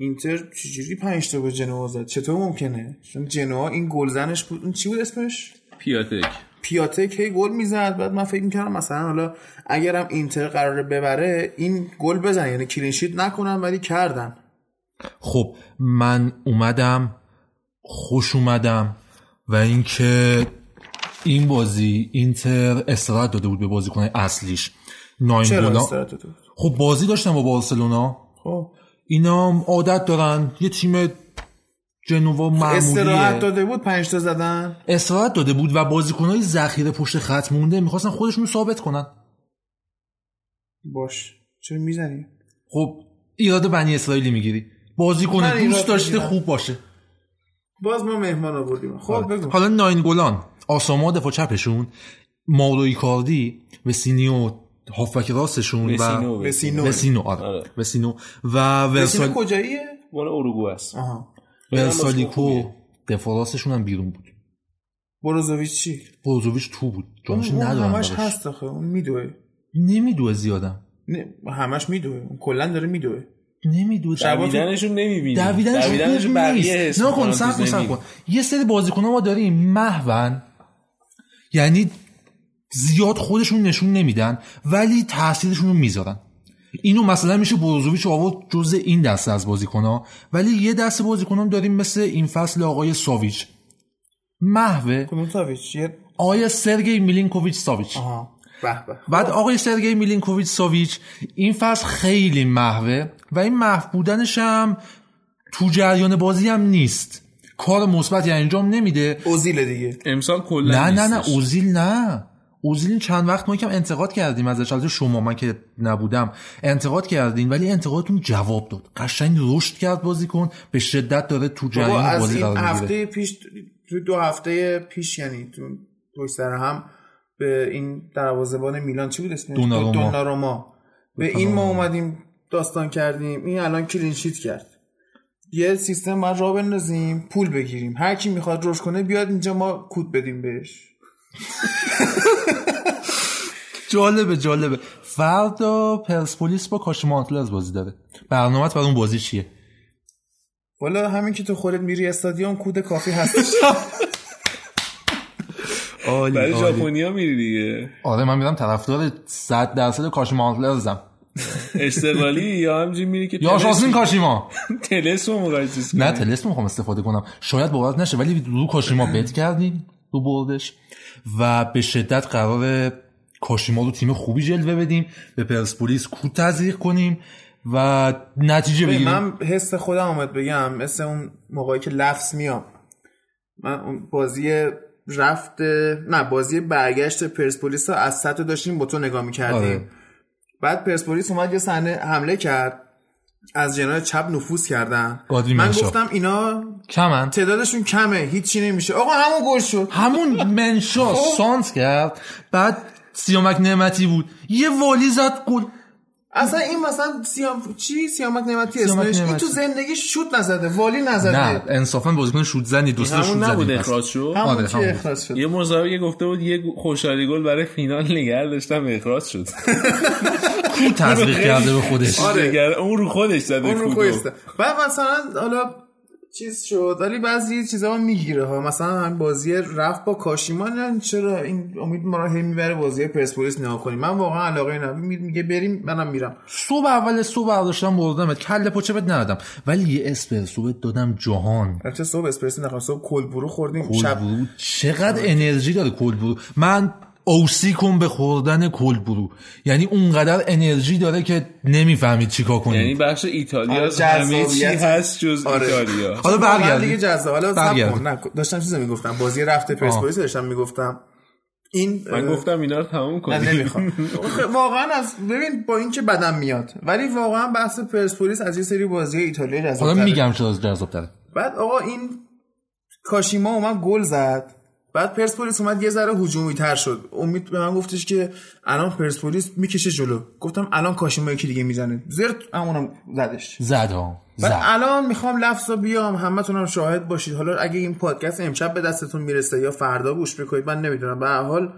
اینتر چجوری 5 تا به جنوا زد؟ چطور ممکنه؟ چون جنوا این گلزنش بود. اون چی بود اسمش؟ پیاتک. پیاتک هی گل می‌زد. بعد من فکر می‌کردم مثلا حالا اگرم اینتر قراره ببره این گل بزن یعنی کلینشیت نکنن ولی کردن. خب من اومدم خوش اومدم و اینکه این بازی اینتر استراحت داده بود به بازیکن اصلیش. ناین گلا خب بازی داشتم با بارسلونا. خب. اینا عادت دارن. یه تیم جنوا معمولیه. استراحت داده بود پنج تا زدن؟ استراحت داده بود و بازیکنهای ذخیره پشت خط مونده. می‌خواستن خودشون ثابت کنن. باش. چرا می‌زنی؟ خب ایراد بنی اسرائیلی می‌گیری. بازیکن دوست داشته خوب باشه. باز ما مهمان آوردیم. خب بگو. حالا ناینگولان. آساما دفاع چپشون. ماورو ایکاردی وسینیو هافبک راستشون و وسینو وسینو وسینو آره. آره. وسینو و وسینو ورسال کجاییه؟ مال اروگو است. آها. ورسالیکو دفاع راستشون هم بیرون بود. بروزوویچ چی؟ بروزوویچ تو بود. جانشین ندارم همش. هست آخه اون میدوه نمیدوه زیادم. نه همش میدوه کلا داره میدوه نمیدوه دویدنشون نمی‌بینی. دویدنش خوب بقیه نه کن می‌کنن سب تو کن سب زمین. کن یه سری بازیکن ما داریم. محون یعنی زیاد خودشون نشون نمیدن ولی تاثیرشون رو می‌ذارن. اینو مثلا میشه بروزوویچ آورد جز این دسته از بازیکن ولی یه دسته بازیکن هم داریم مثل این فصل آقای ساویچ. یه آقای سرگی میلینکوویچ ساویچ. بعد آقای سرگی میلینکوویچ ساویچ این فصل خیلی محوه و این محو بودنش هم تو جریان بازی هم نیست. کار مثبتی انجام نمیده. اوزیل دیگه. امسال کلا نه نه نه. اوزیل نه. اوزیل چند وقت ما یکم انتقاد کردیم ازش. البته شما من که نبودم انتقاد کردیم ولی انتقادتون جواب داد. قشنگ رشد کرد بازیکن. به شدت داره تو جریان از بازی این قرار می‌گیره. هفته پیش تو دو هفته پیش یعنی تو پشت سر هم به این دروازه‌بان میلان چی بود اسمش؟ دوناروما. دوناروما. به این ما اومدیم داستان کردیم. این الان کلینشیت کرد. یه سیستم باید راه بندازیم پول بگیریم. هر کی می‌خواد رشد کنه بیاد اینجا ما کود بدیم بهش. *laughs* جالبه جالبه. فردا پرسپولیس با کاشیما آنتلرز بازی داره. برنامه‌ت برای اون بازی چیه؟ والا همین که تو خودت میری استادیوم کود کافی هستش *laughs* عالی برای. ژاپنیا میری دیگه. آره من میرم طرفدار 100 درصد کاشیما آنتلرزم استقلالی یا همجی میری که یا شاسین کاشیما. *laughs* تلسمو کنی نه تلسم می‌خوام استفاده کنم. شاید باورت نشه ولی رو کاشیما بت کردیم رو بردش. و به شدت قرار کاشیما رو تیم خوبی جلوه بدیم به پرسپولیس کود تزریق کنیم و نتیجه بگیریم. من حس خودم آمد بگم مثل اون موقعی که لفظ میام. من اون بازی رفت نه بازی برگشت پرسپولیس رو از سطح داشتیم با تو نگاه می‌کردیم. آره. بعد پرسپولیس اومد یه صحنه حمله کرد. از جناح چپ نفوذ کردن. من. گفتم اینا کمن؟ تعدادشون کمه هیچی نمیشه. آقا همون گل شد. همون منشا خب. سانت کرد. بعد سیامک نعمتی بود. یه والی زد گل. اصلا این مثلا سیام چی؟ سیامک نعمتی اسمش؟ این. تو زندگی شوت نزده والی نزده. نه انصافا بازیکن شوت زنی دوست شوت همون نبود اخراج شد؟ آره،. اخراج شد. یه مسابقه گفته بود یه خوشحالی گل برای فینال نگه داشتم اخراج شد. *laughs* کو تزریق کرده به خودش؟ آره. نگر- اون رو خودش زده اون رو. خویسته بعد مثلا حالا چیز شد ولی بعضی چیزا هم می‌گیره ها. مثلا هم بازی رفت با کاشیمان یعنی چرا؟ این امید ما رو هی می‌بره بازی پرسپولیس نگاه کنیم. من واقعا علاقه ندارم. می- میگه بریم منم میرم. صبح اول صبح برداشتم بردمت. کله پاچه بهت ندادم. ولی یه اسپرسو بهت دادم جهان. البته صبح اسپرسو نخواست صبح کلبرو خوردیم. شب چقدر انرژی داره کلبرو. من اوسی کن به خوردن کلبرو یعنی اونقدر انرژی داره که نمی‌فهمید چیکار یعنی کنید. بخش ایتالیا آره، همه چی. هست جز آره. ایتالیا. *laughs* حالا واقعا دیگه جذاب. حالا داشتم چیزی می‌گفتم. بازی رفته پرسپولیس داشتم می‌گفتم. این من گفتم اینا رو تموم نه کنیم نمی‌خوام *laughs* واقعا از ببین با اینکه بدم میاد. ولی واقعا بحث پرسپولیس از یه سری بازی ایتالیا جذاب حالا میگم چرا جذاب بعد آقا این کاشیما اومد گل زد. بعد پرسپولیس اومد یه ذره هجومی تر شد. امید به من گفتش که الان پرسپولیس می‌کشه جلو. گفتم الان کاشیما یکی دیگه می‌زنه. زرت همونم زدش. زد بعد زد. الان می‌خوام لفظا بیام. همتون هم شاهد باشید. حالا اگه این پادکست امشب به دستتون می‌رسه یا فردا گوش بکنید من نمی‌دونم. به هر حال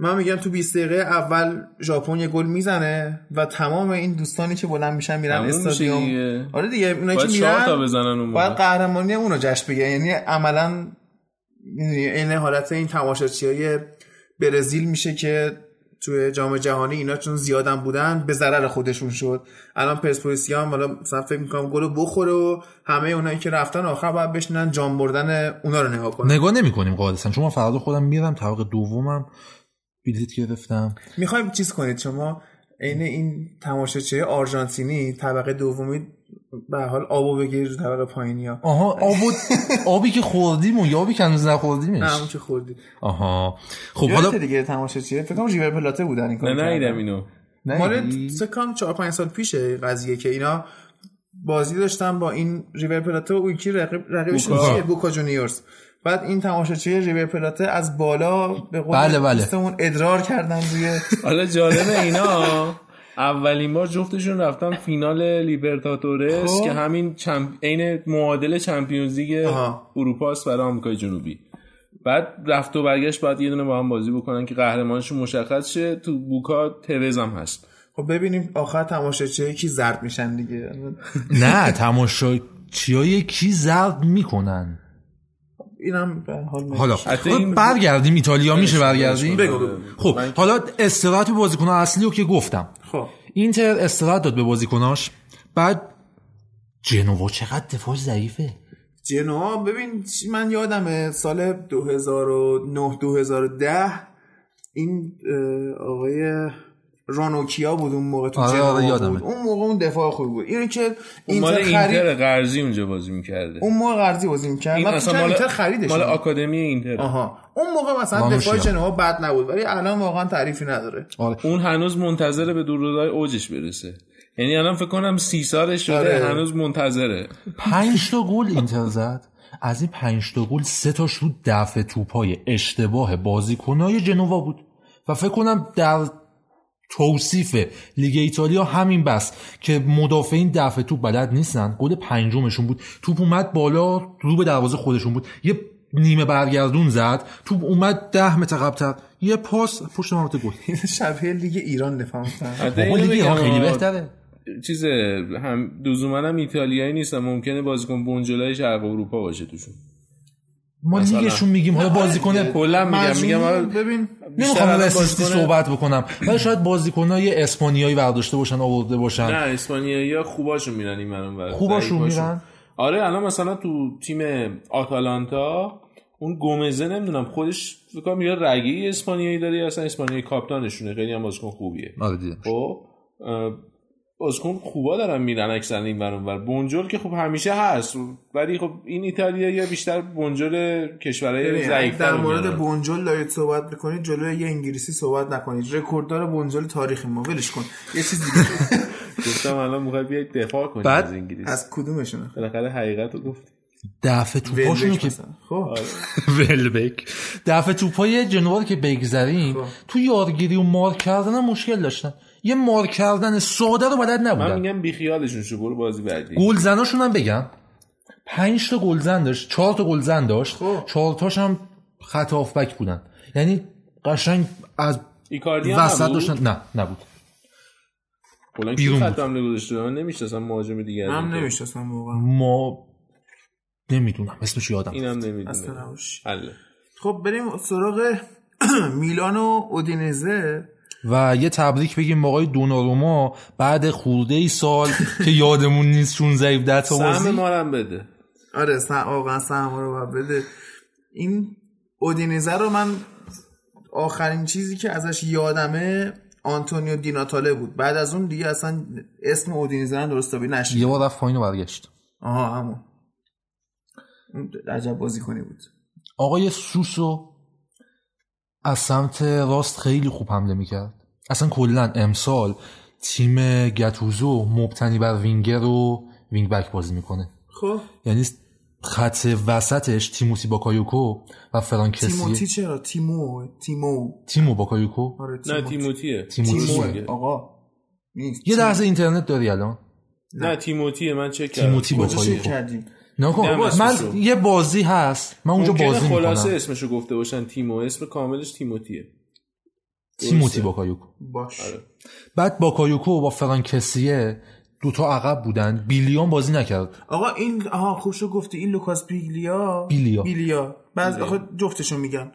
من میگم تو 20 دقیقه اول ژاپن یه گل می‌زنه و تمام این دوستانی که بلند میشن میرن استادیوم. آره دیگه اونایی که تا میرن بزنن اون باید قهرمانی اونو جشن بگیرن. یعنی عملا این حالت این تماشاچی های برزیل میشه که توی جام جهانی اینا چون زیادم بودن به ضرر خودشون شد. الان پرسپولیسی هم حالا مثلا فکر می‌کنم گل بخوره و همه اونایی که رفتن آخر باید بشنن جام بردن اونا رو نگاه کنن. نگاه نمی کنیم قاعدتا. چون من فردا خودم میرم طبق دومم بلیت گرفتم. می‌خوایم چیز کنید شما؟ عین این تماشاچی آرژانتینی طبقه دومی به حال آبو بگیر طبقه پایینی ها. آها آبو آبی که خوردیم و یا آبی که هنوز نخوردیمش. همون که خوردی. آها. خب حالا دیگه تماشاچیه فکر کنم ریور پلاته بودن این نه کارو نیدم کردن. اینو مال ندیدی؟ سه کام 4 5 سال پیشه قضیه که اینا بازی داشتن با این ریور پلاته و یکی رقیب رقیبشون بوکا. چیه؟ بوکا جونیورز. بعد این تماشاچی ریور پلاته از بالا به قول بله، بله. ادرار کردن روی حالا جالب اینا. اولین بار جفتشون رفتن فینال لیبرتاتورس خب. که همین چمپ... عین معادل چمپیونز لیگ آها. اروپاست برای آمریکای جنوبی. بعد رفت و برگشت بعد یه دونه با هم بازی بکنن که قهرمانشون مشخص شه. تو بوکا ترز هم هست. خب ببینیم آخر تماشاچی کی زرد میشن دیگه. نه تماشاچیای کی زرد می‌کنن. اینم به حال حالا حتی این- برگردیم ایتالیا میشه برگردیم؟ بگو. خب حالا استراحت به بازیکن‌ها اصلی رو که گفتم. خب. اینتر استراحت داد به بازیکناش بعد جنوا چقدر دفاع ضعیفه. جنوا ببین من یادمه سال 2009 2010 این آقای رانوکیا بود اون موقع تو آره، جنوا آره،. بود. اون موقع اون دفاع خوبی بود. اینو که مال اینتر خرید اینتر قرضی اونجا بازی می‌کرده. اون موقع قرضی بازی می‌کرد. این من اصلا مال, اینتر خریدش مال آکادمی اینتر. آها. اون موقع مثلا. دفاع جنوا بد نبود ولی الان واقعا تعریفی نداره. آره. اون هنوز منتظره به دورودای اوجش برسه. یعنی الان فکر کنم سی سالش شده آره. هنوز منتظره. پنج تا گل اینتر زد. از این پنج تا گل سه تاش رو دفع توپای اشتباه بازیکنای جنوا بود. و فکر کنم در توصیف لیگ ایتالیا همین بس که مدافعین دفع توپ بلد نیستن. گل پنجمشون بود. توپ اومد بالا رو به دروازه خودشون بود. یه نیمه برگردون زد. توپ اومد ده متر قبلتر. یه پاس پشت محوطه گل. *laughs* شبیه لیگ ایران نفهم حتی بابا اینو لیگ ایران خیلی بهتره. چیز هم دوزومن هم ایتالیایی نیستن. ممکنه بازیکن بنجلای شرق اروپا باشه توشون. ما. لیگشون میگیم حالا بازیکن کلا میگم میگم آره، ببین نمی‌خوام بازیکن- صحبت بکنم ولی شاید بازیکنای اسپانیایی برداشته باشن آورده باشن نه اسپانیایی خوباشون میرن این ور خوباشون. میرن؟ آره الان مثلا تو تیم آتالانتا اون گومزه نمی‌دونم خودش فکر کنم یه رگی اسپانیایی داره یا اصلا اسپانیایی کاپتانشونه خیلی هم بازیکن خوبیه آره دیدم خب بازیکن خوبا دارن میرن اکثر این ور ور. بونجل که خب همیشه هست. ولی خب این ایتالیا بیشتر بونجل کشورهای ضعیف در مورد بونجل دارید صحبت می‌کنید جلوی یه انگلیسی صحبت نکنید. رکورددار بونجل تاریخ ما. ولش کن. یه چیز دیگه. *laughs* گفتم الان می‌خوای بیای دفاع کنی بعد از انگلیس. از کدومشون؟ بالاخره حقیقت رو گفت دفع توپاشونو که. خب. *laughs* ولبک. دفع توپای جنوا رو که بگذریم خب. تو یارگیری و مارک کردن مشکل داشتن. یه مارک کردن ساده رو بلد من نبودن. میگم بیخیالشون شو برو بازی بعدی. گلزناشون هم بگم. پنج تا گلزن داشت چهار تا گلزن داشت. خب. چهار تاش هم خط هافبک بودن. یعنی قشنگ از ایکاردی هم وسط نبود؟ داشتن نه نبود. کلا کی بیرون خط بود. حمله گذاشته؟ من نمی‌شناسم مهاجم دیگه من. نمی‌شناسم واقعا. ما نمی‌دونم اسمش یادم اینم. حله. خب بریم سراغ *clears throat* میلان و اودینزه. و یه تبریک بگیم آقای دوناروما بعد خورده ای سال *laughs* که یادمون نیست چون ضعیف ده تا سهم بازی. ما رو هم بده. آره سم- واقعا سهم رو بده. این اودینزه رو من آخرین چیزی که ازش یادمه آنتونیو دیناتاله بود. بعد از اون دیگه اصلا اسم اودینزه درست تابی نشد. یه بار رفت پایین و برگشت. آها همون. عجب بازی کنی بود. آقای سوسو از سمت راست خیلی خوب حمله می‌کرد. اصلا کلا امسال تیم گتوزو مبتنی بر وینگر و wing back بازی می‌کنه. خب. یعنی خط وسطش تیموتی باکایوکو و فرانکسی تیموتی چرا؟ تیمو تیمو. تیمو باکایوکو. آره نه تیمو. تیموتیه تیموتی. تیمو آقا نیست. یه لحظه اینترنت داری الان؟ نه تیموتیه من چک کردم. تیموتی باکایوکو نکن نه، من اسمشو. یه بازی هست. من اونجا بازی خلاصه می‌کنم اسمشو گفته باشن. تیمو. اسم کاملش تیموتیه. تیموتی. باکایوکو. باش. آره. بعد باکایوکو با فرانکسیه دوتا عقب بودن. بیلیا بازی نکرد. آقا این آها خوب شو گفتی. این لوکاس بیگلیا؟ بیلیا. بیلیا. بعض بیلیا. آخه جفتشون میگن.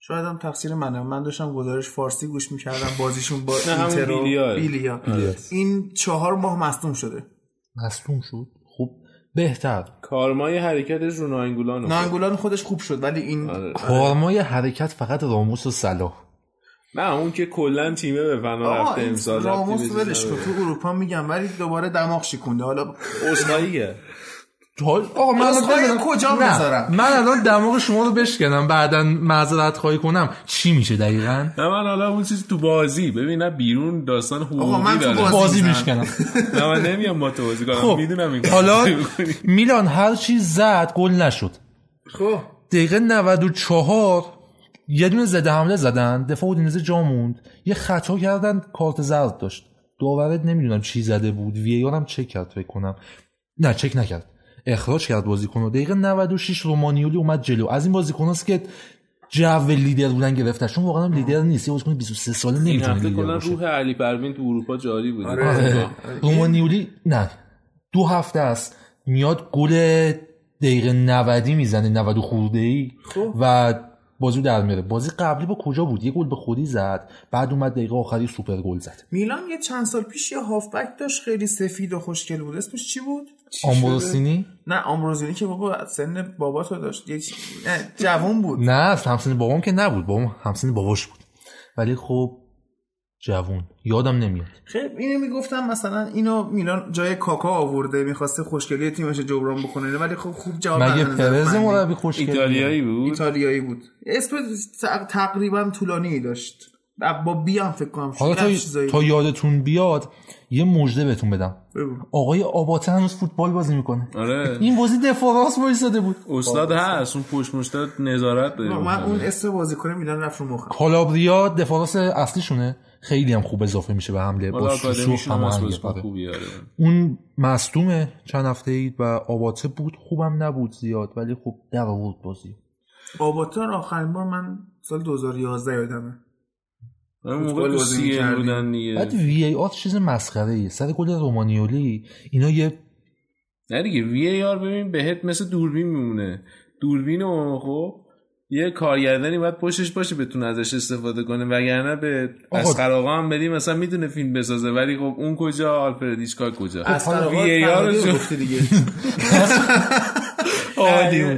شاید هم تقصیر منه. من داشتم گزارش فارسی گوش می‌کردم. بازیشون با اینتر. بیلیا. آره. این چهار ماه مصدوم شده. مصدوم شد؟ خب بهتر. کارمای حرکتش رو ناینگولانو نانگولان خودش خوب شد ولی این آره. کارمای حرکت فقط راموس و صلاح. نه اون که کلا تیمه به فنا رفته امسال راموس ولش تو اروپا میگم ولی دوباره دماغ شکونده. حالا حال- آقا من الان کجا نه، بذارم؟ من الان دماغ شما رو بشکنم. بعدا معذرت خواهی کنم. چی میشه دقیقا؟ نه من حالا اون چیز تو بازی. ببین نه بیرون داستان آقا، من حقوقی تو بازی. میشکنم. *laughs* نه من نمیام با تو بازی کنم. خب می‌دونم این حالا. میلان هر چی زد گل نشد. خب. دقیقه 94 یه دونه زده حمله زدن. دفاع اودینزه جا موند. یه خطا کردن کارت زرد داشت. داورت نمی‌دونم چی زده بود. وی هم چک کرد فکر کنم. نه چک نکرد. اخراج کرد بازیکن رو. دقیقه 96 رومانیولی اومد جلو. از این بازیکناست که جو لیدر بودن گرفتن. چون واقعا هم لیدر نیست. یه بازیکن 23 ساله نمی‌تونه لیدر کلا باشه. روح علی پروین تو اروپا جاری بود. آره. آره. رومانیولی نه. دو هفته است. میاد گل دقیقه 90 می‌زنه. 90 خورده ای. خب. و بازی رو در میاره. بازی قبلی با کجا بود؟ یه گل به خودی زد بعد اومد دقیقه آخری سوپر گل زد. میلان یه چند سال پیش یه هافبک داشت خیلی سفید و خوشگل بود. اسمش چی بود؟ آمبروسینی شده؟ نه آمبروزینی که بابا سن بابا تو داشت. یه نه جوان بود. نه همسن بابام که نبود. بابام همسن باباش بود. ولی خب جوون. یادم نمیاد. خیلی اینو می‌گفتم مثلا اینو میلان جای کاکا آورده می‌خواسته خوشگلی تیمش جبران بکنه ولی خب خوب جواب مگه نداد. پرز فنی. مربی خوشگل ایتالیایی بود؟ ایتالیایی بود. اسم تقریبا طولانی داشت. با بی هم فکر کنم حالا تا, تا یادتون بیاد یه مژده بهتون بدم. بگو. آقای آباته هنوز فوتبال بازی می‌کنه. آره. این بازی دفاع راست وایساده بود. استاد هست اون پشت مشتاد نظارت داره. من اون اسم بازیکن میلان رفت رو مخم. کالابریا دفاع راست اصلیشونه. خیلی هم خوب اضافه میشه به حمله با سوسو هم اون مصدومه چند هفته اید و آباته بود خوبم نبود زیاد ولی خب در آورد بازی. آباتار آخرین بار من سال 2011 یادمه. اون موقع سی. بودن دیگه. بعد وی ای آر چیز مسخره ایه سر گل رومانیولی اینا یه نه دیگه وی ای آر ببین بهت مثل دوربین میمونه. دوربین رو خب؟ یه کارگردانی باید پشتش باشه بتونه ازش استفاده کنه وگرنه به. اسقر آقا هم بدی مثلا می‌تونه فیلم بسازه ولی خب اون کجا؟ آلفرد هیچکاک کجا؟ از وی ای آر رو گفتی دیگه. *laughs*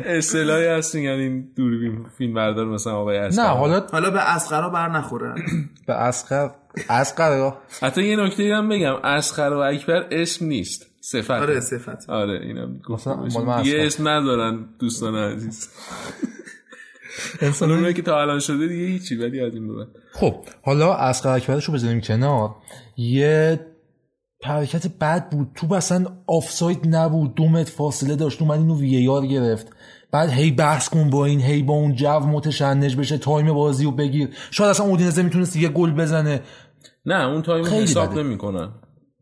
اصطلاحی هست میگن این دوربین فیلم بردار مثلا آقای اسقر نه حالا حالا به اسقرا بر نخوره. *clears throat* به اسقر اسقر حتی یه نکته هم بگم اسخر و اکبر اسم نیست صفت آره صفت آره اینم گفتم اصغر. اسم ندارن دوستان عزیز. انسان اونایی که تا الان شده دیگه هیچی ولی از این بعد. خب حالا اصغر اکبرش رو بذاریم کنار. یه حرکت بد بود. تو اصلا آفساید نبود. دو متر فاصله داشت. اومد اینو وی گرفت. بعد هی بحث کن با این هی با اون جو متشنج بشه time بازی رو بگیر. شاید اصلا اودینزه می‌تونست یه گل بزنه. نه اون time خیلی حساب. نمی‌کنن.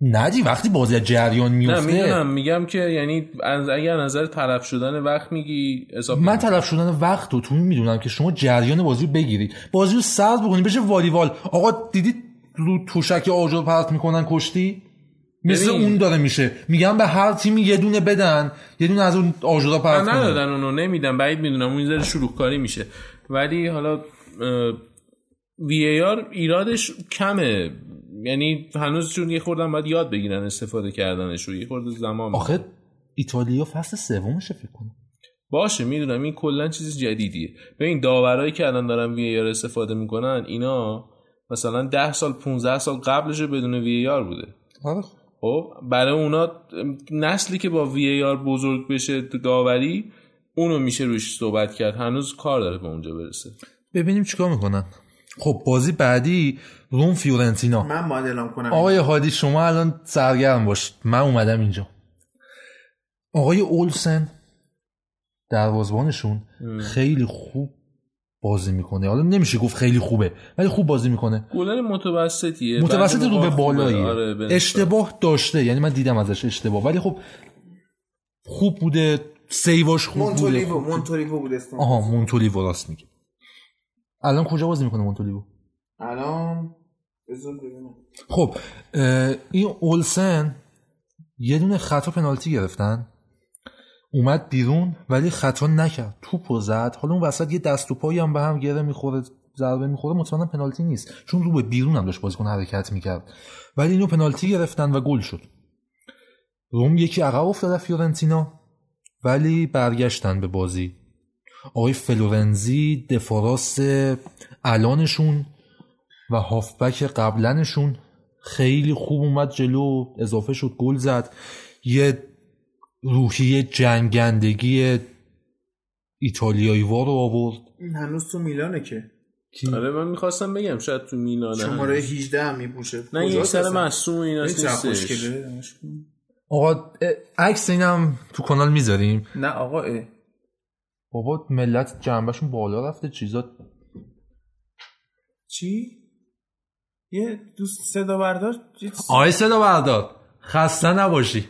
ندی وقتی بازی از جریان نه میفته. می‌دونم میگم که یعنی از اگر نظر طرف شدن وقت میگی حساب من. طرف شدن وقت رو تو می‌دونم که شما جریان بازی رو بگیری. بازی رو سرد بکنی بشه والیبال. آقا دیدی رو توشک آجر پرت می‌کنن کشتی؟ مثل ببین. اون داره میشه. میگم به هر تیمی یه دونه بدن یه دونه از اون آجرها پرت نه کنن. ندادن اونو نمیدم بعید می‌دونم اون ذره شروع کاری میشه. ولی حالا وی ای آر ایرادش کمه. یعنی هنوز چون یه خوردم باید یاد بگیرن استفاده کردنش رو یه خورده زمان. آخه ایتالیا فصل سومشه فکر کنم. باشه می‌دونم. این کلا چیز جدیدیه. ببین داورایی که الان دارن وی آر استفاده می‌کنن اینا مثلا 10 سال 15 سال قبلش بدون وی آر بوده. آره خب. برای اونا نسلی که با وی آر بزرگ بشه تو داوری اونو میشه روش صحبت کرد. هنوز کار داره به اونجا برسه. ببینیم چیکار می‌کنن. خب بازی بعدی روم فیورنتینا من باید اعلام کنم آقای هادی شما الان سرگرم باش. من اومدم اینجا. آقای اولسن دروازبانشون خیلی خوب بازی می‌کنه. حالا نمیشه گفت خیلی خوبه ولی خوب بازی می‌کنه. گلر متوسطیه. متوسط رو به. بالاییه آره،. اشتباه داشته. یعنی من دیدم ازش اشتباه. ولی خب خوب بوده. سیواش خوب بوده. مونتولیو خوب- مونتولیو بود آها مونتولیو راست میگه. الان کجا بازی می‌کنه مونتولیو؟ الان خب این اولسن یه دونه خطا پنالتی گرفتن. اومد بیرون ولی خطا نکرد. توپ زد. حالا اون وسط یه دست و پایی هم به هم گره می‌خوره ضربه می‌خوره مطمئنا پنالتی نیست. چون رو به بیرون هم داشت بازیکن حرکت می‌کرد. ولی اینو پنالتی گرفتن و گل شد. روم یکی عقب افتاد فیورنتینا ولی برگشتن به بازی. آقای فلورنزی دفاراس الانشون و هافبک قبلنشون خیلی خوب اومد جلو اضافه شد گل زد. یه روحیه جنگندگی ایتالیایی وار رو آورد. هنوز تو میلانه که. آره من می‌خواستم بگم شاید تو میلانه شماره هنوز. 18 هم میپوشه. نه یک سر مصوم اینا این نیستش. آقا عکس اینم تو کانال می‌ذاریم؟ نه آقا اه. بابا ملت جنبشون بالا رفته چیزا چی؟ یه دوست صدا بردار آقای صدا بردار. خسته نباشی.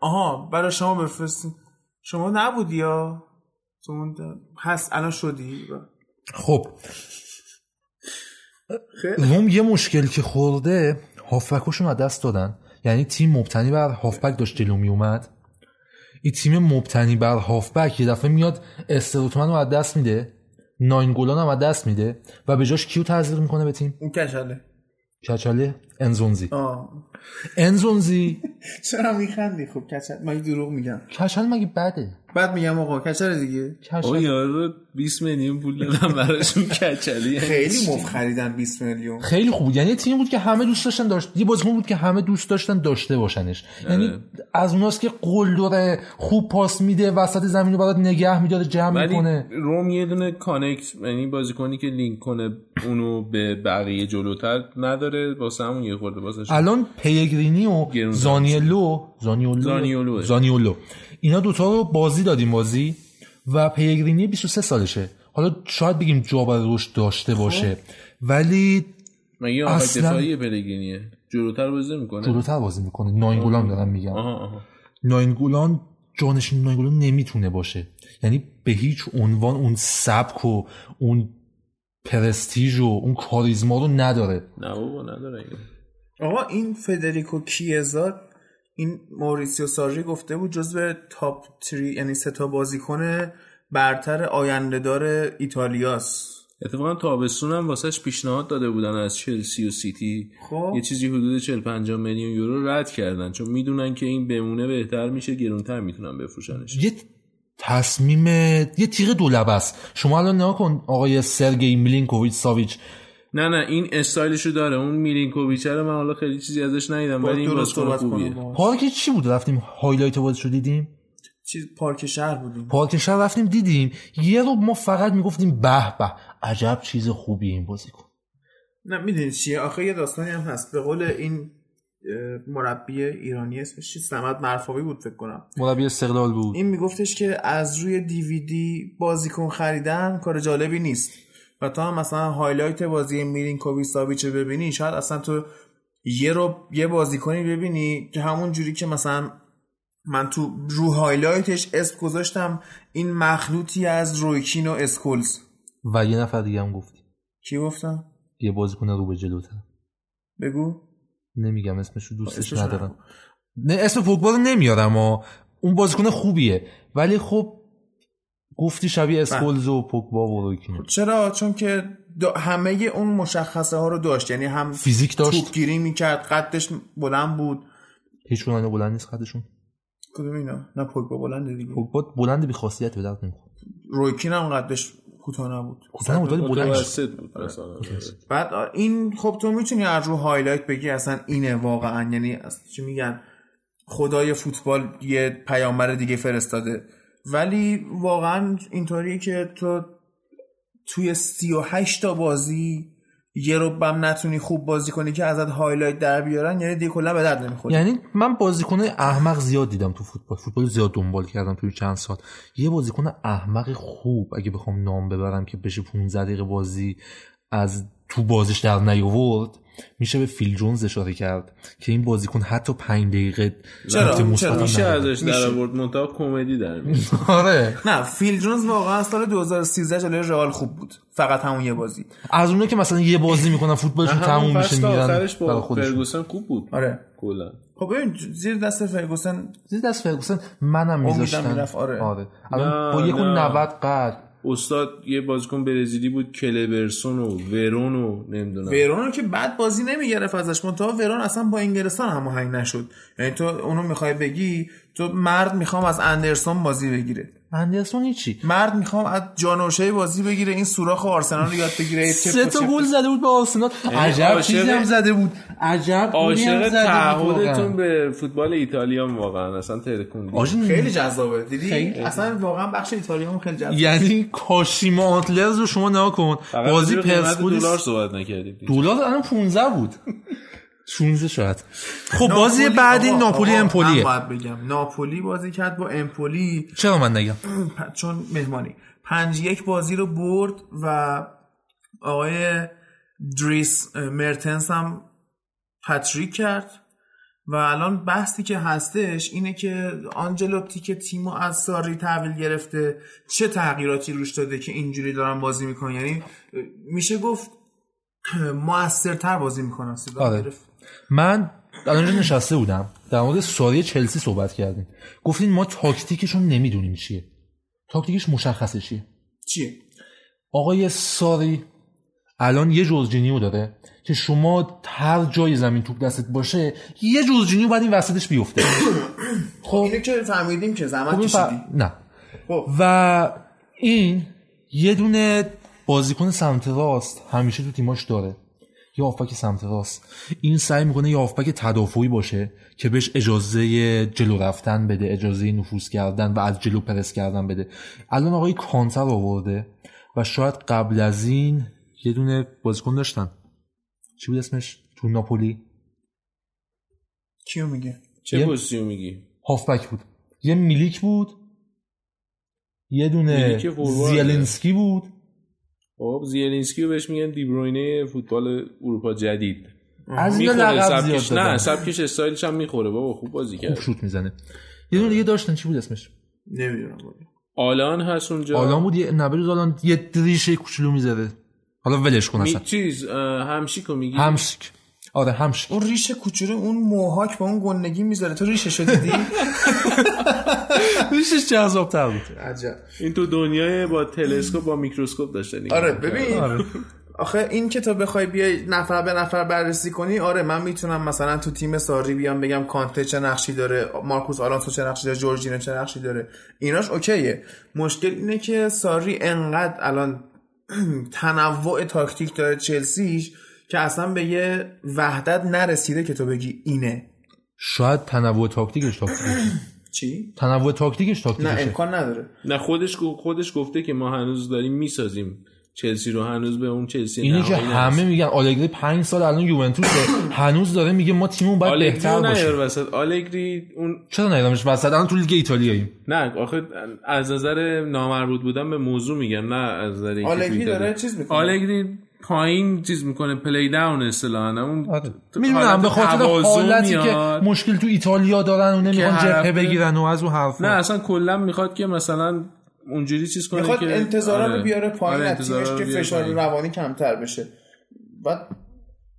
آها برای شما بفرستیم. شما نبودی یا؟ تو هست الان شدی؟ خب. روم یه مشکل که خورده هافبکاشون از دست دادن. یعنی تیم مبتنی بر هافبک داشت جلو می اومد این تیم مبتنی بر هافبک یه دفعه میاد استروتمن رو از دست میده. ناین گلان هم از دست میده. و به جاش کیو تزریق می‌کنه به تیم؟ اون کشله. کچله انزونزی. آه. انزونزی؟ *laughs* چرا میخندی؟ خب کچل من دروغ میگم. کچل مگه بده؟ بعد میگم آقا کچل دیگه؟ آقا کچل یارو 20 میلیون پول دادم براشون کچلی. *laughs* خیلی مفت خریدن 20 میلیون. خیلی خوب بود. یعنی یه تیمی بود که همه دوست داشتن داشت یه بازیکن بود که همه دوست داشتن داشته باشنش. یعنی از اوناست که قول داره خوب پاس میده وسط زمین رو برات نگه میداره جمع می‌کنه. روم یه دونه connect یعنی بازیکنی که لینک کنه اونو به بقیه جلوتر نداره واسه همون یه خورده واسه الان پیگرینی و زانیلو زانیولو. زانیولو. اینا دوتا رو بازی دادیم بازی و پیگرینی 23 سالشه. حالا شاید بگیم جا برای رشد داشته باشه. ولی مگه اصلا- دفاعی پلگرینیه جلوتر بازی می‌کنه؟ جلوتر بازی می‌کنه. ناینگولان دارم میگم. ناینگولان جانشین ناینگولان نمی‌تونه باشه. یعنی به هیچ عنوان اون سبک و اون پرستیژ و اون کاریزما رو نداره. نه بابا نداره. آقا این فدریکو کیزا این موریسیو ساری گفته بود جزو top three یعنی سه تا بازیکن برتر آینده دار ایتالیاس اتفاقا تابستون هم واسهش پیشنهاد داده بودن از چلسی و سیتی. خب. یه چیزی حدود 40 50 میلیون یورو رد کردن چون می‌دونن که این بمونه بهتر میشه گرونتر می‌تونن بفروشنش. یه تصمیم یه تیغ دولبه است. شما الان نگاه کن آقای سرگئی میلینکوویچ ساویچ. نه نه این استایلشو داره. اون میلینکوویچ رو من حالا خیلی چیزی ازش ندیدم ولی این بازیکن خوبیه. پارک چی بود؟ رفتیم highlight بازی رو دیدیم؟ چیز پارک شهر بودیم پارک شهر رفتیم دیدیم. یه رو ما فقط می‌گفتیم به به. عجب چیز خوبی این بازی کن نه می‌دونی چیه؟ آخه یه داستانی هم هست. به قول این مربی ایرانی اسمش چی؟ سمت مرفاوی بود فکر کنم. مربی استقلال بود. این میگفتش که از روی دیویدی بازیکن خریدن کار جالبی نیست. و تا هم مثلا highlight بازی میلینکوویچ ساویچ رو ببینی شاید اصلا تو یه رو یه بازیکنی ببینی که همون جوری که مثلا من تو رو highlight ش اسم گذاشتم این مخلوطی از رویکین و اسکولز. و یه نفر دیگه هم گفتی. کی گفتم؟ یه بازیکن رو به جلوتر بگو. نمیگم اسمش رو دوستش ندارم. نه اسم رو نمیارم و اون بازیکن خوبیه. ولی خب گفتی شبیه اسکولز و پوگبا و چرا؟ چون که همه اون مشخصه ها رو داشت. یعنی هم فیزیک داشت. توپگیری می‌کرد قدش بلند بود. هیچ کدوم بلند نیست قدشون. کدوم اینا نه پوگبا بلنده دیگه. پوگبا بلند بی خاصیت به درد نمی‌خوره. رویکین هم قدش کوتاه نبود. کوتاه نبود ولی بلند شد. متوسط بود. مثلا بعد این خب تو می‌تونی از رو highlight بگی اصلا اینه واقعا. یعنی چی میگن؟ خدای فوتبال یه پیامبر دیگه فرستاده. ولی واقعا اینطوریه که تو توی 38 تا بازی یه رو بم نتونی خوب بازی کنی که ازت highlight در بیارن یعنی دیگه کلا به درد نمی‌خوری یعنی من بازیکنای احمق زیاد دیدم تو فوتبال. فوتبال زیاد دنبال کردم توی چند سال. یه بازیکن احمق خوب اگه بخوام نام ببرم که بشه 15 دقیقه بازی از تو بازیش در نیاورد میشه به فیل جونز اشاره کرد که این بازیکن حتی 5 دقیقه چرا؟ چرا؟ میشه. ازش در آورد؟ منتها کمدی در میاد. *laughs* آره. نه فیل جونز واقعا سال 2013 جلوی رئال خوب بود. فقط همون یه بازی. از اونها که مثلا یه بازی می‌کنن فوتبالشون تموم میشه میرن آخرش برای با خودشون. فرگوسن خوب بود. آره. کلا. خب ببین زیر دست فرگوسن زیر دست فرگوسن منم میذاشتم. آره. آره. الان با یک و نه. 90 قد استاد یه بازیکن برزیلی بود کلبرسون و ورون و نمی‌دونم. ورون رو که بعد بازی نمی‌گرفت ازش منتها ورون اصلا با انگلستان هماهنگ نشد. یعنی تو اونو می‌خوای بگی تو مرد می‌خوام از اندرسون بازی بگیره. اندرسون چی؟ مرد می‌خوام از جانوشه بازی بگیره این سوراخ آرسنال رو یاد بگیره سه تا گل زده بود به آرسنال. عجب چیزی هم زده بود. عجب عاشق تعهدتون به فوتبال ایتالیا واقعا اصلا ترکوندی. خیلی جذابه. دیدی؟ خیلی. اصلا واقعا بخش ایتالیا هم خیلی جذابه. یعنی کاشیما آنتلرز رو شما نگاه کن. بازی پرسپولیس دلار صحبت نکردید دلار الان 15 بود. *laughs* 16 شاید. خب بازی بعدی ناپولی امپولیه. باید بگم. ناپولی بازی کرد با امپولی. چرا من نگم؟ چون مهمانی. پنج یک بازی رو برد و آقای دریس مرتنس هم پتریک کرد. و الان بحثی که هستش اینه که آنجلوتی که تیمو از ساری تحویل گرفته چه تغییراتی روش داده که اینجوری دارن بازی می‌کنن؟ یعنی میشه گفت موثرتر بازی می‌کنن آره. من الان نشسته بودم در مورد ساری چلسی صحبت کردیم. گفتین ما تاکتیکشون نمی‌دونیم چیه. تاکتیکش مشخصه چیه. چیه؟ آقای ساری الان یه جورجینیو داره که شما هر جای زمین توپ دستت باشه یه جورجینیو باید این وسطش بیفته. *coughs* خب. اینو که فهمیدیم که زمان کشیدی نه. خب. و این یه دونه بازیکن سمت راست همیشه تو تیماش داره. یه آفبک سمت راست. این سعی می‌کنه یه آفبک تدافعی باشه که بهش اجازه جلو رفتن بده اجازه نفوذ کردن و از جلو پرس کردن بده. الان آقای کانتر آورده و شاید قبل از این یه دونه بازیکن داشتن. چی بود اسمش؟ تو ناپولی. کیو میگه چه پستیو میگی؟ هافبک بود. یه میلیک بود. یه دونه زیلنسکی بود. خب زیلینسکی رو بهش میگن دیبروینه فوتبال اروپا جدید. از این لقب نه سبکش استایلش هم می‌خوره. بابا خوب بازی کرد. خوب شوت می‌زنه. یه دونه دیگه داشتن. چی بود اسمش؟ نمی‌دونم. آلان هست اونجا. آلان بود یه نبرز آلان. یه دریشه کوچولو می‌ذاره. حالا ولش کن اصلا. چیز همشیکو میگی؟ همشیک. آره همش. اون ریش کوچولو اون موهاک با اون گندگی می‌ذاره. تو *laughs* ریشش دیدی؟ ریشش جذاب تر بود. عجب. این تو دنیای با تلسکوپ با میکروسکوپ داشته آره ببین. آره. آخه این که تا بخوای بیای نفر به نفر بررسی کنی آره من می‌تونم مثلا تو تیم ساری بیام بگم کانته چه نقشی داره مارکوس آلانسو چه نقشی داره جورجینو چه نقشی داره. ایناش OK یه. مشکل اینه که ساری انقدر الان *clears throat* تنوع تاکتیک داره چلسیش که اصلا به یه وحدت نرسیده که تو بگی اینه. شاید تنوع تاکتیکش تاکتیکش *clears throat* چی؟ تنوع تاکتیکش تاکتیکشه نه امکان نداره. نه خودش خودش گفته که ما هنوز داریم می‌سازیم. چلسی رو هنوز به اون چلسی اینی که همه میگن آلگری 5 سال الان یوونتوس هنوز داره میگه ما تیممون باید بهتر باشه. وسط. آلگری اون چرا نیارمش وسط؟ الان تو لیگ ایتالیاییم. نه آخه از نظر نامربوط بودن به موضوع میگن نه از نظر آلگری داره چیز می‌کنه؟ آلگری پایین چیز می‌کنه پلی داون اصطلاحا. اون آره. می‌دونم به خاطر حالتی که مشکل تو ایتالیا دارن و نمی‌خوان جبهه بگیرن و از اون حرفا. نه اصلا کلا می‌خواد که مثلا اونجوری چیز کنه می‌خواد که انتظارا آره. رو بیاره پایین آره تیمش که فشار روانی کمتر بشه. بعد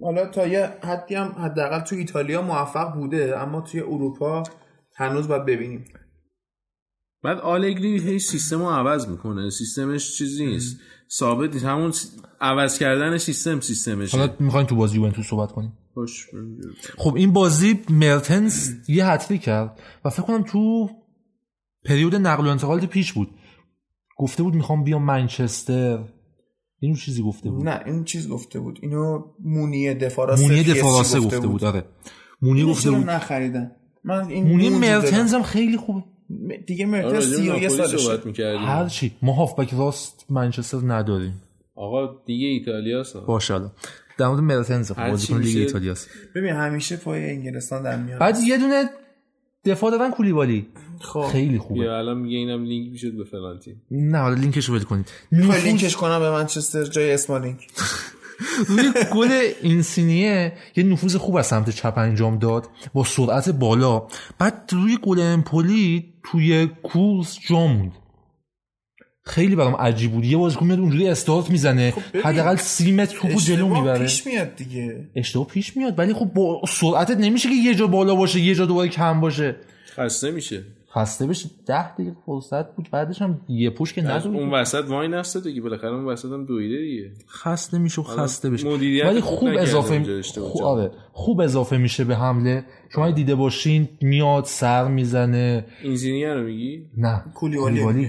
حالا تا یه حدی هم حداقل تو ایتالیا موفق بوده اما توی اروپا هنوز باید ببینیم. بعد آلگری هی سیستم رو عوض می‌کنه. سیستمش چیزی نیست. ثابت نیست. همون عوض کردن سیستم سیستمش حالا می‌خواین تو بازی یوونتوس صحبت کنیم. خوش خب این بازی مرتنس یه حتری کرد و فکر کنم تو پریود نقل و انتقالات پیش بود. گفته بود می‌خوام بیام منچستر. اینو چیزی گفته بود؟ نه این چیز گفته بود. اینو مونی دفاراسه مونی دفاراسه گفته, گفته بود. آره. مونی گفته بود. نخریدن؟ من این مونی مرتنز هم خیلی خوبه دیگه سی و یه سالشه. هر چی. ما هافبک راست منچستر نداریم. آقا دیگه ایتالیاست. باشه در مورد مرتنز بازیکن لیگ ایتالیاست. ببین همیشه پای انگلستان در میاد. بعد یه دونه دفاع دادن کولیبالی. خب. خیلی خوبه. یا الان میگه اینم لینک می‌شد به فلانتی نه حالا لینکش رو ول کنید. لینکش کنم به منچستر جای اسمالینگ *laughs* روی گل اینسینیه یه نفوذ خوب از سمت چپ انجام داد با سرعت بالا. بعد روی گل امپولی توی کورس جا موند. خیلی برام عجیب بود. یه بازیکن میاد اونجوری استارت می‌زنه. خب حداقل سی متر توپو جلو می‌بره. پیش میاد دیگه. اشتباه پیش میاد ولی خب با سرعتت نمیشه که یه جا بالا باشه یه جا دوباره کم باشه. خسته میشه. خسته بشه ده دقیقه فرصت بود. بعدش هم یه پوش که ندوید اون وسط وای نسته دیگه. بالاخره اون وسط هم دویده دیگه. خسته میشه و خسته بشه ولی خوب اضافه خوب. آره. خوب اضافه میشه به حمله. شما دیده باشین میاد سر می‌زنه. اینزینیر رو میگی؟ نه. گل.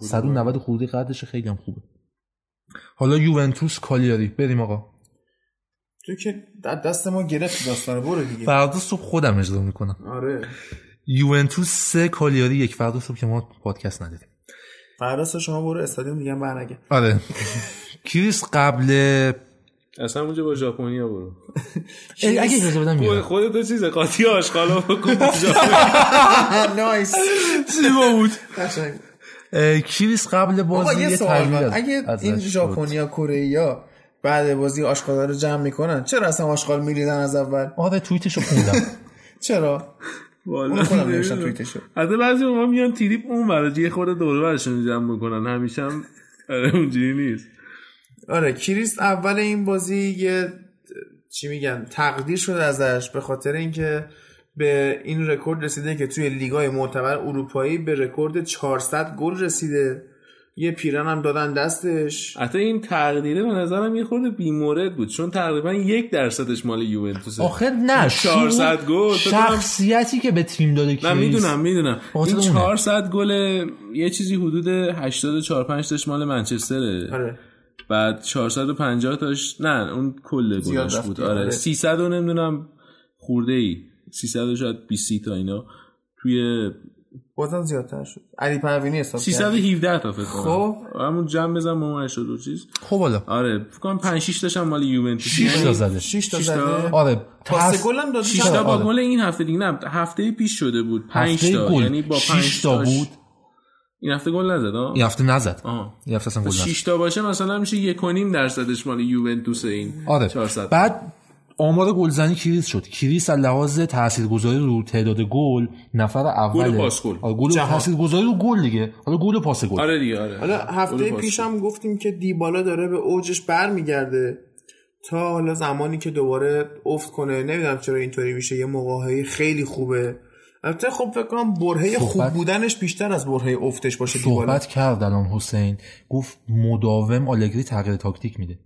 190 خورده قدش خیلی هم خوبه. حالا یوونتوس کالیاری. بریم آقا. تو که دست ما گرفت داستانه برو دیگه. فردا صبح خودم اجرا می‌کنم. آره. یوونتوس سه کالیاری یک فردا صبح که ما پادکست نداریم فردا شما برو استادیوم دیگه برنگه. آره. کریس قبل اصلا اونجا با ژاپنیا برو. *laughs* اگه اجازه بدم خود- میرم خودت چیز قاطی آشغالا بکن *laughs* نایس زیبا بود. کریس قبل بازی یه سوال اگه این. ژاپنیا کره بعد بازی آشغالا رو جمع می‌کنن چرا اصلا آشغال میریزن از اول؟ آره توییتشو خوندم. *laughs* چرا؟ من خودم نوشتم توییتشو حتی بعضی ما میان تریپ اون برای یه خورده دوره برشون جمع بکنن همیشه هم آره اونجوری نیست. آره کریس اول این بازی یه چی میگن تقدیر شده ازش به خاطر اینکه به این رکورد رسیده که توی لیگای معتبر اروپایی به رکورد 400 گل رسیده. یه پیرن هم دادن دستش. حتی این تقدیره به نظرم یه خورده بیمورد بود. چون تقریبا یک درصدش مال یوونتوسه. آخر نه 400 شروع- گل، شخصیتی که به تیم داده نه کریس می‌دونم می‌دونم. این اونه. 400 گل یه چیزی حدود 84 5 تاش مال منچستره. آره. بعد 450 تاش نه اون کل گلش بود. آره. آره. 300 و نمی‌دونم خورده ای 300 و شاید 20 تا اینا. توی بازم زیادتر شد. علی پروینی حساب کرد. 317 تا فکر کنم. خب. همون جمع بزن با اون 80 و چیز. خب حالا. آره فکر کنم 5 6 تاش هم مال یوونتوس. 6 تا زده. 6 تا شش تا. زده. آره پاس پس گل هم داده 6 تا با آره. گل این هفته دیگه نه هفته پیش شده بود. 5 هفته تا. یعنی با 6 5 تا بود. این هفته گل نزد ها این هفته نزد. آها این هفته اصلا گل نزد. 6 تا باشه مثلا میشه 1 و نیم درصدش مال یوونتوس این آره. 400 بعد آمار گلزنی کریس شد. کریس از لحاظ تاثیرگذاری رو تعداد گل نفر اول گل پاس گل. آره. تاثیرگذاری رو گل دیگه. حالا گل پاس گل. آره دیگه آره. حالا هفته پیش. هم گفتیم که دیبالا داره به اوجش برمیگرده. تا حالا زمانی که دوباره افت کنه نمی‌دونم چرا اینطوری میشه. یه موقعی خیلی خوبه. البته خب فکر کنم برهه خوب بودنش بیشتر از برهه افتش باشه دیبالا. صحبت کرد الان حسین. گفت مداوم آلگری تغییر تاکتیک میده.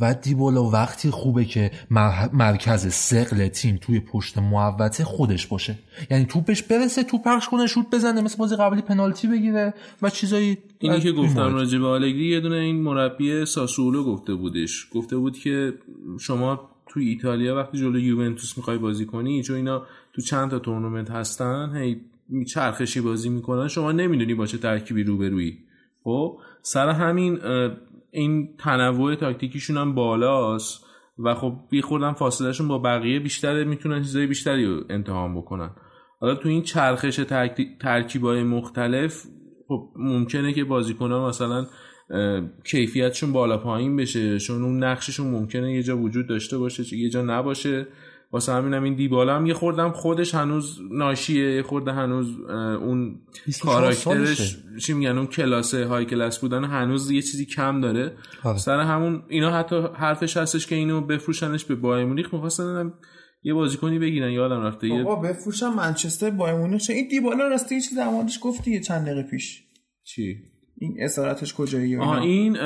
و دیبالا وقتی خوبه که مر- مرکز سقل تیم توی پشت محوطه خودش باشه. یعنی توپش برسه توپ پخش کنه شوت بزنه مثل بازی قبلی پنالتی بگیره و چیزایی اینی که گفتم. راجع به آلگری یه دونه این مربی ساسولو گفته بودش. گفته بود که شما تو ایتالیا وقتی جلو یوونتوس می‌خوای بازی کنی چون اینا تو چند تا تورنمنت هستن هی چرخشی بازی می‌کنن شما نمی‌دونی با چه ترکیبی روبرویی. خب سر همین این تنوع تاکتیکیشون هم بالاست و خب بی خوردن فاصلهشون با بقیه بیشتره می‌تونن چیزای بیشتری رو امتحان بکنن. حالا تو این چرخش ترک- ترکیبای مختلف خب ممکنه که بازیکنان مثلا کیفیتشون بالا پایین بشه چون اون نقششون ممکنه یه جا وجود داشته باشه یه جا نباشه. واسه همینم این دیبالا هم یه خوردم. خودش هنوز ناشیه یه خورده هنوز اون 24 کاراکترش. چی میگن؟ اون کلاس های کلاس بودن هنوز یه چیزی کم داره. آره. سر همون اینا حتی حرفش هستش که اینو بفروشنش به بایر مونیخ. می‌خواستن یه بازیکنی بگیرن یادم رفته. آقا بفروشم منچستر بایر مونیخ. این دیبالا راستی یه چیز در موردش گفتی یه چند دقیقه پیش. چی؟ این اسارتش کجاییه و آها. این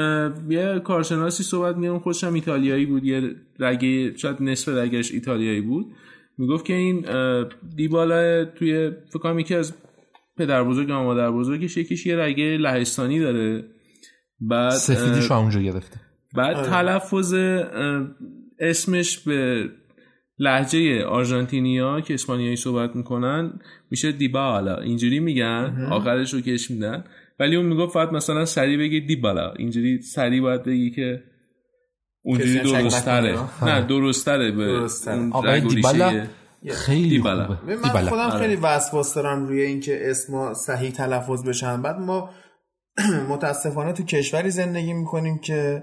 یه کارشناسی صحبت میگه اون خودش هم ایتالیایی بود یه رگه شاید نصف رگش ایتالیایی بود. می‌گفت که این دیبالا توی فکر کنم یکی از پدر بزرگ و مادر بزرگش یکیش یه رگه لهستانی داره. بعد سفیدیش اونجا گرفته. بعد آره. تلفظ اه، اسمش به لحجه آرژانتینیا که اسپانیایی صحبت می‌کنن میشه دیبالا. اینجوری میگن آخرش رو کش میدن. ولی اون می‌گفت فقط مثلا سری بگی دیبالا اینجوری سری باید بگی که اونجوری کسی هم شک درست تره نکنه. نه درست تره به آقای دیبالا ریشه. خیلی دیبالا. خوبه من دیبالا. خودم آره. خیلی وسواس دارم روی اینکه اسما صحیح تلفظ بشن بعد ما *clears throat* متاسفانه تو کشوری زندگی می‌کنیم که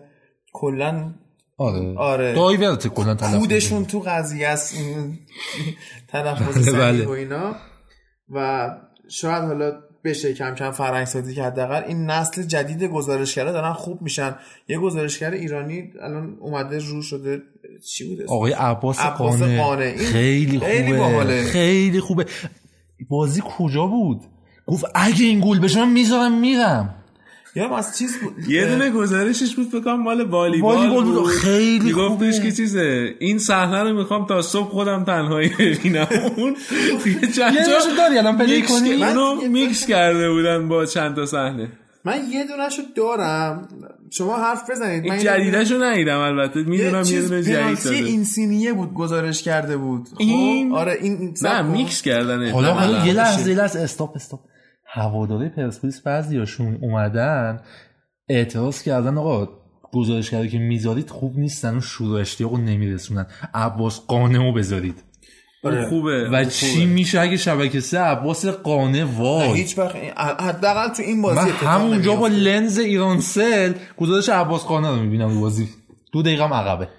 کلا آره آره. دایورت کلا تلفظ کودشون تو قضیه است *laughs* تلفظ بله، صحیح بله. و اینا و شاید حالا بشه کم کم فرهنگ سازی که حداقل این نسل جدید گزارشگرا دارن خوب میشن یه گزارشگر ایرانی الان اومده رو شده چی بود اسمش؟ آقای عباس, عباس قانع قانع. این خیلی خوبه خیلی باحاله. خیلی خوبه بازی کجا بود گفت اگه این گل بشه من می‌ذارم میرم یا از چیز بود. یه دونه گزارشش بود فکر کنم مال والیبال والیبال بود. خیلی خوبه. که چیزه این صحنه رو می‌خوام تا صبح خودم تنهایی ببینم. *laughs* اون یه چند داری الان play کنی؟ اونو میکس کرده بودن با چند تا صحنه. من یه دونهشو دارم. شما حرف بزنید. من این جدیدشو ندیدم البته. می‌دونم یه چیز دونه جدید داده اینسینیه بود گزارش کرده بود. خب، این؟ آره این این نه. میکس کردن حالا. یه لحظه یه لحظه استاپ استاپ. هواداری پرسپولیس بعضیاشون اومدن اعتراض کردن آقا گزارش کرده که می‌ذارید خوب نیستن و شروع اشتیاق رو نمیرسونن. عباس قانه رو بذارید. اون خوبه و چی خوبه. میشه اگه شبکه سه عباس قانه وای؟ هیچ وقت حداقل تو این بازی من همونجا با. لنز ایرانسل گزارش عباس قانه رو می‌بینم رو بازی. دو دقیقه هم عقبه.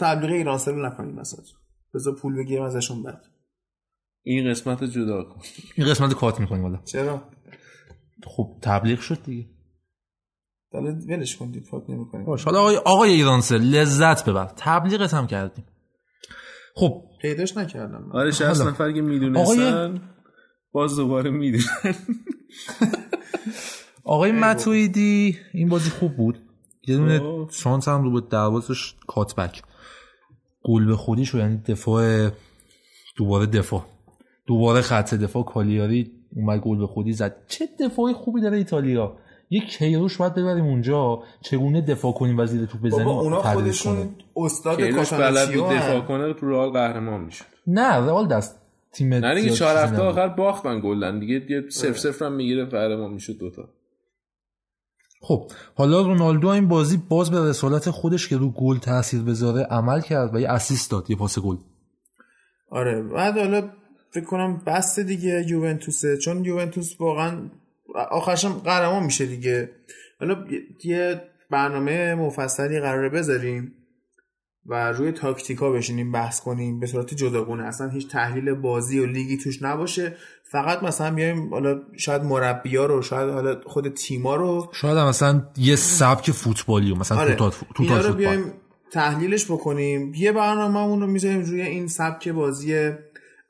تبلیغ ایرانسل رو نکنیم مثلا بذار پول بگیرم ازشون بعد. این قسمت رو جدا کن. این قسمت رو کات می‌کنیم والا چرا؟ خب تبلیغ شد دیگه. حالا ولش کن دیگه فاک نمی‌کنیم. باش. حالا آقای, آقای ایرانسل لذت ببر. تبلیغت هم کردیم. خب. پیداش نکردم. من. آره 60 حالا. نفر که می‌دونستن باز دوباره می‌دونن. *laughs* آقای ای متویدی این بازی خوب بود. یه دونه خب. شانس هم رو بود دروازش کاتبک گل به خودی شد یعنی دفاع دوباره دفاع. دوباره خط دفاع. کالیاری اومد گل به خودی زد. چه دفاعی خوبی داره ایتالیا. یک کیروش باید ببریم اونجا. چگونه دفاع کنیم و زیر توپ بزنیم؟ بابا اونا خودشون. استاد کیروش بلد بود دفاع. کنه تو رئال قهرمان می‌شد. نه رئال دست تیم نه دیگه چهار هفته. آخر باختن گلن دیگه یه صفر صفر هم می‌گیره قهرمان می‌شد دوتا. خب حالا رونالدو این بازی باز به رسالت خودش که رو گل تاثیر بذاره عمل کرد و یه اسیست داد یه پاس گل. آره بعد حالا فکر کنم بس دیگه یوونتوسه چون یوونتوس واقعا آخرش هم قهرمان میشه دیگه. حالا یه برنامه مفصلی قراره بذاریم و روی تاکتیکا بشینیم بحث کنیم به صورت جداگونه. اصلا هیچ تحلیل بازی و لیگی توش نباشه. فقط مثلا بیایم حالا شاید مربیا رو شاید حالا خود تیما رو. شاید هم مثلا یه سبک فوتبالی و مثلا آره. توتال رو فوتبال. بیایم تحلیلش بکنیم. یه برنامه رو می‌ذاریم روی این سبک بازی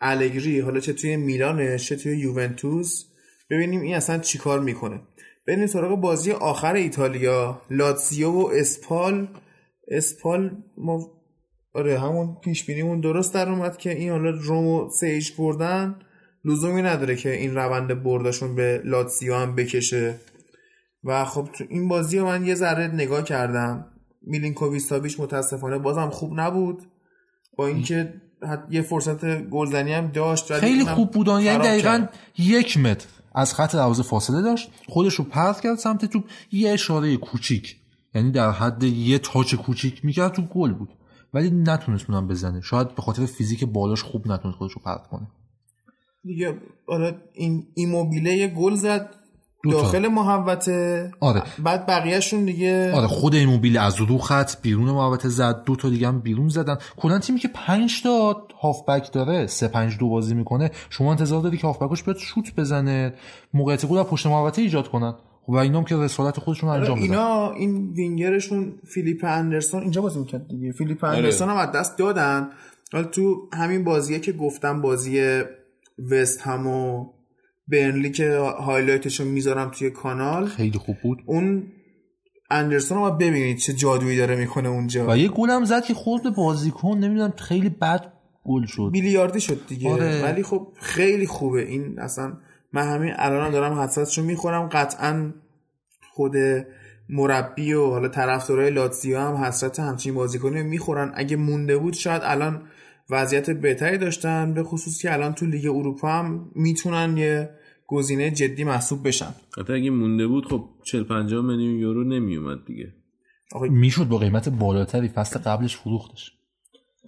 الگری حالا چه توی میلانه چه توی یوونتوس. ببینیم این اصلا چیکار می‌کنه. بریم سراغ بازی آخر ایتالیا. لاتزیو و اسپال. اسپال ما آره همون پیش بینیمون درست در اومد که این حالا رومو سیج بردن. لزومی نداره که این روند برداشون به لاتزیو هم بکشه. و خب تو این بازی من یه ذره نگاه کردم. میلینکوویچ ساویچ متاسفانه بازم خوب نبود. با اینکه یه فرصت گلزنی هم داشت خیلی خوب بودن یعنی دقیقا کرد. یک متر از خط دروازه فاصله داشت. خودش رو پرت کرد سمت توپ. یه اشاره کوچیک. یعنی در حد یه تاچ کوچیک می‌کرد تو گل بود. ولی نتونست اونم بزنه. شاید به خاطر فیزیک بالاش خوب نتونست خودش رو پرت کنه. دیگه حالا این ایموبیله یه گل زد. داخل محوطه. آره. بعد بقیهشون دیگه آره خود این موبیل از رو خط بیرون محوطه زد دو تا دیگه هم بیرون زدن. کلا تیمی که 5 تا هافبک داره 3 5 2 بازی می‌کنه شما انتظار داری که هافبکش بیاد شوت بزنه موقعیت گل از پشت محوطه ایجاد کنن. خب و اینام که رسالت خودشون رو انجام دادن. اینا این وینگرشون فیلیپ اندرسون اینجا بازی می‌کرد دیگه. فیلیپ آره. اندرسون هم از دست دادن. حالا تو همین بازیه که گفتم بازی وست هم و برنلی که highlight شو می‌ذارم توی کانال. خیلی خوب بود. اون اندرسون رو ببینید چه جادویی داره می‌کنه اونجا. و یه گل هم زد که خورد به بازیکن نمی‌دونم خیلی بد گل شد. بیلیاردی شد دیگه. آره. ولی خب خیلی خوبه. این اصلا من همین الانم دارم حسرتشو می‌خورم. قطعا خود مربی و حالا طرفدارای لاتزیو هم حسرت همچین بازیکنی رو می‌خورن. اگه مونده بود شاید الان وضعیت بهتری داشتن به خصوص که الان تو لیگ اروپا هم می‌تونن یه گزینه جدی محسوب بشن. حتی اگه مونده بود خب 40 50 میلیون یورو نمیومد دیگه. می‌شد با قیمت بالاتری فصل قبلش فروختش.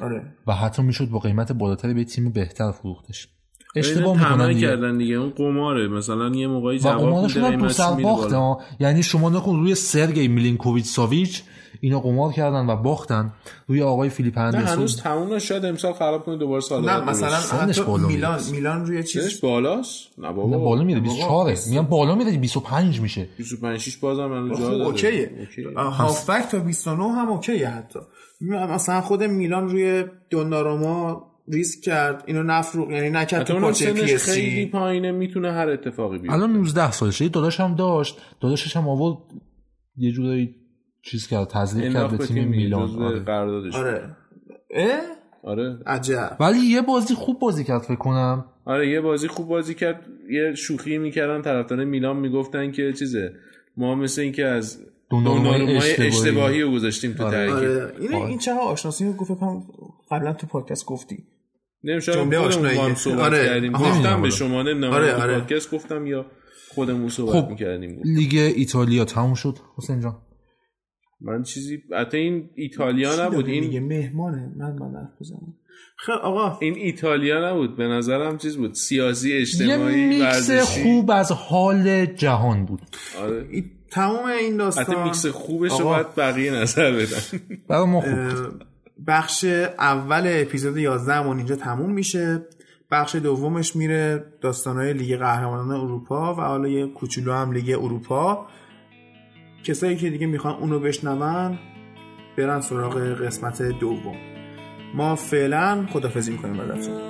آره. و حتی می‌شد با قیمت بالاتری به تیم بهتر فروختش. اشتباه می‌کنن دیگه. کردن دیگه اون قماره. مثلا یه موقعی و جواب میده قمارشون هم تو قیمتش سر میره باخته. یعنی شما نکن روی سرگی میلینکوویچ ساویچ اینا قمار کردن و باختن روی آقای فیلیپ نه اندرسون هنوز تموم نشد شاید امسال خراب کنه دوباره سال نه مثلا. سنش حتی بالا میلان. میلان روی چیز بالاست؟ نه بابا. نه بالا میره بابا، 24 میگم بالا میره 25 میشه. 25 6 بازم الان خب جا داره اوکیه. هافبک تا 29 هم اوکیه حتی. مثلا خود میلان روی دوناروما ریسک کرد. اینو نفروخ یعنی نکرد تو پاچه پی خیلی پایینه می‌تونه هر اتفاقی بیفته. الان 19 سالشه یه داداش هم داشت. داداشش هم آورد یه جورایی چیز کرد تزریق کرد به تیم میلان آره. قراردادش آره اه آره عجب ولی یه بازی خوب بازی کرد فکر کنم آره یه بازی خوب بازی کرد یه شوخی می‌کردن طرفدار میلان می‌گفتن که چیزه ما مثل اینکه از دونارومای اشتباهی. اشتباهی رو گذاشتیم تو آره. ترکیب آره این این چقدر آشناسی رو گفت فکر کنم قبلا تو پادکست گفتی جمله خودمون. صحبت آره. کردیم. گفتم به شما نمی‌دونم آره، آره آره. پادکست گفتم یا خودمون صحبت خب. می‌کردیم لیگ ایتالیا تموم شد حسین جان من چیزی حتی این ایتالیا نبود این میگه مهمانه من من حرف بزنم. خیلی آقا. این ایتالیا نبود به نظرم چیز بود سیاسی یه اجتماعی میکس ورزشی. خوب از حال جهان بود. آره. این تمام این حتی داستان میکس خوبش رو آقا. باید بقیه نظر بدن. *laughs* برای ما خوب بخش اول اپیزود 11 همون اینجا تموم میشه. بخش دومش میره داستانهای لیگ قهرمانان اروپا و حالا یه کوچولو هم لیگ اروپا. کسایی که دیگه می‌خوان اونو بشنون برن سراغ قسمت دوم ما فعلا خدافظی می‌کنیم بردتون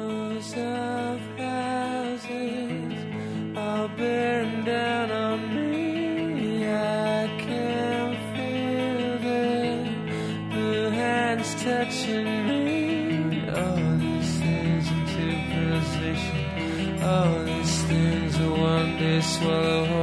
Oh, this is a position. Oh, things one day swallow.